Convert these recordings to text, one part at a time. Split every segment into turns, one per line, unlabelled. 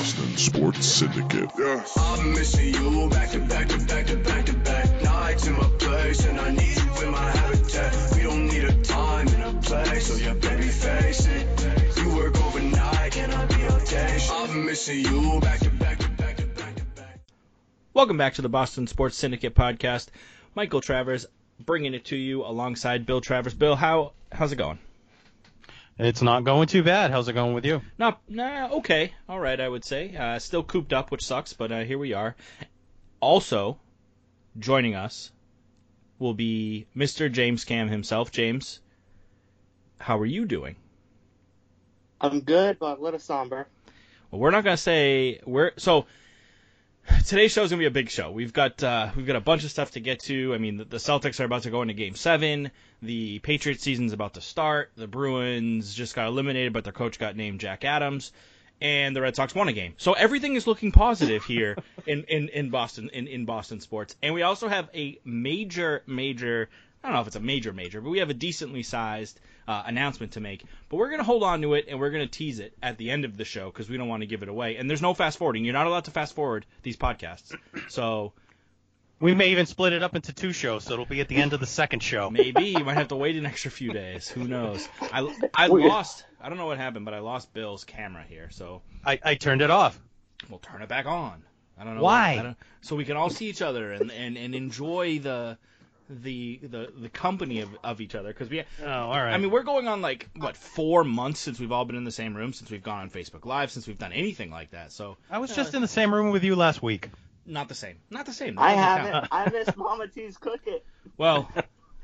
Boston Sports Syndicate.
Yes. I'm missing you back to back to back to back to back nights in my place, and I need you in my habitat. We don't need a time and a place, so yeah, baby, face it. You work overnight, can I be your day? I'm missing you back to back to back to back to back.
Welcome back to the Boston Sports Syndicate podcast. Michael Travers bringing it to you alongside Bill Travers. Bill, how how's it going?
It's not going too bad. How's it going with you?
Not nah, okay, all right, I would say. Uh, still cooped up, which sucks, but uh, here we are. Also, joining us will be Mr. James Cam himself. James, how are you doing?
I'm good, but a little somber.
Well, we're not gonna say we're so. Today's show is gonna be a big show. We've got uh, we've got a bunch of stuff to get to. I mean, the, the Celtics are about to go into Game Seven. The Patriots season's about to start. The Bruins just got eliminated, but their coach got named Jack Adams, and the Red Sox won a game. So everything is looking positive here in, in, in Boston in, in Boston sports. And we also have a major major. I don't know if it's a major major, but we have a decently sized uh, announcement to make. But we're going to hold on to it and we're going to tease it at the end of the show because we don't want to give it away. And there's no fast forwarding. You're not allowed to fast forward these podcasts. So
We may even split it up into two shows, so it'll be at the end of the second show.
maybe you might have to wait an extra few days. Who knows? I, I lost. I don't know what happened, but I lost Bill's camera here. So
I, I turned it off.
we'll turn it back on. I don't know
Why?
Don't, so we can all see each other and, and, and enjoy the the the the company of, of each other because we
Oh, all right.
I mean, we're going on like what four months since we've all been in the same room, since we've gone on Facebook Live, since we've done anything like that. So
I was just in the same room with you last week.
not the same, not the same. That
I
doesn't count.
haven't. I miss Mama T's cooking.
Well,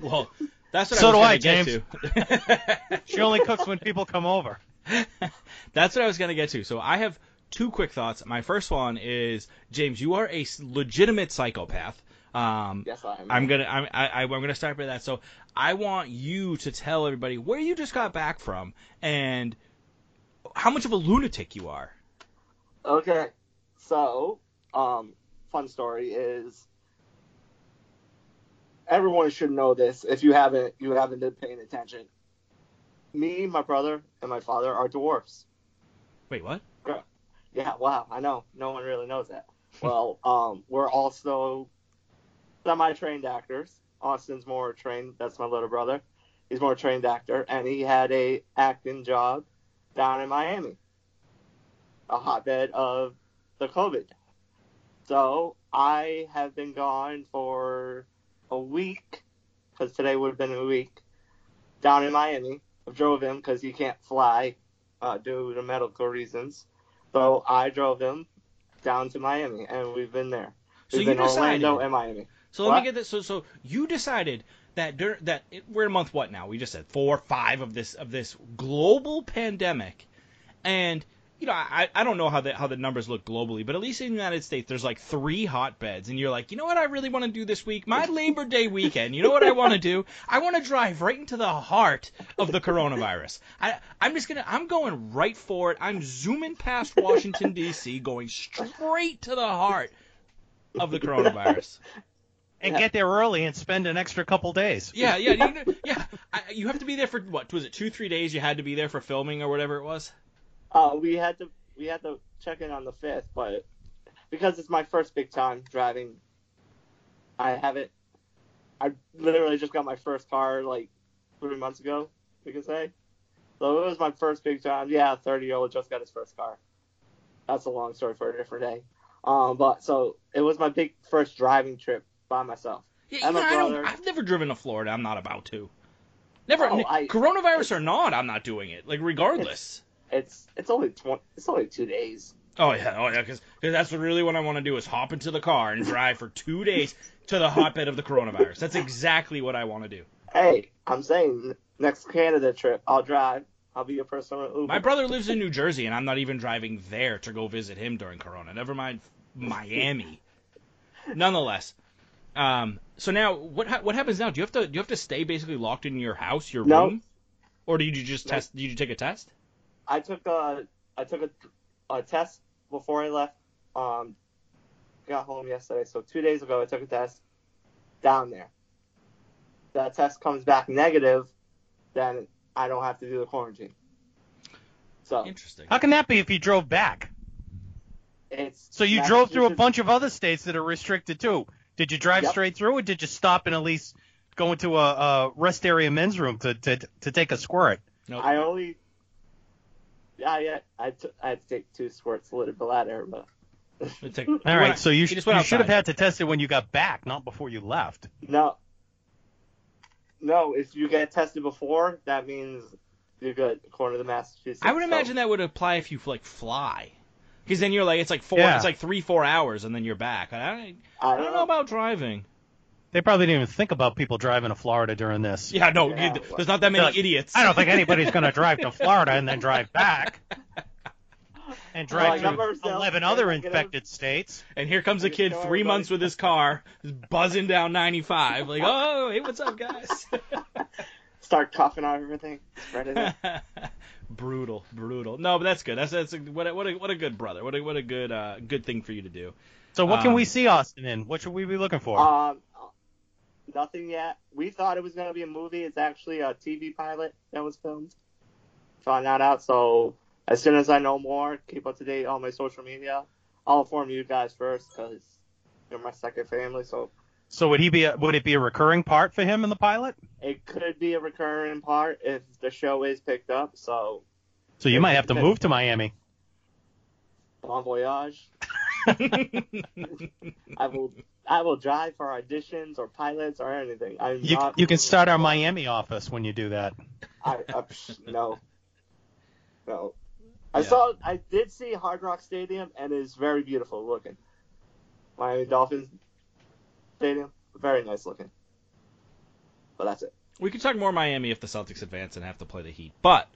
well, that's what
So
I
do I,
James. To.
She only cooks when people come over.
that's what I was gonna get to. So I have two quick thoughts. My first one is James, you are a legitimate psychopath. Um,
Yes, I am.
I'm gonna I'm, I, I- I'm gonna start by that. So I want you to tell everybody where you just got back from and how much of a lunatic you are.
Okay, so um, fun story is everyone should know this. If you haven't, you haven't been paying attention. Me, my brother, and my father are dwarfs.
Wait, what?
Yeah, wow, I know. No one really knows that. Well, um, we're also semi-trained actors. Austin's more trained. That's my little brother. He's more trained actor, and he had a acting job down in Miami, a hotbed of the COVID. So I have been gone for a week, because today would have been a week, down in Miami. I drove him because he can't fly uh, due to medical reasons. So I drove him down to Miami, and we've been there.
So
We've
you
been Orlando
decided.
and Miami.
So let me get this. So so you decided that dur- that it, we're in month what now? We just said four, five of this of this global pandemic, and you know I I don't know how the how the numbers look globally, but at least in the United States there's like three hotbeds, and you're like, you know what I really want to do this week? My Labor Day weekend. You know what I want to do? I want to drive right into the heart of the coronavirus. I I'm just gonna I'm going right for it. I'm zooming past Washington D.C., going straight to the heart of the coronavirus.
And
Yeah.
get there early and spend an extra couple days.
Yeah, yeah, you, know- yeah. I, you have to be there for what was it? Two, three days. You had to be there for filming or whatever it was.
Uh, we had to we had to check in on the fifth, but because it's my first big time driving, I haven't. I literally just got my first car like three months ago. We can say. So it was my first big time. Yeah, thirty year old just got his first car. That's a long story for a different day. Um, but so it was my big first driving trip by myself.
Yeah,
I'm
even
a
I don't. I've never driven to Florida. I'm not about to. Never.
Oh, I-
coronavirus or not, I'm not doing it. Like regardless.
It's it's only twenty. It's only two days.
Oh yeah, oh yeah, because that's really what I want to do is hop into the car and drive for two days to the hotbed of the coronavirus. That's exactly what I want to do.
Hey, I'm saying next Canada trip, I'll drive. I'll be your personal Uber.
My brother lives in New Jersey, and I'm not even driving there to go visit him during Corona. Never mind Miami. Nonetheless, um, so now what ha- what happens now? Do you have to do you have to stay basically locked in your house, your
No.
room, or did you just
No.
test? Did you take a test?
I took a I took a, a test before I left. Um, got home yesterday, so two days ago I took a test down there. That test comes back negative, then I don't have to do the quarantine. So
Interesting.
How can that be if you drove back?
It's
So you drove through a bunch of other states that are restricted too. Did you drive
Yep.
straight through, or did you stop and at least go into a, a rest area men's room to, to to take a squirt?
Nope.
I only. Yeah, yeah. I, t- I had to take two squirts of liquid bladder, but
It's like-
All
he
right,
went-
so you, sh-
just went
you should have had to test it when you got back, not before you left.
no. No, if you get tested before, that means you're good, according to the Massachusetts.
I would
so-
imagine that would apply if you like fly, because then you're like it's like four,
Yeah.
it's like three, four hours, and then you're back. I, I, I don't know about driving.
They probably didn't even think about people driving to Florida during this.
Yeah, no,
Yeah,
you- there's not that many
Look,
idiots.
I don't think anybody's going to drive to Florida and then drive back. And drive
I remember
to 11 other
I get
infected states.
And here comes a kid
know
three
everybody-
months with his car, buzzing down 95, like, oh, hey, what's up, guys?
Start coughing on everything. Spread it out.
brutal, brutal. No, but that's good. That's that's a, what a, what a what a good brother. What a what a good uh good thing for you to do.
So what can
Um,
we see Austin in? What should we be looking for?
Um, nothing yet. We thought it was going to be a movie. It's actually a TV pilot that was filmed. Found that out. So as soon as I know more, keep up to date on my social media. I'll inform you guys first because you're my second family. So
so would he be? A, would it be a recurring part for him in the pilot?
it could be a recurring part if the show is picked up. So
So you might have to move to Miami.
bon voyage. I will. I will drive for auditions or pilots or anything. I'm
You
not,
you can start our Miami office when you do that.
I, uh, I no, no. I
Yeah.
saw. I did see Hard Rock Stadium, and it's very beautiful looking. Miami Dolphins Stadium, very nice looking. But that's it.
We could talk more Miami if the Celtics advance and have to play the Heat, but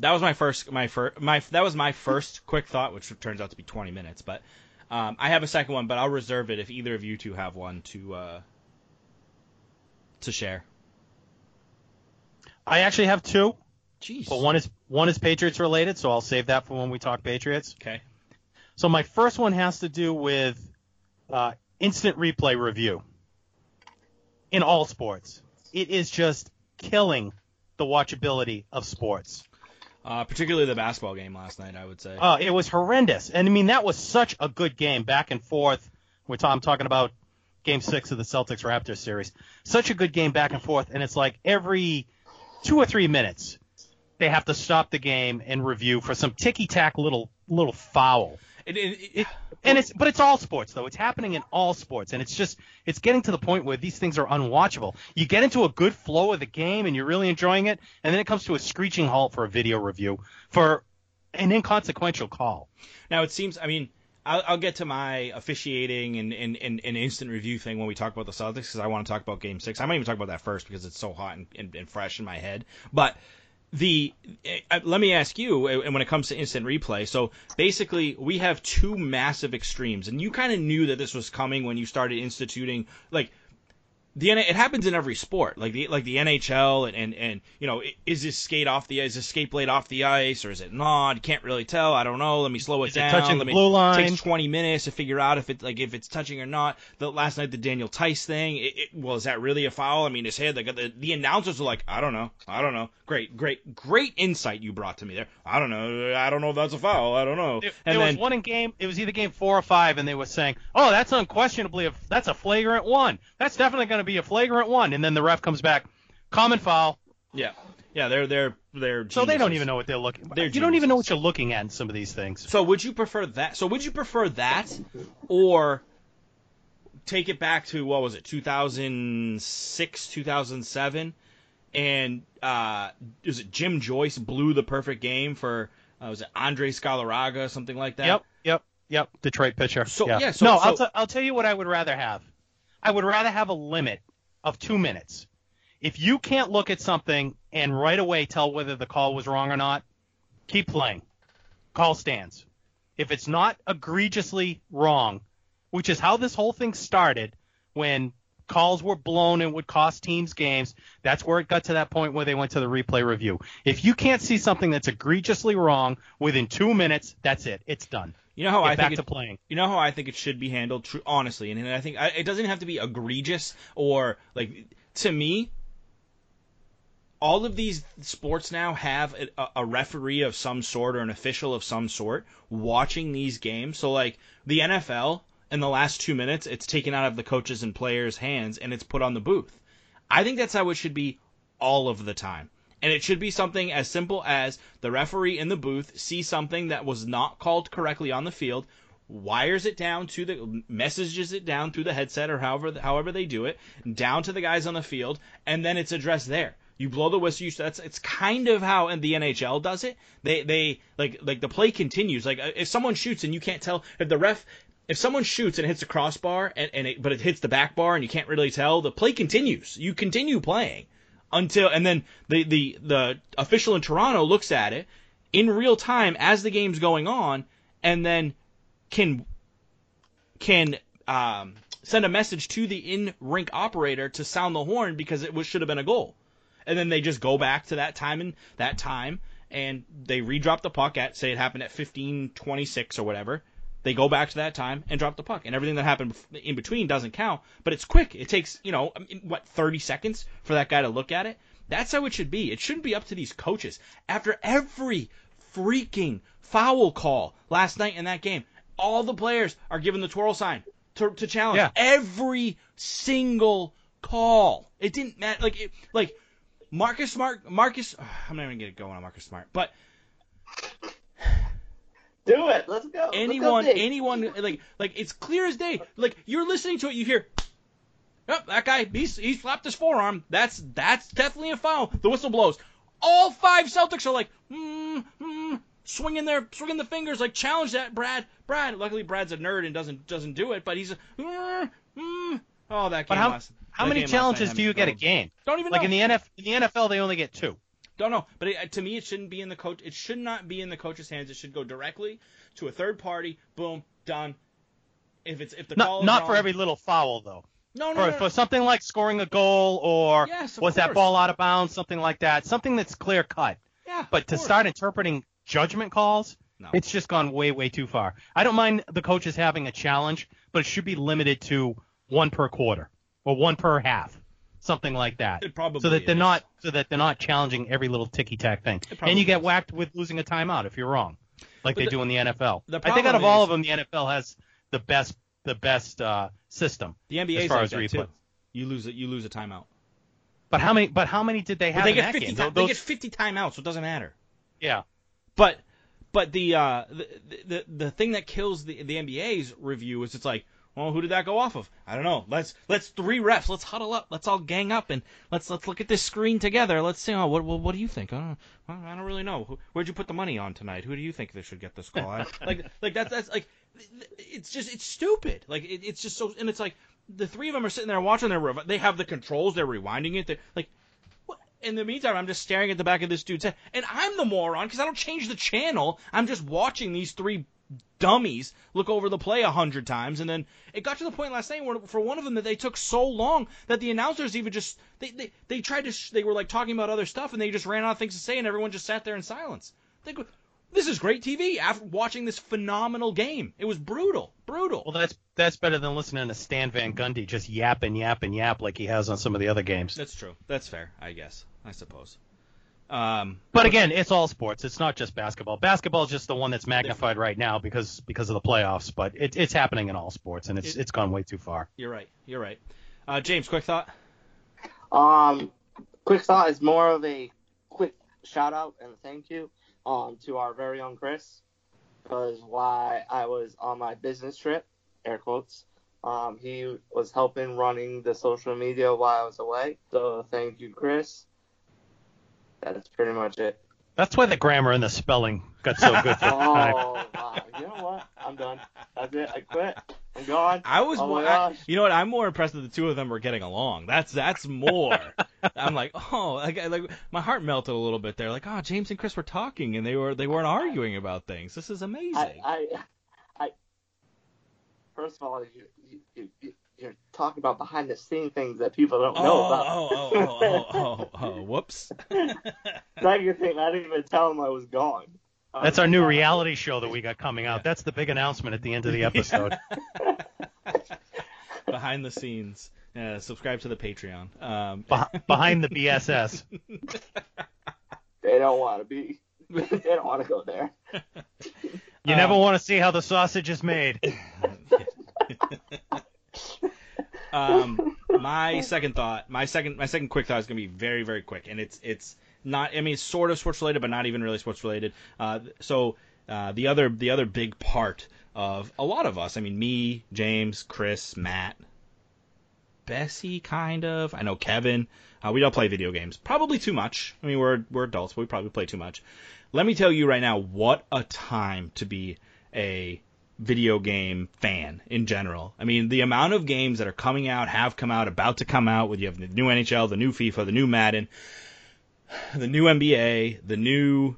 that was my first my first my that was my first quick thought, which turns out to be 20 minutes. But um, I have a second one, but I'll reserve it if either of you two have one to uh, to share.
I actually have two,
Jeez.
but one is one is Patriots related, so I'll save that for when we talk Patriots.
Okay.
So my first one has to do with uh, instant replay review in all sports. It is just killing the watchability of sports.
Uh, particularly the basketball game last night, I would say.
Uh, it was horrendous, and I mean that was such a good game, back and forth. We're ta- I'm talking about Game Six of the Celtics Raptors series. Such a good game, back and forth, and it's like every two or three minutes they have to stop the game and review for some ticky tack little little foul.
It- it- it-
It, and it's but it's all sports though. It's happening in all sports, and it's just it's getting to the point where these things are unwatchable. You get into a good flow of the game, and you're really enjoying it, and then it comes to a screeching halt for a video review for an inconsequential call.
Now it seems. I mean, I'll, I'll get to my officiating and, and, and, and instant review thing when we talk about the Celtics because I want to talk about Game Six. I might even talk about that first because it's so hot and, and, and fresh in my head. But the uh, let me ask you, uh, when it comes to instant replay, so basically we have two massive extremes, and you kind of knew that this was coming when you started instituting like the it happens in every sport, like the like the NHL and and, and you know, is this skate off the is this skate blade off the ice or is it not? Can't really tell. I don't know. Let me slow it
Is it
down.
touching
Let
the
me,
blue line?
Takes 20 minutes to figure out if it like if it's touching or not. The last night the Daniel Theis thing, it, it, well, is that really a foul? I mean, his head. Like the the announcers were like, I don't know, I don't know. Great, great, great insight you brought to me there. I don't know. I don't know if that's a foul. I don't know. And
there
then
was one in game. It was either game four or five, and they were saying, "Oh, that's unquestionably a that's a flagrant one. That's definitely going to be a flagrant one." And then the ref comes back, common foul.
yeah, yeah, they're they're they're.
So they don't even know what they're looking.
They're
you don't even know what you're looking at in some of these things.
So would you prefer that? So would you prefer that, or take it back to what was it, 2006, 2007, and uh, is it Jim Joyce blew the perfect game for uh, was it Andre Scalaraga, something like that?
Yep, yep, yep. Detroit pitcher.
So-
yeah.
yeah, so-
no,
so-
I'll, t- I'll tell you what I would rather have. I would rather have a limit of two minutes. If you can't look at something and right away tell whether the call was wrong or not, keep playing. Call stands. If it's not egregiously wrong, which is how this whole thing started when calls were blown and would cost teams games, that's where it got to that point where they went to the replay review. If you can't see something that's egregiously wrong within two minutes, that's it. It's done.
You know how
Get
I
back
think
to
it,
playing.
you know how I think it should be handled, tr- honestly, and, and I think I, it doesn't have to be egregious or like to me. all of these sports now have a, a referee of some sort or an official of some sort watching these games. So like the NFL, in the last two minutes, it's taken out of the coaches and players' hands and it's put on the booth. I think that's how it should be all of the time. And it should be something as simple as the referee in the booth sees something that was not called correctly on the field, wires it down to the messages it down through the headset or however however they do it down to the guys on the field, and then it's addressed there. You blow the whistle. You, that's it's kind of how the NHL does it. They they like like the play continues. Like uh, if someone shoots and you can't tell if the ref if someone shoots and hits the crossbar and, and it, but it hits the back bar and you can't really tell, the play continues. You continue playing until and then the the the official in Toronto looks at it in real time as the game's going on and then can can um, send a message to the in rink operator to sound the horn because it was, should have been a goal. And then they just go back to that time and that time and they redrop the puck at say it happened at 15:26 or whatever. They go back to that time and drop the puck, and everything that happened in between doesn't count. But it's quick. It takes you know what 30 seconds for that guy to look at it. That's how it should be. It shouldn't be up to these coaches. After every freaking foul call last night in that game, all the players are given the twirl sign to, to challenge
Yeah.
every single call. It didn't matter. Like, it, like Marcus Smart, Marcus. I'm not even gonna go on Marcus Smart, but
Do it. Let's go. Let's go
anyone, anyone, like, like it's clear as day. Like you're listening to it, you hear. Yep, that guy, he's, he slapped his forearm. That's that's definitely a foul. The whistle blows. All five Celtics are like, mm, mm, swinging their swinging the fingers, like challenge that, Brad. Brad. Luckily, Brad's a nerd and doesn't doesn't do it, but he's a, mm, mm. oh that game
But how,
last.
how
that
many
game
challenges do you get a game?
Don't even
Like
know.
in the NF, in the NFL, they only get two.
Don't know, but it, to me, it shouldn't be in the coach. It should not be in the coach's hands. It should go directly to a third party. Boom, done. If it's if the call
Not,
is
not
wrong,
for every little foul though.
no no,
For,
no, no.
for something like scoring a goal or
Yes,
was that ball out of bounds, something like that, something that's clear cut.
yeah,
But to
course.
start interpreting judgment calls,
No.
it's just gone way, way too far. I don't mind the coaches having a challenge, but it should be limited to one per quarter or one per half, something like that.
It probably
so that they're not so that they're not challenging every little ticky tack thing. And you get
is.
whacked with losing a timeout if you're wrong, like
But
they
the-
do in the NFL.
the
I think out of all of them, the NFL has the best the best uh, system.
the NBA
as far
like
as replay.
too. You lose it. You lose a timeout.
But how many? But how many did they have
they
in
get
that
50.
game?
ti-
Those-
they get 50 timeouts, so it doesn't matter.
yeah.
But but the uh the the, the thing that kills the the NBA's review is it's like, well, who did that go off of? I don't know. Let's let's three refs. Let's huddle up. Let's all gang up and let's let's look at this screen together. Let's see. Oh, what what, what do you think? I don't, I don't really know. Where'd you put the money on tonight? Who do you think they should get this call? I, like like that's that's like it's just it's stupid. Like it, it's just so and it's like the three of them are sitting there watching their rev- they have the controls. They're rewinding it. They're like what? In the meantime, I'm just staring at the back of this dude's head, and I'm the moron because I don't change the channel. I'm just watching these three dummies look over the play a hundred times, and then it got to the point last night where for one of them that they took so long that the announcers even just they they, they tried to sh- they were like talking about other stuff and they just ran out of things to say and everyone just sat there in silence. They go, this is great TV after watching this phenomenal game. It was brutal, brutal.
Well, that's that's better than listening to Stan Van Gundy just yap and yap and yap like he has on some of the other games.
That's true. That's fair, I guess. I suppose. Um,
But again, it's all sports. It's not just basketball. Basketball is just the one that's magnified right now because because of the playoffs. But it, it's happening in all sports, and it's
It-
it's gone way too far.
you're right. You're right. Uh, James, quick thought.
Um, quick thought is more of a quick shout out and thank you um to our very own Chris because while I was on my business trip, air quotes, um, he was helping running the social media while I was away. So thank you, Chris. That's pretty much it.
That's why the grammar and the spelling got so good. For oh, time.
Oh, wow. You know what? I'm done. That's it. I quit. I'm gone.
I was
Oh
more.
my
I- you know what? I'm more impressed that the two of them were getting along. That's that's more. I'm like, oh, like, like my heart melted a little bit there. Like, oh, James and Chris were talking and they were they weren't arguing about things. This is amazing.
I, I, I, first of all, you, you, you, you- you're talking about behind the scene things that people don't
oh,
know about.
oh, oh, oh, oh, oh, oh, whoops.
Second thing, I didn't even tell them I was gone. I
That's
was
our new
gone.
reality show that we got coming out. That's the big announcement at the end of the episode.
Behind the scenes. Uh, subscribe to the Patreon. Um,
Beh- behind the BSS.
They don't want to be. they don't want to go there.
You
Um,
never want to see how the sausage is made.
Um, my second thought, my second, my second quick thought is gonna be very, very quick, and it's it's not. I mean, it's sort of sports related, but not even really sports related. Uh, so uh, the other the other big part of a lot of us, I mean, me, James, Chris, Matt, Bessie, kind of. I know Kevin. Uh, we don't play video games, probably too much. I mean, we're we're adults, but we probably play too much. Let me tell you right now, what a time to be a video game fan in general. I mean, the amount of games that are coming out, have come out, about to come out, with you have the new NHL, the new FIFA, the new Madden, the new NBA, the new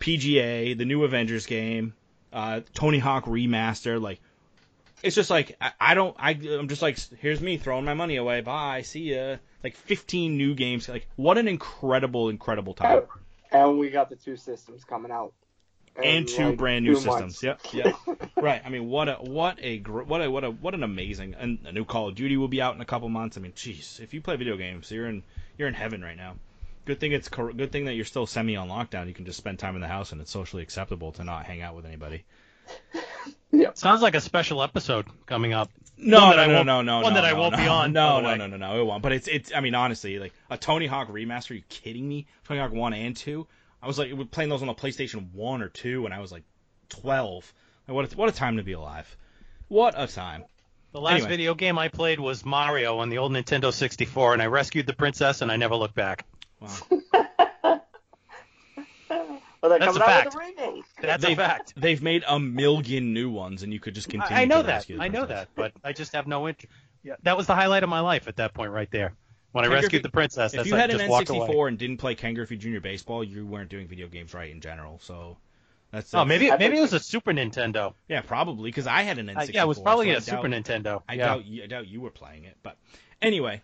PGA, the new Avengers game, uh, Tony Hawk remaster, like it's just like I, don't I I'm just like here's me throwing my money away. Bye, see ya. Like 15 new games. Like what an incredible incredible time.
And we got the two systems coming out.
And
in,
two
like,
brand new
two
systems. Yep, yep. right. I mean, what a what a what a what a what an amazing and a new Call of Duty will be out in a couple months. I mean, jeez, if you play video games, you're in you're in heaven right now. Good thing it's good thing that you're still semi on lockdown. You can just spend time in the house and it's socially acceptable to not hang out with anybody.
Sounds like a special episode coming up.
No, no, no, no, no,
one
no,
that I won't
no,
be on,
No,
by
no, no, no, no, it won't. But it's it's. I mean, honestly, like a Tony Hawk remaster. Are you kidding me? Tony Hawk One and Two. I was like we were playing those on the PlayStation One or Two when I was like twelve. Like, what a, what a time to be alive. What a time.
The last
Anyway.
video game I played was Mario on the old Nintendo 64, and I rescued the princess, and I never looked back.
Wow.
But they're
That's a fact.
with.
That's
They-
a fact.
They've made a million new ones, and you could just continue.
I, I know
to
that. I know that, but I just have no interest. Yeah, that was the highlight of my life at that point, right there. When I
Ken
rescued
Griffey-
the princess,
If
that's
you
I
had an
just walked away.
N64 and didn't play Ken Griffey Jr. Baseball, you weren't doing video games right in general. So that's,
Oh,
that's-
maybe
I
maybe it was a Super Nintendo.
yeah, probably because I had an N64.
Uh, yeah, it was probably
so I
a Super
doubt-
Nintendo.
I
yeah.
doubt you, I doubt you were playing it, but anyway,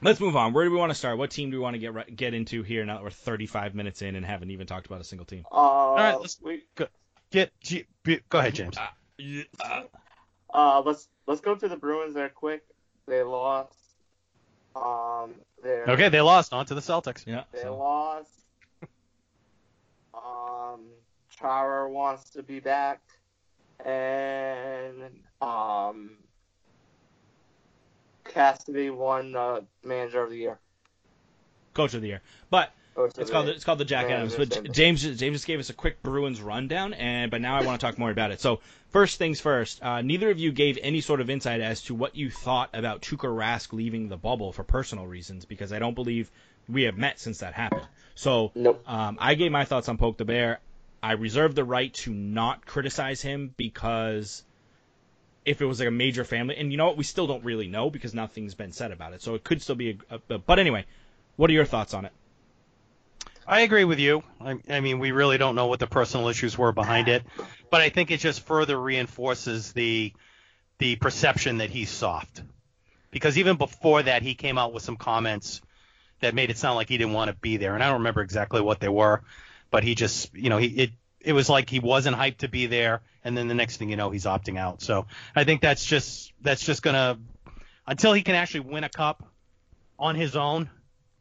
let's move on. Where do we want to start? What team do we want to get ri- get into here now that we're 35 minutes in and haven't even talked about a single team?
Uh,
right, let's-
we,
Get, G- B- go ahead, James.
uh, let's let's go to the Bruins there quick. They lost. Um,
Okay, they lost. On to the Celtics.
Yeah.
They
So.
lost. Um, Chara wants to be back, and um, Cassidy won the Manager of the Year.
Coach of the year, but
Of
it's called
Year.
it's called the Jack Adams. But James James just gave us a quick Bruins rundown, and but now I want to talk more about it. So first things first, uh, neither of you gave any sort of insight as to what you thought about Tuukka Rask leaving the bubble for personal reasons, because I don't believe we have met since that happened. So
Nope.
um, I gave my thoughts on Poke the Bear. I reserve the right to not criticize him because if it was like a major family, and you know what, we still don't really know because nothing's been said about it. So it could still be a, a but anyway, what are your thoughts on it?
I agree with you. I, I mean, we really don't know what the personal issues were behind it, but I think it just further reinforces the the perception that he's soft. Because even before that, he came out with some comments that made it sound like he didn't want to be there, and I don't remember exactly what they were, but he just, you know, he it it was like he wasn't hyped to be there, and then the next thing you know, he's opting out. So I think that's just that's just gonna until he can actually win a cup on his own.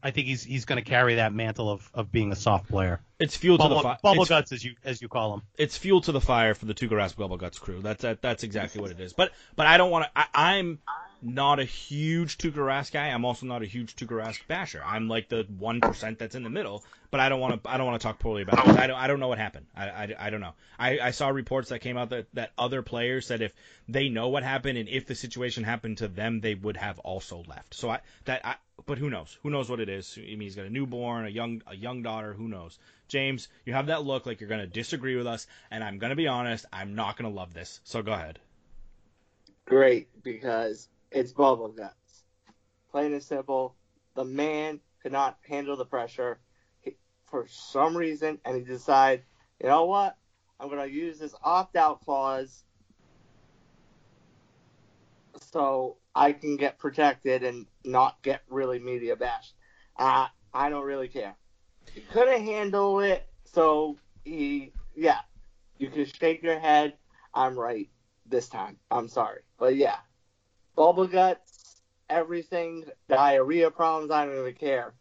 I think he's he's going to carry that mantle of, of being a soft player.
It's fuel to the fire.
bubble guts, as you as you call them.
it's fuel to the fire for the Tuukka Rask Bubble Guts crew. That's that, that's exactly what it is. But but I don't want to. I'm not a huge Tuukka Rask guy. I'm also not a huge Tuukka Rask basher. I'm like the one percent that's in the middle. But I don't want to. I don't want to talk poorly about it. I don't. I don't know what happened. I, I, I don't know. I, I saw reports that came out that that other players said if they know what happened and if the situation happened to them, they would have also left. So I that I. But who knows? Who knows what it is? I mean, he's got a newborn, a young a young daughter. Who knows? James, you have that look like you're going to disagree with us, and I'm going to be honest, I'm not going to love this. So go ahead.
Great, because it's bubble guts. Plain and simple. The man could not handle the pressure he, for some reason, and he decided, you know what? I'm going to use this opt out clause so I can get protected and not get really media bashed. Uh, I don't really care. He couldn't handle it, so he, yeah, you can shake your head. I'm right this time. I'm sorry, but yeah, bubble guts everything, diarrhea problems. I don't even care.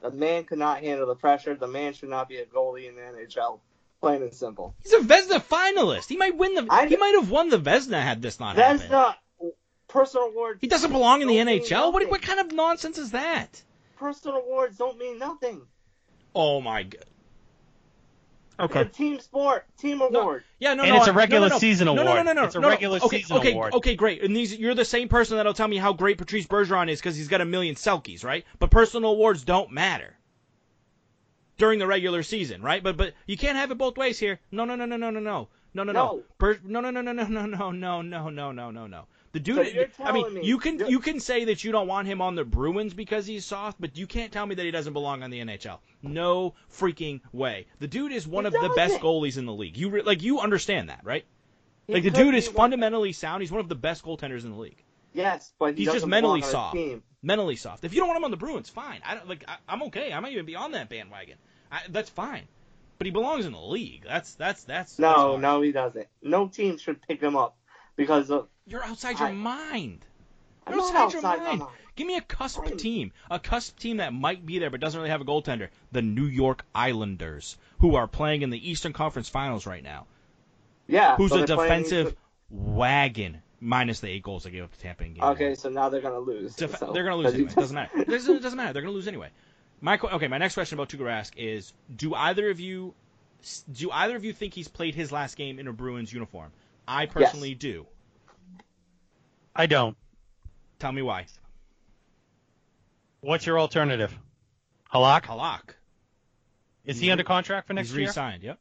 The man could not handle the pressure. The man should not be a goalie in the NHL. Plain and simple.
He's a Vezina finalist. He might win the.
I-
he might have won the Vezina had this not
That's
happened.
not personal awards.
He doesn't belong in the NHL. What, what kind of nonsense is that?
Personal awards don't mean nothing.
Oh my god.
It's a team sport, team award.
Yeah, no, no.
And
no,
it's a
I-
regular
no, no, no.
season
no, No,
award.
no, no, no,
It's a
no, no.
regular
okay,
season
okay,
award.
Okay, great. And these, you're the same person that'll tell me how great Patrice Bergeron is because he's got a million Selkes, right? But personal awards don't matter during the regular season, right? But but you can't have it both ways here. No, no, no, no, no, no, no, no, no, no.
No.
Per- no, no, no, no, no, no, no, no, no, no, no, no, no. The dude.
So
I mean,
me-
you can
you're-
can say that you don't want him on the Bruins because he's soft, but you can't tell me that he doesn't belong on the NHL. No freaking way. The dude is one of the best goalies in the league. You re- like you understand that, right?
He
Like the dude is
one-
fundamentally sound. He's one of the best goaltenders in the league.
Yes, but he
He's just
doesn't
mentally
belong on a
soft. Mentally soft. If you don't want him on the Bruins, fine. I don't like. I, I'm okay. I might even be on that bandwagon. I, that's fine. But he belongs in the league. That's that's that's. that's
No,
hard.
no, he doesn't. No team should pick him up because of.
You're outside your
I-
mind.
I'm
You're
not
outside your mind.
mind.
Give me a cusp team, a cusp team that might be there but doesn't really have a goaltender. The New York Islanders, who are playing in the Eastern Conference Finals right now.
Yeah.
Who's
so
a
they're playing-
defensive wagon, minus the eight goals they gave up to Tampa in game one.
Okay, so now they're gonna lose.
Def-
so-
they're going to lose anyway. It doesn't matter. It doesn't, it doesn't matter. They're going to lose anyway. My qu- okay. My next question about Tuukka Rask is: Do either of you do either of you think he's played his last game in a Bruins uniform? I personally do.
I don't.
Tell me why.
What's your alternative? Halak?
Halak.
Is he under contract for next
He's
year?
re-signed. Yep.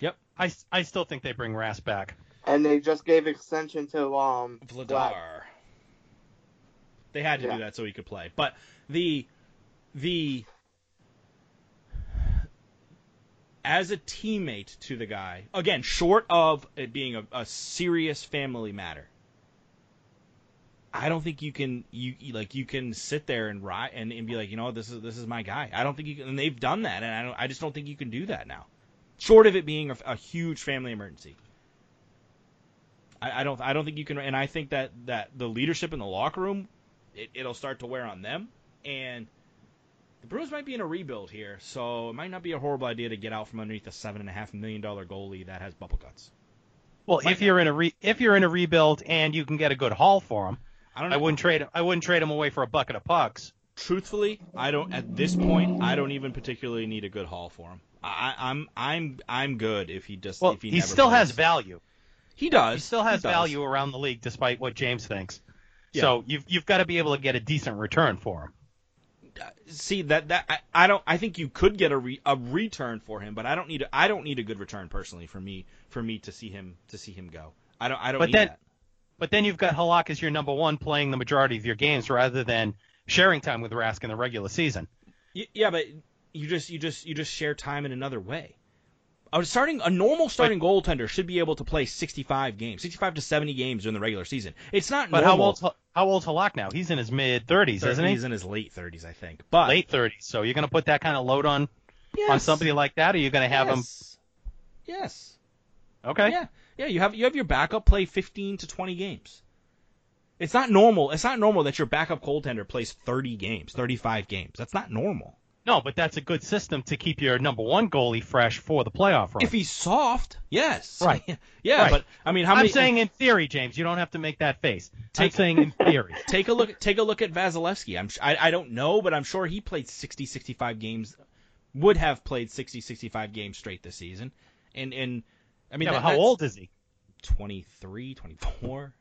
Yep.
I, I still think they bring Rask back.
And they just gave extension to um.
Vladar.
Vlad.
They had to
Yeah.
do that so he could play. But the the as a teammate to the guy, again, short of it being a, a serious family matter, I don't think you can you like you can sit there and ride and, and be like, you know, this is this is my guy. I don't think you can. And they've done that, and I don't. I just don't think you can do that now. Short of it being a, a huge family emergency. I, I don't. I don't think you can. And I think that that the leadership in the locker room, it, it'll start to wear on them. And the Bruins might be in a rebuild here, so it might not be a horrible idea to get out from underneath a seven and a half million dollar goalie that has bubble guts.
Well,
Might
if you're in a re, if you're in a rebuild and you can get a good haul for him,
I don't. Know.
I wouldn't trade I wouldn't trade him away for a bucket of pucks.
Truthfully, I don't. At this point, I don't even particularly need a good haul for him. I, I'm I'm I'm good if he just
Well,
if he,
he, still
plays.
has value.
He does.
He still has
does.
value around the league, despite what James thinks.
Yeah.
So you've you've got to be able to get a decent return for him.
See that that I, I don't I think you could get a re, a return for him, but I don't need a, I don't need a good return personally for me for me to see him to see him go. I don't I don't
But
need
then-
that.
But then you've got Halak as your number one playing the majority of your games rather than sharing time with Rask in the regular season.
Y- Yeah, but you just you just you just share time in another way. A starting a normal starting goaltender should be able to play 65 games, 65 to 70 games during the regular season. It's not
But how
normal.
old's how old's Halak now? He's in his mid thirties, isn't he?
He's in his late 30s, I think. But
Late thirties. So you're going to put that kind of load on on somebody like that, or you're going to have him?
yes. Yes.
Okay.
Yeah, yeah. You have you have your backup play 15 to 20 games. It's not normal. It's not normal that your backup goaltender plays 30 games, 35 games. That's not normal.
No, but that's a good system to keep your number one goalie fresh for the playoff run.
If he's soft, yes.
Right.
yeah,
Right.
but I mean, how
I'm
many?
saying in theory, James. You don't have to make that face. I'm
Take-
saying in theory.
take a look. Take a look at Vasilevskiy. I'm. I, I don't know, but I'm sure he played 60, 65 games. Would have played 60, 65 games straight this season. And and I mean,
yeah,
that-
how old is he?
23, 24.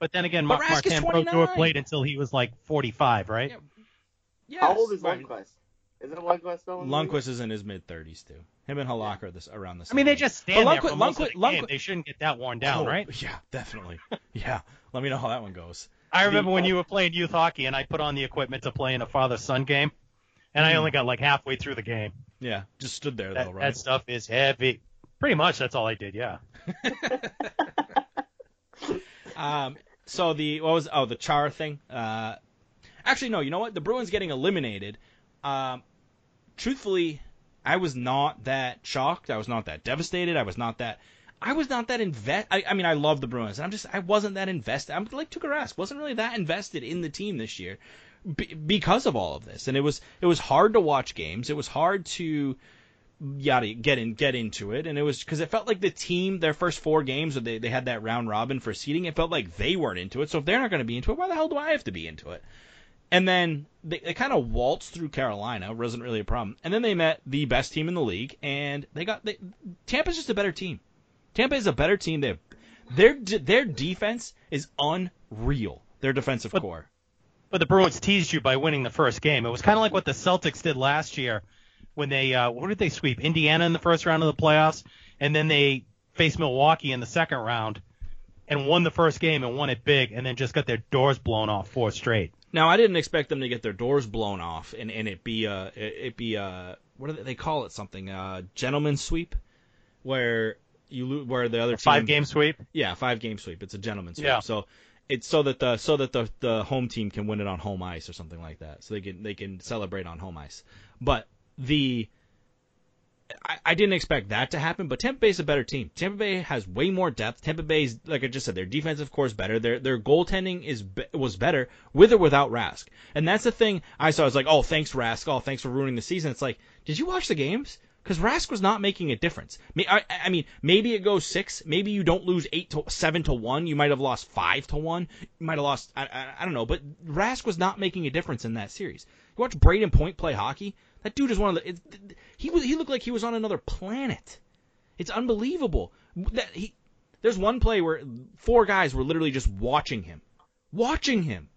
But then again,
But
Mark
Rask
Martin Brodeur played until he was like 45, right?
Yeah. Yes.
How old is
right.
Lundqvist? Isn't Lundqvist still in the league?
Lundqvist is in his mid 30s too. Him and Halak are this around the same.
I mean, they just stand
But
there
Lundqvist-
for most of
Lundqvist-
the game.
Lundqvist-
They shouldn't get that worn down,
Oh,
right?
Yeah, definitely. yeah. Let me know how that one goes.
I remember
The-
when you were playing youth hockey, and I put on the equipment to play in a father-son game, and I
Mhm.
only got like halfway through the game.
Yeah, just stood there
That,
though, right?
that stuff is heavy. Pretty much, that's all I did. Yeah.
Um, so the what was oh the Char thing? Uh, actually no, you know what? The Bruins getting eliminated. Um, truthfully, I was not that shocked. I was not that devastated. I was not that. I was not that invest. I, I mean, I love the Bruins. I'm just I wasn't that invested. I'm like Tuukka Rask, wasn't really that invested in the team this year be, because of all of this, and it was it was hard to watch games. It was hard to yada get in get into it and it was because it felt like the team their first four games they, they had that round robin for seeding it felt like they weren't into it so if they're not going to be into it why the hell do i have to be into it and then they, they kind of waltzed through carolina wasn't really a problem. And then they met the best team in the league and they got they, tampa's just a better team. Tampa is a better team. They their their defense is unreal their defensive
But-
core.
But the Bruins teased you by winning the first game. It was kind of like what the Celtics did last year when they uh, what did they sweep? Indiana in the first round of the playoffs, and then they faced Milwaukee in the second round and won the first game and won it big, and then just got their doors blown off four straight.
Now I didn't expect them to get their doors blown off and, and it be a it, be a what do they, they call it something? Uh gentleman sweep? Where you lo- where the other
A
team
five game sweep.
yeah five game sweep. It's a gentleman sweep.
Yeah.
so it's so that the so that the the home team can win it on home ice or something like that. So they can they can celebrate on home ice. But the I, I didn't expect that to happen, but Tampa Bay's a better team. Tampa Bay has way more depth. Tampa Bay's, like I just said, their defensive core is better. Their their goaltending is was better with or without Rask, and that's the thing I saw. I was like, oh, thanks Rask. Oh, thanks for ruining the season. It's like, did you watch the games? Because Rask was not making a difference. I, I mean, maybe it goes six. Maybe you don't lose eight to seven to one. You might have lost five to one. You might have lost. I, I, I don't know. But Rask was not making a difference in that series. You watch Brayden Point play hockey. That dude is one of the. It, he was. He looked like he was on another planet. It's unbelievable. That he. There's one play where four guys were literally just watching him, watching him.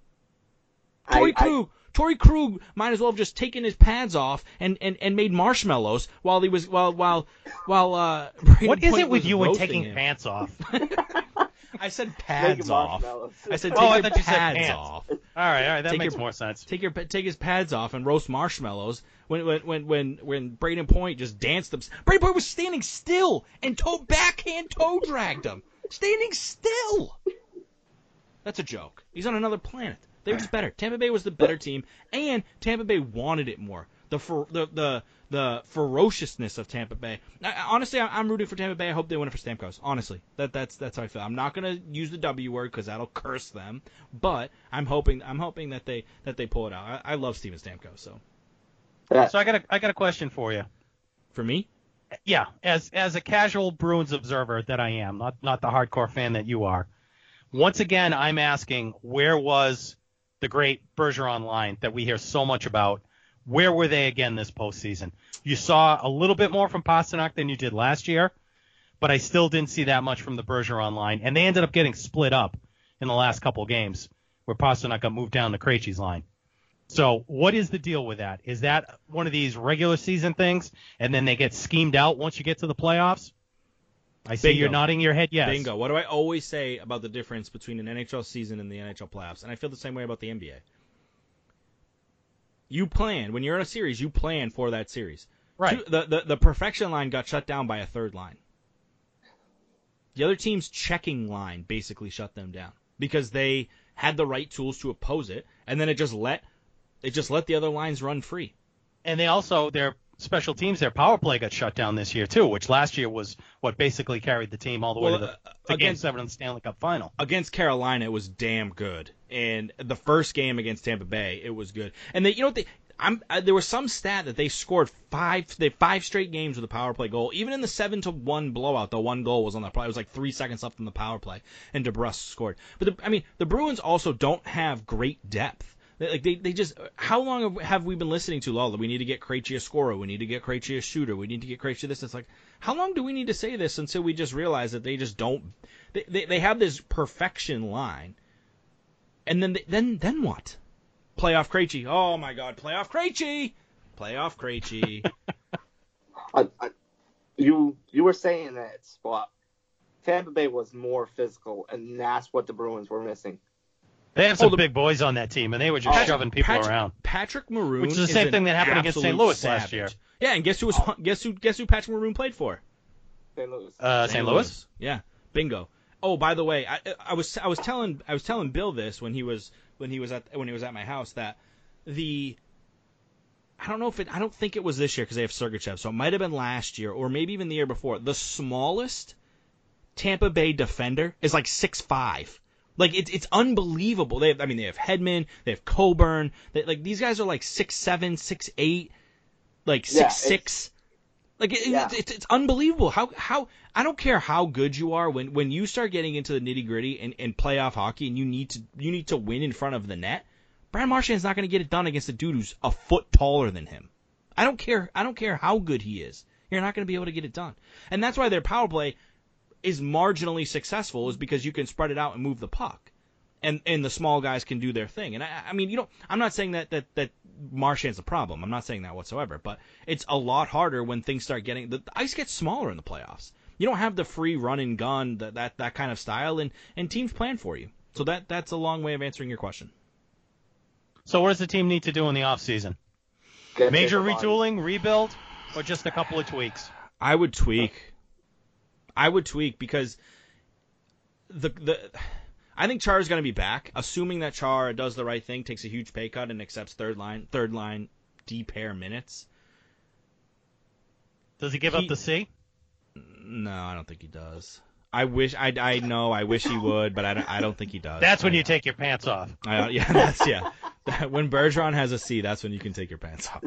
Torey
I- I-
Krug, Torey Krug might as well have just taken his pads off and, and, and made marshmallows while he was while while while uh. Brayden
What is
Point
it with you and taking
him.
pants off?
I said pads off. I said
Oh,
take
I
your
thought you said
pads
pants.
off.
all right, all right, that
Take
makes
your-
more sense.
Take your take his pads off and roast marshmallows when when when when, when Brayden Point just danced them. Brayden Point was standing still and toe backhand toe dragged him, standing still. That's a joke. He's on another planet. They were just better. Tampa Bay was the better team, and Tampa Bay wanted it more. The fer- the the the ferociousness of Tampa Bay. I, I- honestly, I, I'm rooting for Tampa Bay. I hope they win it for Stamkos. Honestly, that that's that's how I feel. I'm not gonna use the W word because that'll curse them, but I'm hoping I'm hoping that they that they pull it out. I, I love Steven Stamkos. So
So I got a I got a question for you.
for me,
Yeah, as as a casual Bruins observer that I am, not not the hardcore fan that you are. Once again, I'm asking, where was the great Bergeron line that we hear so much about? Where were they again this postseason? You saw a little bit more from Pastrnak than you did last year, but I still didn't see that much from the Bergeron line, and they ended up getting split up in the last couple of games, where Pastrnak got moved down to Krejci's line. So what is the deal with that? Is that one of these regular season things, and then they get schemed out once you get to the playoffs? I see
Bingo.
you're nodding your head yes.
bingo. What do I always say about the difference between an NHL season and the NHL playoffs? And I feel the same way about the NBA. You plan when you're in a series. You plan for that series.
Right.
Two- the, the the perfection line got shut down by a third line. The other team's checking line basically shut them down because they had the right tools to oppose it, and then it just let it just let the other lines run free.
And they also their special teams, their power play got shut down this year too, which last year was what basically carried the team all the way to the,
uh,
to Game
against-
Seven of the Stanley Cup Final.
against Carolina, it was damn good, and the first game against Tampa Bay, it was good. And they, you know, what they, I'm uh, there was some stat that they scored five, they five straight games with a power play goal. Even in the seven to one blowout, the one goal was on that play. It was like three seconds left in the power play, and DeBrusk scored. But the, I mean, the Bruins also don't have great depth. They, like they, they just how long have- have we been listening to Lala? We need to get Krejci a scorer. We need to get Krejci a shooter. We need to get Krejci this. It's like how long do we need to say this until we just realize that they just don't. They they, they have this perfection line, and then they, then then what? Playoff Krejci. Oh my God, playoff Krejci. Playoff Krejci.
I, I, you you were saying that spot. Tampa Bay was more physical, and that's what the Bruins were missing.
They have
Oh,
some
the-
big boys on that team, and they were just
Patrick-
shoving people
Patrick,
around.
Patrick Maroon,
Which is the same
an
thing that happened against St.
absolute
Louis last year.
Yeah, and guess who was guess who guess who Patrick Maroon played for?
St. Louis.
Uh, St. Louis.
Yeah, bingo. Oh, by the way, I, I was I was telling I was telling Bill this when he was when he was at when he was at my house that the I don't know if it I don't think it was this year because they have Sergachev, so it might have been last year or maybe even the year before. The smallest Tampa Bay defender is like six five. Like it's it's unbelievable. They have, I mean, they have Hedman, they have Coburn. They, like these guys are like six seven, six eight, like six
Yeah,
six. Like it,
Yeah.
it's, it's unbelievable how how I don't care how good you are when when you start getting into the nitty gritty and, and playoff hockey and you need to you need to win in front of the net. Brad Marchand's not going to get it done against a dude who's a foot taller than him. I don't care. I don't care how good he is. You're not going to be able to get it done, and that's why their power play is marginally successful. Is because you can spread it out and move the puck, and and the small guys can do their thing. And I, I mean, you know, I'm not saying that that that Marchand's the problem. I'm not saying that whatsoever. But it's a lot harder when things start getting the, the ice gets smaller in the playoffs. You don't have the free run and gun that that that kind of style, and and teams plan for you. So that that's a long way of answering your question.
So what does the team need to do in the offseason?
Get
Major
bigger bodies.
retooling, rebuild, or just a couple of tweaks?
I would tweak. I would tweak because the the I think Char is going to be back, assuming that Char does the right thing, takes a huge pay cut, and accepts third line third line D pair minutes.
Does he give
He-
up the C?
No, I don't think he does. I wish I I know I wish he would, but I don't, I don't think he does.
That's when
I-
you take your pants off.
I, uh, yeah, that's yeah. when Bergeron has a C, that's when you can take your pants off.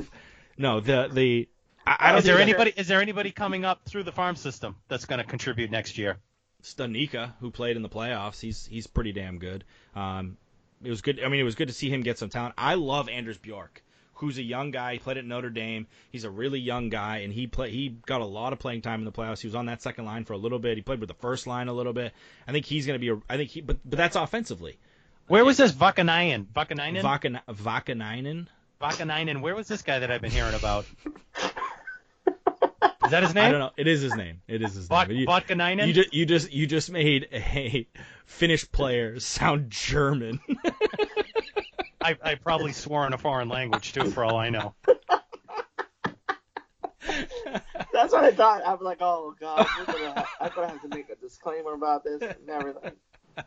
No, the the I, I don't
Is there anybody? Is there anybody coming up through the farm system that's going to contribute next year?
Studnicka, who played in the playoffs, he's he's pretty damn good. Um, it was good. I mean, it was good to see him get some talent. I love Anders Bjork, who's a young guy. He played at Notre Dame. He's a really young guy, and he play he got a lot of playing time in the playoffs. He was on that second line for a little bit. He played with the first line a little bit. I think he's going to be. A, I think he, but but that's offensively.
Where was this Vaakanainen?
Vaakanainen? Vaakanainen.
Vaakanainen. Where was this guy that I've been hearing about? Is that his name?
I don't know. It is his name. It is his name.
Vak-
But you,
Vaakanainen?
you just you just you just made a Finnish player sound German.
I, I probably swore in a foreign language too, for all I know.
That's what I thought. I was like, oh god, we're gonna I'm gonna have to make a disclaimer about this and everything.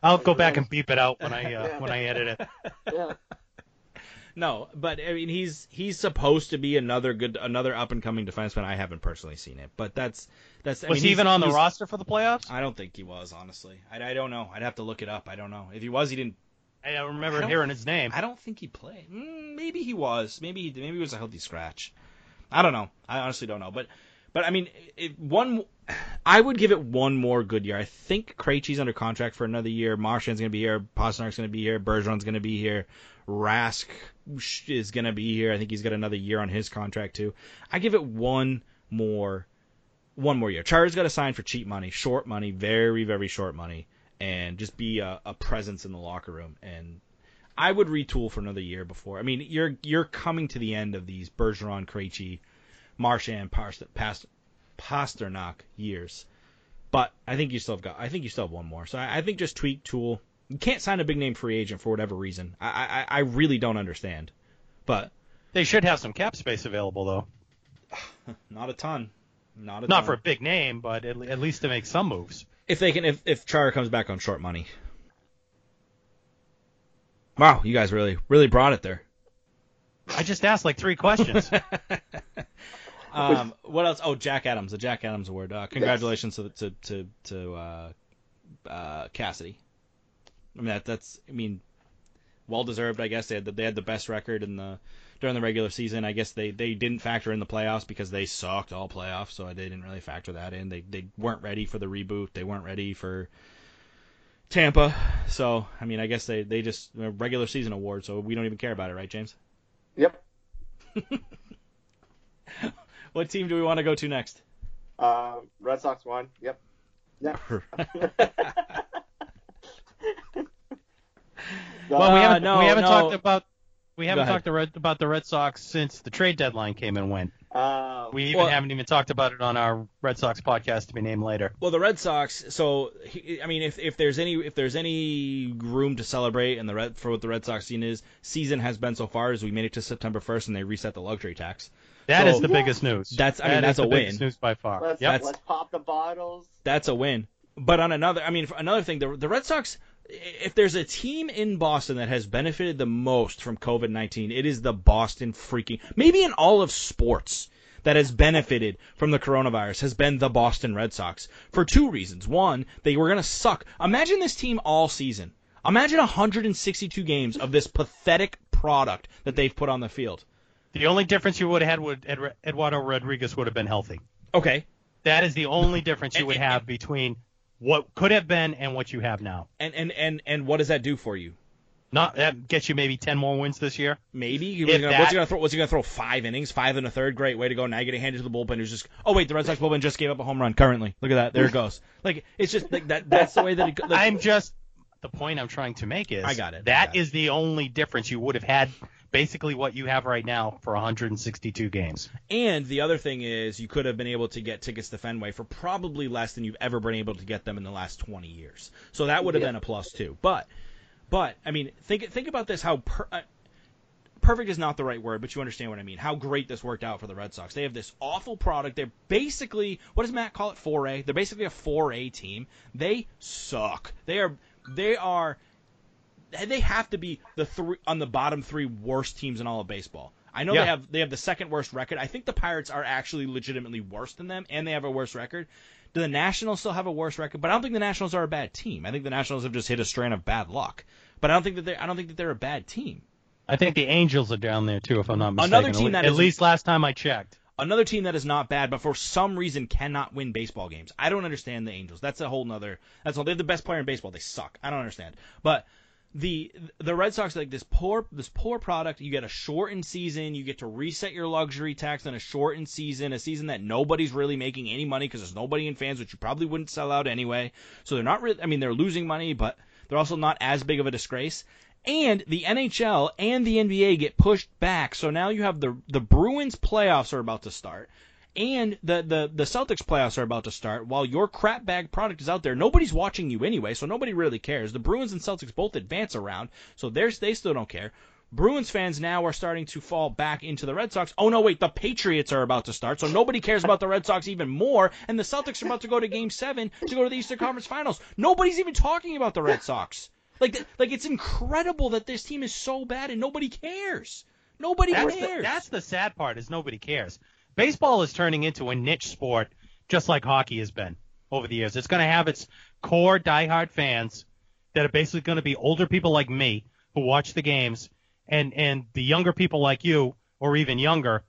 I'll go back and beep it out when I uh,
Yeah.
when I edit it.
Yeah.
No, but I mean he's he's supposed to be another good another up and coming defenseman. I haven't personally seen it, but that's that's. I
Was
mean,
he even on the roster for the playoffs?
I don't think he was honestly. I, I don't know. I'd have to look it up. I don't know if he was. He didn't.
I don't remember
I
hearing his name.
I don't think he played. Mm, maybe he was. Maybe he maybe he was a healthy scratch. I don't know. I honestly don't know. But but I mean, it, one. I would give it one more good year. I think Krejci's under contract for another year. Marchand's going to be here. Pastrnak's going to be here. Bergeron's going to be here. Rask is going to be here. I think he's got another year on his contract too. I give it one more, one more year. Char's got to sign for cheap money, short money, very very short money, and just be a, a presence in the locker room. And I would retool for another year before. I mean, you're you're coming to the end of these Bergeron, Krejci, Marchand, Past, Pastrnak years. But I think you still have got. I think you still have one more. So I, I think just tweak tool. You can't sign a big name free agent for whatever reason. I I, I really don't understand. But
They should have some cap space available though.
not a ton. Not a
Not
ton.
for a big name, but at, at least to make some moves.
if they can if if Chara comes back on short money. Wow, you guys really really brought it there.
I just asked like three questions.
Um, what else? Oh, Jack Adams, the Jack Adams Award. Uh, congratulations to to to, to uh, uh, Cassidy. I mean that that's I mean, well deserved. I guess they had the, they had the best record in the during the regular season. I guess they, they didn't factor in the playoffs because they sucked all playoffs, so they didn't really factor that in. They they weren't ready for the reboot. They weren't ready for Tampa. So I mean, I guess they they just regular season award. So we don't even care about it, right, James?
Yep.
What team do we want to go to next?
Uh, Red Sox won. Yep. Yep.
well, we
Uh,
haven't
no,
we haven't
no.
talked about we haven't talked the Red, about the Red Sox since the trade deadline came and went.
Uh,
We even
Well-
haven't even talked about it on our Red Sox podcast to be named later.
Well, the Red Sox. So I mean, if if there's any if there's any room to celebrate and the red for what the Red Sox scene is, season has been so far as we made it to September 1st and they reset the luxury tax.
That is
So-
the biggest news.
That's- I mean,
That
that's
is
a
the
win.
news by far.
let's
Yep.
let's pop the bottles.
That's a win. But on another, I mean, another thing, the the Red Sox. If there's a team in Boston that has benefited the most from COVID 19, it is the Boston freaking. Maybe in all of sports. that has benefited from the coronavirus has been the Boston Red Sox for two reasons. One, they were going to suck. Imagine this team all season. Imagine 162 games of this pathetic product that they've put on the field.
The only difference you would have had would Eduardo Rodriguez would have been healthy.
Okay.
That is the only difference you would have between what could have been and what you have now.
And and and and what does that do for you?
Not that gets you maybe ten more wins this year.
Maybe. Was gonna,
that-
what's he gonna throw? Was he gonna throw five innings, five and a third? Great way to go. Now you get to hand to the bullpen who's just. Oh wait, the Red Sox bullpen just gave up a home run. Currently, look at that. There it goes. Like it's just like that. That's the way that it. Like,
I'm just the point I'm trying to make is
I got it, I
That
got it.
the only difference you would have had. Basically, what you have right now for 162 games.
And the other thing is, you could have been able to get tickets to Fenway for probably less than you've ever been able to get them in the last 20 years. So that would have
Yeah.
been a plus too. But, but I mean, think think about this: how per, uh, perfect is not the right word, but you understand what I mean. How great this worked out for the Red Sox. They have this awful product. They're basically what does Matt call it? 4A. They're basically a 4A team. They suck. They are they are they have to be the three on the bottom three worst teams in all of baseball. I know
Yeah.
they have they have the second worst record. I think the Pirates are actually legitimately worse than them, and they have a worse record. Do the Nationals still have a worse record? But I don't think the Nationals are a bad team. I think the Nationals have just hit a strand of bad luck. But I don't think that they I don't think that they're a bad team.
I think the Angels are down there too, if I'm not mistaken.
Another team that
at
is-
least last time I checked.
Another team that is not bad, but for some reason cannot win baseball games. I don't understand the Angels. That's a whole nother. That's all. They're the best player in baseball. They suck. I don't understand. But the the Red Sox like this poor this poor product. You get a shortened season. You get to reset your luxury tax on a shortened season, a season that nobody's really making any money because there's nobody in fans, which you probably wouldn't sell out anyway. So they're not really. I mean, they're losing money, but they're also not as big of a disgrace. And the NHL and the NBA get pushed back. So now you have the the Bruins playoffs are about to start. And the, the, the Celtics playoffs are about to start while your crap bag product is out there. Nobody's watching you anyway, so nobody really cares. The Bruins and Celtics both advance around, so they still don't care. Bruins fans now are starting to fall back into the Red Sox. Oh no, wait, the Patriots are about to start, so nobody cares about the Red Sox even more. And the Celtics are about to go to Game Seven to go to the Eastern Conference Finals. Nobody's even talking about the Red Sox. Like, like it's incredible that this team is so bad and nobody cares. Nobody
That's the,
cares.
that's the sad part is nobody cares. Baseball is turning into a niche sport, just like hockey has been over the years. It's going to have its core diehard fans that are basically going to be older people like me who watch the games, and and the younger people like you or even younger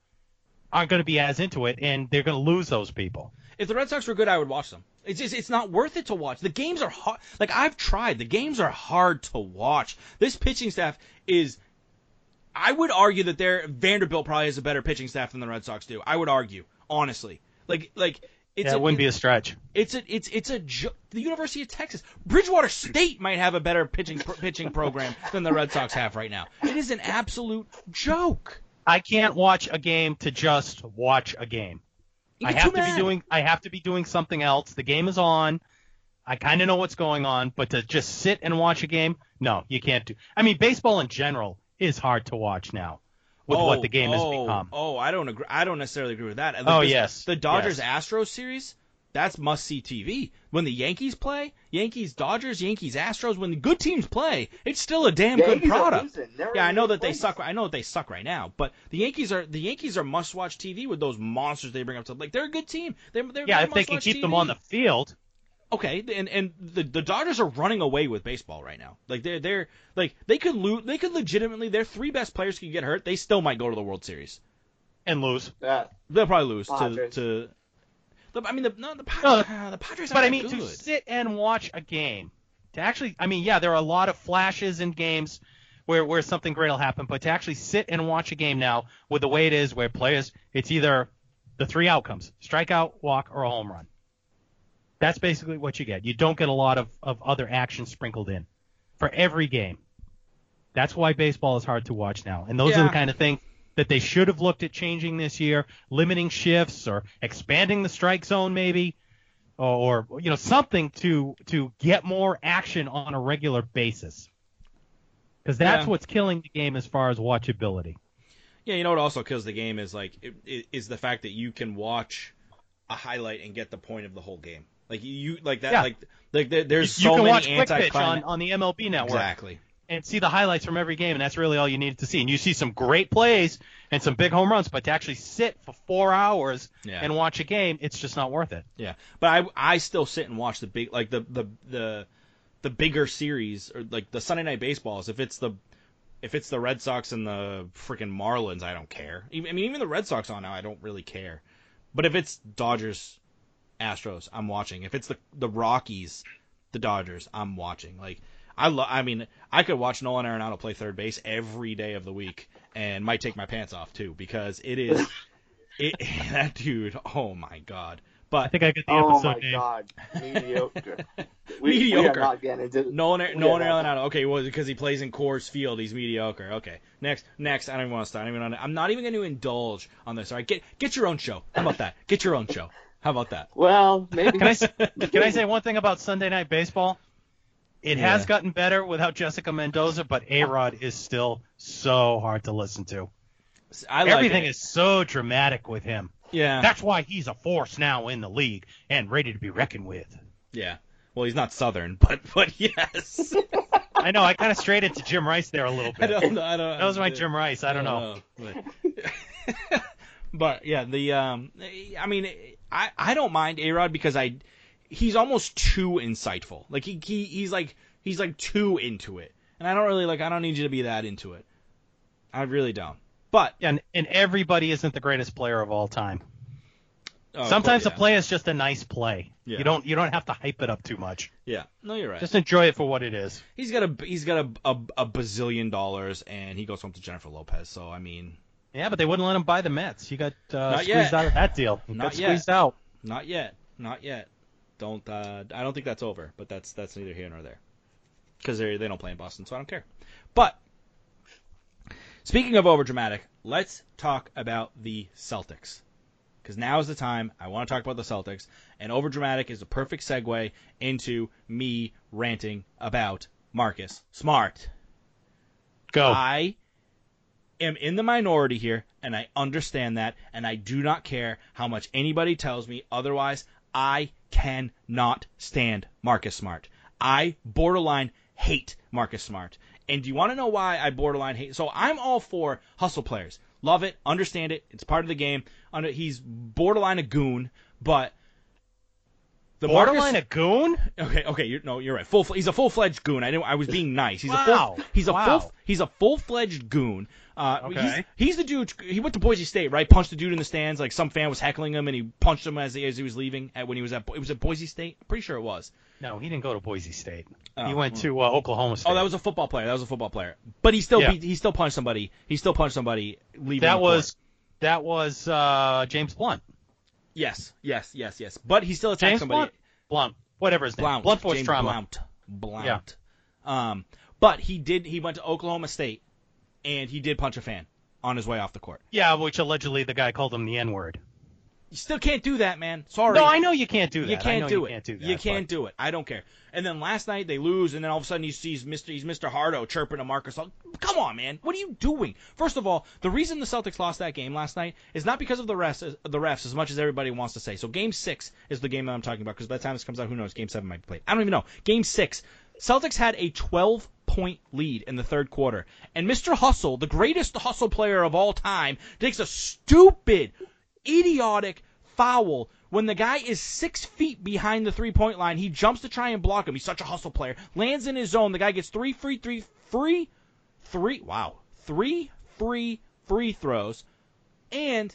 aren't going to be as into it, and they're going to lose those people.
If the Red Sox were good, I would watch them. It's just, it's not worth it to watch. The games are hard. Like I've tried. The games are hard to watch. This pitching staff is. I would argue that their Vanderbilt probably has a better pitching staff than the Red Sox do. I would argue, honestly. Like like it's
yeah,
a,
it wouldn't be a stretch.
it's a it's it's a jo- the University of Texas, Bridgewater State might have a better pitching pitching program than the Red Sox have right now. It is an absolute joke.
I can't watch a game to just watch a game. I have to
mad.
be doing I have to be doing something else. The game is on. I kind of know what's going on, but to just sit and watch a game, no, you can't do. I mean, baseball in general is hard to watch now with what oh, the game
oh,
has become.
Oh, I don't agree. I don't necessarily agree with that. Oh, like
Oh,
this-
yes.
the Dodgers
Yes.
Astros series. That's must see TV. When the Yankees play, Yankees Dodgers, Yankees Astros. When the good teams play, it's still a damn good
Yankees are
product. Yeah, I know
eighth
that they suck. I know that they suck right now. But the Yankees are the Yankees are must watch TV with those monsters they bring up to. Like they're a good team. They're, they're
Yeah,
they're
if they can
must-watch
keep them on the field.
Okay, and and the the Dodgers are running away with baseball right now. Like they're they're like they could lose. They could legitimately. Their three best players could get hurt. They still might go to the World Series.
And lose.
Yeah.
They'll probably lose to
Padres.
to. The, I mean, the no, the Padres. uh, the Padres.
But I mean,
that
to sit and watch a game, to actually, I mean, yeah, there are a lot of flashes in games where where something great will happen, but to actually sit and watch a game now with the way it is, where players, it's either the three outcomes: strikeout, walk, or a home run. That's basically what you get. You don't get a lot of, of other action sprinkled in for every game. That's why baseball is hard to watch now. And those are the kind of things that they should have looked at changing this year, limiting shifts or expanding the strike zone maybe, or, or you know something to to get more action on a regular basis. Because that's
Yeah.
what's killing the game as far as watchability.
Yeah, you know what also kills the game is like it, it, is the fact that you can watch a highlight and get the point of the whole game. Like you like that.
Yeah.
Like like there, there's
you
so
can
many
watch Quick Pitch on, on the MLB network.
Exactly.
and see the highlights from every game, and that's really all you needed to see. And you see some great plays and some big home runs, but to actually sit for four hours
Yeah.
and watch a game, it's just not worth it.
Yeah, but I I still sit and watch the big like the the the the bigger series or like the Sunday night baseballs. If it's the if it's the Red Sox and the freaking Marlins, I don't care. Even, I mean, even the Red Sox on now, I don't really care. But if it's Dodgers, Astros, I'm watching. If it's the the Rockies, the Dodgers, I'm watching. Like I love. I mean, I could watch Nolan Arenado play third base every day of the week, and might take my pants off too because it is. It, that dude, oh my god! But I
think I get the
Oh
episode
my
name.
god, mediocre. We,
Mediocre.
We are not getting into
Nolan,
we
Nolan Arenado. Okay, well, because he plays in Coors Field, he's mediocre. Okay, next, next. I don't even want to start. I don't even wanna, I'm not even going to indulge on this. All right, get get your own show. How about that? Get your own show. How about that?
Well, maybe.
Can I, s- can I say one thing about Sunday Night Baseball? It
Yeah.
has gotten better without Jessica Mendoza, but A Rod is still so hard to listen to.
I like
Everything
it.
is so dramatic with him.
Yeah,
That's why he's a force now in the league and ready to be reckoned with.
yeah. Well, he's not Southern, but but yes.
I know. I kind of strayed into Jim Rice there a little bit.
I
bit.
don't know. I don't.
That was my Jim Rice. I don't know.
But, but yeah, the um, I mean, I I don't mind A Rod because I, he's almost too insightful. Like he, he he's like he's like too into it, and I don't really like. I don't need you to be that into it. I really don't. But
And, and everybody isn't the greatest player of all time.
oh,
Sometimes
course,
a play is just a nice play.
Yeah.
You don't you don't have to hype it up too much.
Yeah, no, you're right.
Just enjoy it for what it is.
he's got a he's got a, a a bazillion dollars, and he goes home to Jennifer Lopez. So I mean,
Yeah, but they wouldn't let him buy the Mets. He got uh, squeezed
yet.
out of that deal. He
Not
got
yet.
squeezed out.
Not yet. Not yet. Don't. Uh, I don't think that's over, but that's that's neither here nor there. Because they they don't play in Boston, so I don't care. But speaking of overdramatic, let's talk about the Celtics. Because now is the time I want to talk about the Celtics, and overdramatic is the perfect segue into me ranting about Marcus Smart.
Go.
I am in the minority here, and I understand that, and I do not care how much anybody tells me otherwise. I cannot stand Marcus Smart. I borderline hate Marcus Smart. And do you want to know why I borderline hate? So I'm all for hustle players. Love it, understand it. It's part of the game. He's borderline a goon, but the
Borderline
Marcus,
a goon?
Okay, okay, you're, no, you're right. Full, he's a full-fledged goon. I didn't, I was being nice. He's a
Wow.
full, he's a
Wow.
full, he's a full-fledged goon. Uh,
Okay.
he's, he's the dude. He went to Boise State, right? Punched the dude in the stands. Like some fan was heckling him, and he punched him as he, as he was leaving. At when he was at, it was at Boise State. Pretty sure it was.
No, he didn't go to Boise State.
Oh,
he went to uh, Oklahoma State.
Oh, that was a football player. That was a football player. But he still,
Yeah.
beat, he still punched somebody. He still punched somebody leaving.
that was that was uh, James Blunt.
Yes, yes, yes, yes. But he still attacked
James
somebody.
Blunt. Blunt. Whatever his name.
Blount.
Blunt force
James
trauma.
Blount. Blount. Um, but he did. He went to Oklahoma State, and he did punch a fan on his way off the court.
Yeah, which allegedly the guy called him the N word.
You still can't do that, man. Sorry.
No, I know you can't do that.
You can't do
you
it.
Can't do that.
you can't
but-
do it. I don't care. And then last night they lose, and then all of a sudden he sees Mr. He's Mr. Hardo chirping to Marcus. Come on, man. What are you doing? First of all, the reason the Celtics lost that game last night is not because of the refs, the refs as much as everybody wants to say. So Game Six is the game that I'm talking about because by the time this comes out, who knows? Game Seven might be played. I don't even know. Game Six, Celtics had a 12 point lead in the third quarter, and Mr. Hustle, the greatest hustle player of all time, takes a stupid, idiotic foul when the guy is six feet behind the three point line. He jumps to try and block him. He's such a hustle player. Lands in his zone. The guy gets three free, three free, three. Wow, three free free throws, and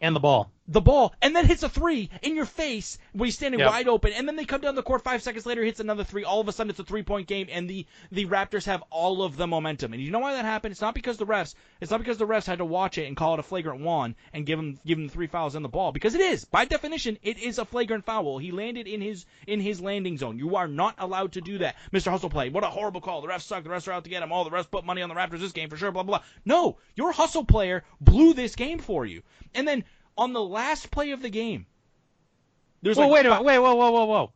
And the ball.
The ball, and then hits a three in your face when he's standing
Yep.
wide open, and then they come down the court five seconds later, hits another three. All of a sudden, it's a three point game, and the the Raptors have all of the momentum. And you know why that happened? It's not because the refs. It's not because the refs had to watch it and call it a flagrant one and give him give him three fouls on the ball because it is by definition it is a flagrant foul. He landed in his in his landing zone. You are not allowed to do that, Mr. Hustle play. What a horrible call. The refs suck. The refs are out to get him. All the refs put money on the Raptors this game for sure. Blah blah. blah. No, your hustle player blew this game for you, and then on the last play of the game. There's
Well,
like
wait a minute. Wait, whoa, whoa, whoa, whoa.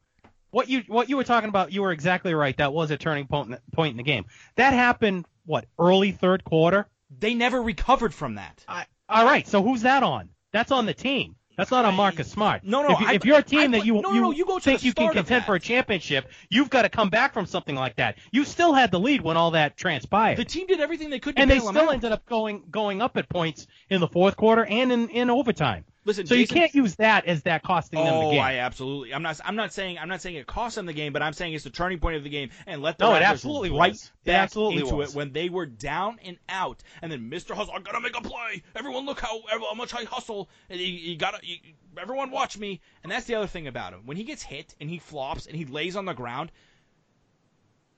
What you what you were talking about? You were exactly right. That was a turning point in the, point in the game. That happened. What early third quarter?
They never recovered from that.
I, all right. So who's that on? That's on the team. That's not on Marcus Smart.
No, no,
If, you-
I-
if you're a team
I-
that you
no, no, no, you go
think you can contend for a championship, you've got to come back from something like that. You still had the lead when all that transpired.
The team did everything they could to
and they still
out.
ended up going going up at points in the fourth quarter and in, in overtime.
Listen,
so
Jason-
you can't use that as that costing them the
Oh,
game.
I absolutely. I'm not. I'm not saying. I'm not saying it cost them the game, but I'm saying it's the turning point of the game, and let the
No, it absolutely
right
was. It absolutely
into
was.
it when they were down and out, and then Mr. Hustle, I gotta make a play. Everyone, look how, how much I hustle, and you, you gotta. You, everyone, watch me. And that's the other thing about him. When he gets hit and he flops and he lays on the ground,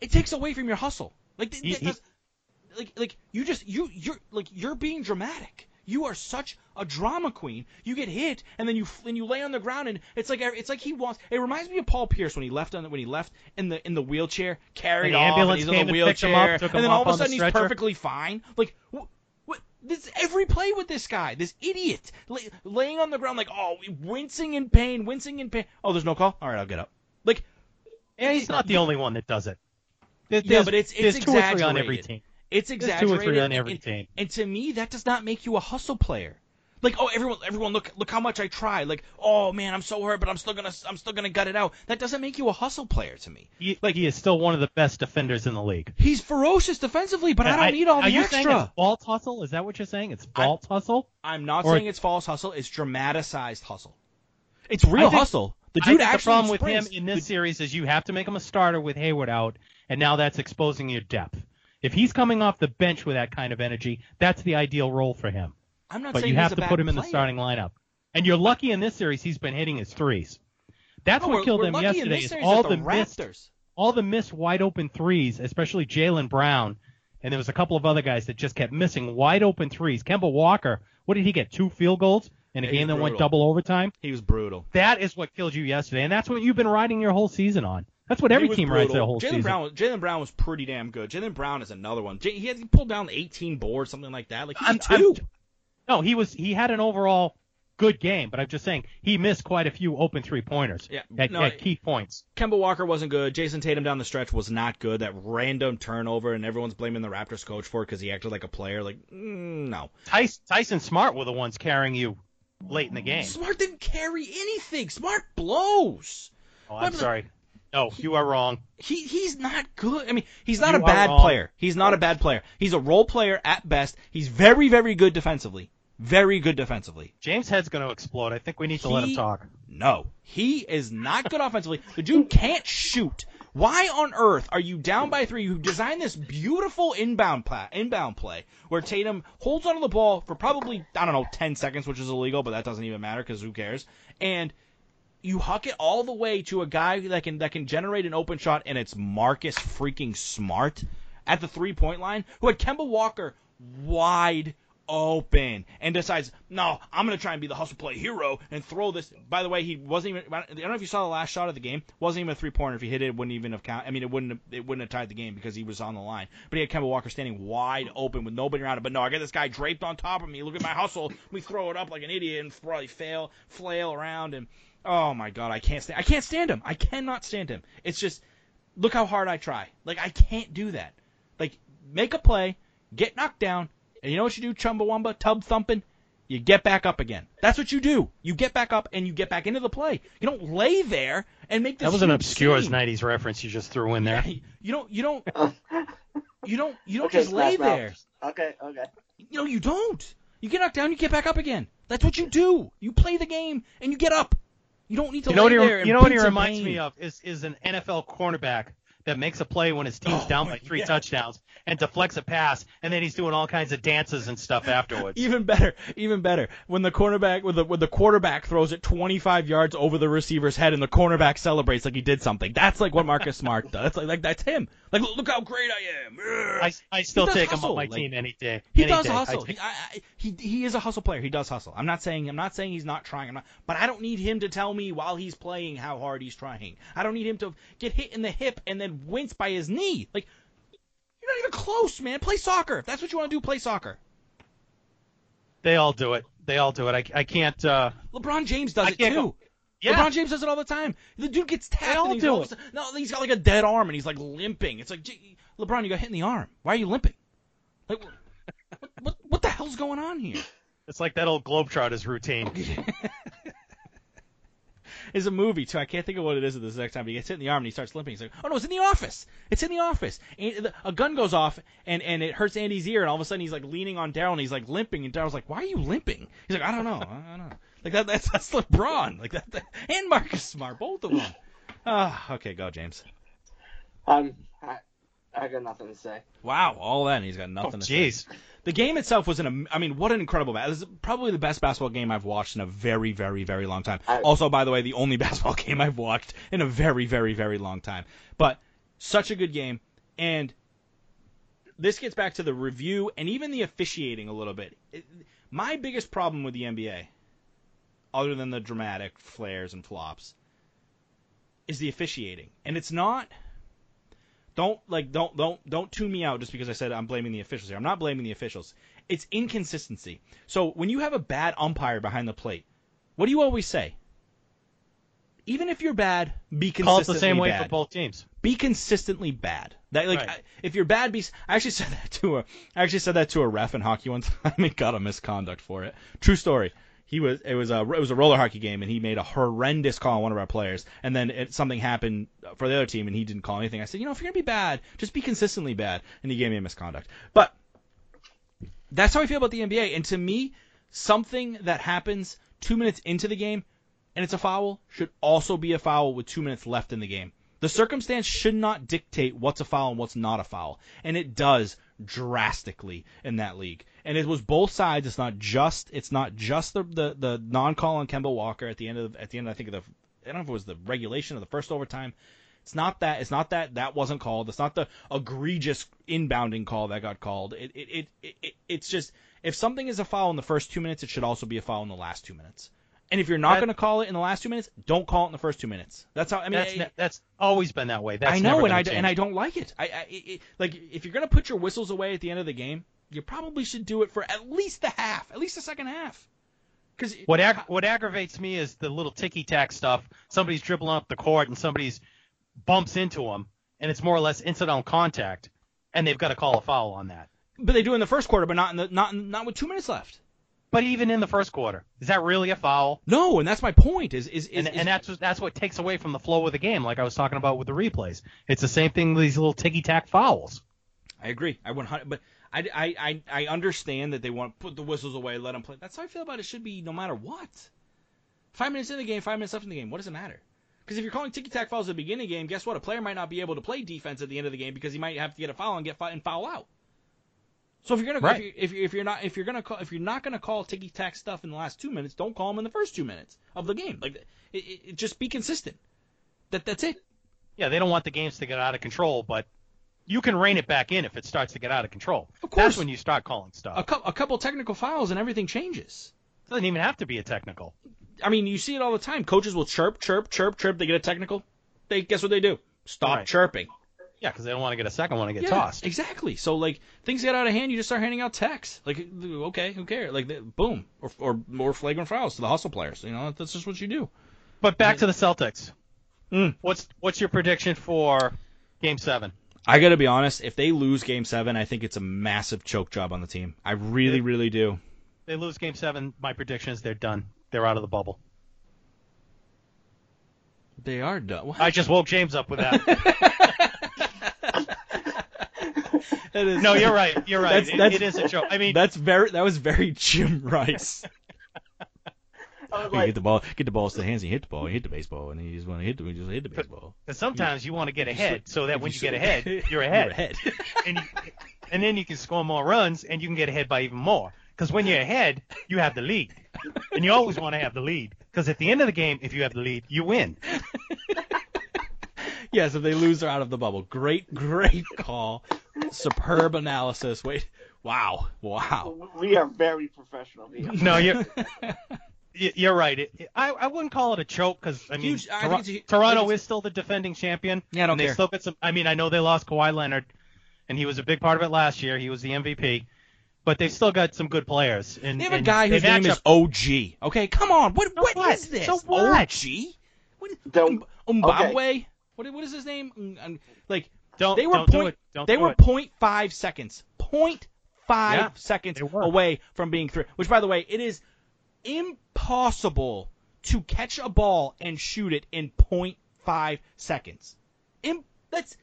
it takes away from your hustle. Like,
He- he-
like, like you just you you're like you're being dramatic. You are such a drama queen. You get hit, and then you and you lay on the ground, and it's like it's like he wants. It reminds me of Paul Pierce when he left on when he left in the in the wheelchair, carried
And the
off, and he's in the
and
wheelchair,
up,
and then all of a sudden he's perfectly fine. Like? What? This every play with this guy, this idiot, lay, laying on the ground like oh, wincing in pain, wincing in pain. Oh, there's no call. All right, I'll get up. Like
yeah, he's not the only one that does it. There-
yeah, but it's it's
there's two or
exaggerated.
three on every team.
It's
There's
exaggerated.
two or three on every
and,
team.
and to me, that does not make you a hustle player. Like, oh, everyone, everyone, look, look how much I try. Like, oh man, I'm so hurt, but I'm still gonna, I'm still gonna gut it out. That doesn't make you a hustle player to me.
He, like he is still one of the best defenders in the league.
He's ferocious defensively, but I don't need all
are
the
you
extra.
saying it's false hustle? Is that what you're saying? It's
I-
false hustle?
I'm not
or-
saying it's false hustle. It's dramatized hustle. It's real
think-
hustle. The
I
dude
think the
actually
problem with him in this series is you have to make him a starter with Hayward out, and now that's exposing your depth. If he's coming off the bench with that kind of energy, that's the ideal role for him.
I'm not
But
saying
you
he's
have
a
to
bad
put him in the starting lineup. And you're lucky in this series he's been hitting his threes. That's
No,
what killed
we're
him yesterday. Is all the,
the
missed, all the missed wide open threes, especially Jaylen Brown, and there was a couple of other guys that just kept missing wide open threes. Kemba Walker, what did he get? Two field goals in a
Yeah,
game that went double overtime.
He was brutal.
That is what killed you yesterday, and that's what you've been riding your whole season on. That's what every team rides
brutal.
whole
Jaylen
season.
Brown, Jaylen Brown was pretty damn good. Jaylen Brown is another one. J- He had he pulled down 18 boards, something like that. Like
I'm-
a
I'm- No, he was he had an overall good game, but I'm just saying he missed quite a few open three pointers
Yeah,
at,
no,
at key points.
Kemba Walker wasn't good. Jayson Tatum down the stretch was not good. That random turnover, and everyone's blaming the Raptors coach for it because he acted like a player. Like, mm, no.
Tyson, Tyson Smart were the ones carrying you late in the game.
Smart didn't carry anything. Smart blows.
Oh, I'm sorry. Oh, no, you are wrong.
He he's not good. I mean, he's not
You
a bad
wrong.
player. He's not a bad player. He's a role player at best. He's very very good defensively. Very good defensively.
James' head's going to explode. I think we need to let him talk.
No, he is not good offensively. The dude can't shoot. Why on earth are you down by three? You designed this beautiful inbound play, inbound play where Tatum holds onto the ball for probably I don't know ten seconds, which is illegal, but that doesn't even matter because who cares? And you huck it all the way to a guy that can that can generate an open shot, and it's Marcus freaking Smart at the three point line, who had Kemba Walker wide open and decides, no, I'm gonna try and be the hustle play hero and throw this. By the way, he wasn't even. I don't know if you saw the last shot of the game. wasn't even a three pointer. If he hit it, it wouldn't even have count. I mean, it wouldn't. Have, it wouldn't have tied the game because he was on the line. But he had Kemba Walker standing wide open with nobody around him. But no, I got this guy draped on top of me. Look at my hustle. Me throw it up like an idiot and probably fail, flail around and. Oh my god, I can't stand. I can't stand him. I cannot stand him. It's just look how hard I try. Like I can't do that. Like make a play, get knocked down, and you know what you do, Chumbawamba, tub thumping? You get back up again. That's what you do. You get back up and you get back into the play. You don't lay there and make this.
That was an obscure
scene.
'90s reference you just threw in there.
You don't. You don't. You don't. You don't
okay,
just lay
Smash Mouth.
there.
Okay, okay.
You know, you don't. You get knocked down, you get back up again. That's what you do. You play the game and you get up. You don't need to
You know what he, you know what he reminds
pain.
me of is is an NFL cornerback that makes a play when his team's
Oh,
down by three
yeah.
touchdowns and deflects a pass, and then he's doing all kinds of dances and stuff afterwards.
Even better, even better. When the cornerback, when the when the quarterback throws it 25 yards over the receiver's head, and the cornerback celebrates like he did something. That's like what Marcus Smart does. That's like, like that's him. Like look, how great I am.
I, I still take him
hustle,
on my
like-
team any day.
He
any
does
day. I
hustle.
take-
He, I, I, he he is a hustle player. He does hustle. I'm not saying I'm not saying he's not trying. I'm not, but I don't need him to tell me while he's playing how hard he's trying. I don't need him to get hit in the hip and then wince by his knee. Like you're not even close, man. Play soccer. If that's what you want to do. Play soccer.
They all do it. They all do it. I, I can't. Uh,
LeBron James does it too.
go- yeah.
LeBron James does it all the time. The dude gets tapped.
all
and
do
all
it.
sudden- No, he's got like a dead arm and he's like limping. It's like, gee, LeBron, you got hit in the arm. Why are you limping? Like, what, what, what the hell's going on here?
it's like that old Globetrotters routine.
is a movie too. I can't think of what it is at this next time. But he gets hit in the arm and he starts limping. He's like, "Oh no, it's in the office! It's in the office!" And a gun goes off and and it hurts Andy's ear, and all of a sudden he's like leaning on Darryl and he's like limping, and Darryl's like, "Why are you limping?" He's like, "I don't know, I don't know." Like that, that's that's LeBron, like that, that and Marcus Smart, both of them. Ah, okay, go James.
Um, I, I got nothing to say.
Wow, all that, and he's got
Oh,
nothing to say.
jeez.
The game itself was an, I mean, what an incredible match. This is probably the best basketball game I've watched in a very, very, very long time.
I-
also, by the way, the only basketball game I've watched in a very, very, very long time. But such a good game, and this gets back to the review and even the officiating a little bit. It, my biggest problem with the NBA, other than the dramatic flares and flops, is the officiating, and it's not don't like don't don't don't tune me out just because I said I'm blaming the officials here. I'm not blaming the officials. It's inconsistency. So when you have a bad umpire behind the plate, what do you always say? Even if you're bad, be consistently
Call it the same way for both teams.
Be consistently bad. That like
Right.
I- if you're bad, be. I actually said that to a. I actually said that to a ref in hockey once. I mean, got a misconduct for it. True story. He was it was a it was a roller hockey game and he made a horrendous call on one of our players and then it, something happened for the other team and he didn't call anything. I said, you know, if you're gonna be bad, just be consistently bad. And he gave me a misconduct. But that's how I feel about the NBA. And to me, something that happens two minutes into the game and it's a foul should also be a foul with two minutes left in the game. The circumstance should not dictate what's a foul and what's not a foul, and it does drastically in that league. And it was both sides. It's not just it's not just the the, the non call on Kemba Walker at the end of at the end. I think of the I don't know if it was the regulation of the first overtime. It's not that. It's not that that wasn't called. It's not the egregious inbounding call that got called. It, it, it, it it's just if something is a foul in the first two minutes, it should also be a foul in the last two minutes. And if you're not going to call it in the last two minutes, don't call it in the first two minutes. That's how I mean.
that's
it-
ne- that's always been that way. That's
I know, and I
gonna
and I don't like it. I, I it, like if you're gonna put your whistles away at the end of the game, you probably should do it for at least the half, at least the second half. Because
What ag- what aggravates me is the little ticky tack stuff. Somebody's dribbling up the court and somebody's bumps into them, and it's more or less incidental contact, and they've got to call a foul on that.
but they do in the first quarter, but not in the not not with two minutes left.
But even in the first quarter, is that really a foul?
No, and that's my point. Is is, is,
And,
is
and that's what- that's what takes away from the flow of the game, like I was talking about with the replays. It's the same thing with these little ticky tack fouls.
I agree. I 100. But I, I, I, I understand that they want to put the whistles away, let them play. That's how I feel about it. Should be no matter what. Five minutes in the game, five minutes left in the game. What does it matter? Because if you're calling ticky tack fouls at the beginning of the game, guess what? A player might not be able to play defense at the end of the game because he might have to get a foul and get fi- and foul out. So if you're gonna
Right.
if, you, if, you, if you're not if you're gonna call if you're not gonna call ticky tack stuff in the last two minutes, don't call them in the first two minutes of the game. Like it, it, just be consistent. That that's it.
Yeah, they don't want the games to get out of control, but you can rein it back in if it starts to get out of control.
Of course.
That's when you start calling stuff.
A, a couple technical fouls and everything changes.
It doesn't even have to be a technical.
I mean, you see it all the time. Coaches will chirp, chirp, chirp, chirp. They get a technical. They guess what they do? Stop
Right.
chirping.
Yeah, because they don't want to get a second one and get
Yeah,
tossed.
Exactly. So like things get out of hand, you just start handing out texts. Like okay, who cares? Like boom, or or more flagrant fouls to the hustle players. You know that's just what you do.
But back to the Celtics.
Mm.
What's what's your prediction for Game Seven?
I got to be honest. If they lose Game Seven, I think it's a massive choke job on the team. I really,
Yeah.
really do.
They lose Game Seven. My prediction is they're done. They're out of the bubble.
They are done. What?
I just woke James up with that.
That is-
no, you're right. You're right.
That's-
It-
that's-
it is a joke. I mean,
That's very. That was very Jim Rice.
I was
You
like,
get the ball, get the balls to the hands. You hit the ball. You hit the baseball, and you just want to hit the. You just hit the baseball.
'cause sometimes you want to get ahead, so that when you get ahead, you're ahead.
You're ahead.
and, you, and then you can score more runs, and you can get ahead by even more. Because when you're ahead, you have the lead, and you always want to have the lead. Because at the end of the game, if you have the lead, you win.
yes, if they lose, they're out of the bubble. Great, great call. Superb analysis. Wait, wow, wow.
we are very professional here.
No, you're you're right. It, it- I I wouldn't call it a choke because I mean
Huge- I
Tor-
think it's a- I
Toronto is still the defending champion.
Yeah, I don't
and they still got some. I mean, I know they lost Kawhi Leonard, and he was a big part of it last year. He was the MVP, but they've still got some good players. And
They have a
and
guy
they
whose name
match
is
up-
OG. Okay, come on. What
So
what
what?
is this?
So what?
OG? What is,
Don't-
um, Umbabwe? What what is his name? Um, Like
Don't
they were
don't do
point.
Don't
they
do
were
it.
0.5 seconds. 0.5
Yeah,
seconds away from being through. Which by the way, it is impossible to catch a ball and shoot it in 0.5 seconds. In, that's.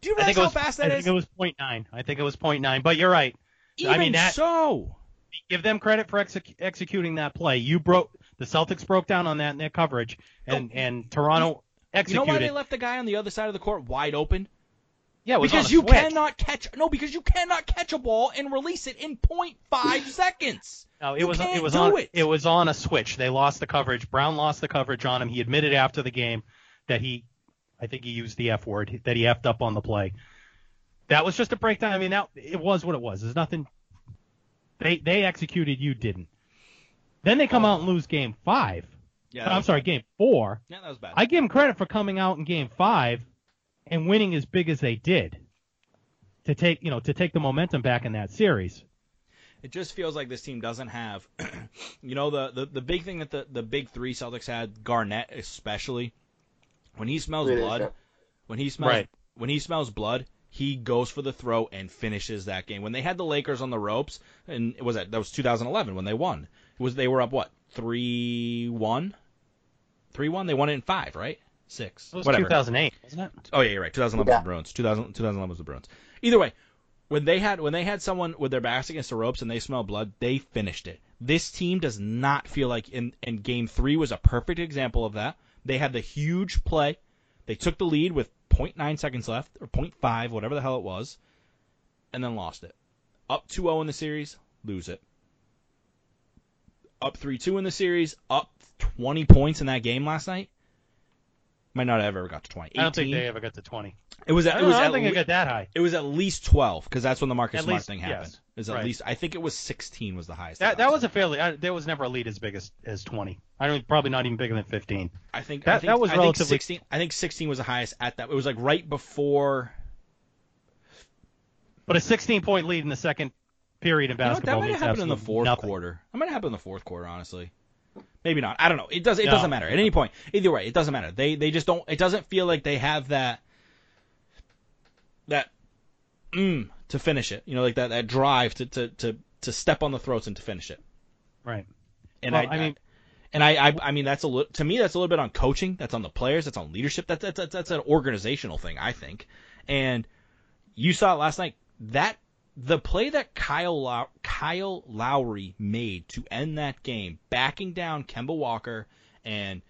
Do you realize how
was.
fast
I
that
think it was 0.9. I think it was 0.9. But you're right.
Even
I mean, that-
so.
Give them credit for exec- executing that play. You broke the Celtics broke down on that in their coverage, and and Toronto executed.
You know why they left the guy on the other side of the court wide open?
Yeah, it was on
Because
a
you
switch.
cannot catch no, because you cannot catch a ball and release it in 0.5 seconds.
No, it
You
was
can't
it was on
it.
was on a switch. They lost the coverage. Brown lost the coverage on him. He admitted after the game that he, I think he used the F word, that he effed up on the play. That was just a breakdown. I mean, that it was what it was. There's nothing. They they executed. You didn't. Then they come oh. out and lose game five.
Yeah,
I'm
was
sorry, game four.
Yeah, that was bad.
I give them credit for coming out in game five and winning as big as they did to take you know to take the momentum back in that series.
It just feels like this team doesn't have, you know, the, the, the big thing that the, the big three Celtics had, Garnett especially, when he smells
Leadership.
blood, when he smells
Right.
when he smells blood, he goes for the throw and finishes that game. When they had the Lakers on the ropes, and it was that that was 2011 when they won? It was they were up what three one, three one? They won it in five, right? Six,
It was
whatever.
2008, wasn't it?
Oh yeah, you're right. 2011
Yeah.
was the Bruins. 2000, 2011 was the Bruins. Either way, when they had when they had someone with their backs against the ropes and they smelled blood, they finished it. This team does not feel like in and game three was a perfect example of that. They had the huge play. They took the lead with 0.9 seconds left or 0.5, whatever the hell it was, and then lost it. Up 2-0 in the series, lose it. Up 3-2 in the series, up 20 points in that game last night. Might not have ever got to 20. 18.
I don't think they ever got to 20.
It was.
I
At, it
don't,
was.
I don't think
le-
it got that high.
it was at least twelve because that's when the Marcus
At
Smart
least,
thing
yes.
happened. It was at
Right.
least. I think it was sixteen was the highest.
That that was a fairly. I, there was never a lead as big as, as 20. I don't probably not even bigger than 15.
I think
that-
I think,
that was
I think
relatively-
sixteen. I think sixteen was the highest at that. It was like right before.
But a 16 point lead in the second period in
You know that
basketball
might have happened in the fourth
nothing.
quarter. That might have happened in the fourth quarter, honestly. Maybe not. I don't know. It does. It
No.
doesn't matter at any point. Either way, it doesn't matter. They they just don't. It doesn't feel like they have that. That, mm, to finish it. You know, like that that drive to to to to step on the throats and to finish it.
Right.
And
Well,
I,
I mean-
and I, I, I mean, that's a little to me. That's a little bit on coaching. That's on the players. That's on leadership. That's that's that's, that's an organizational thing, I think. And you saw it last night. That the play that Kyle Low, Kyle Lowry made to end that game, backing down Kemba Walker, and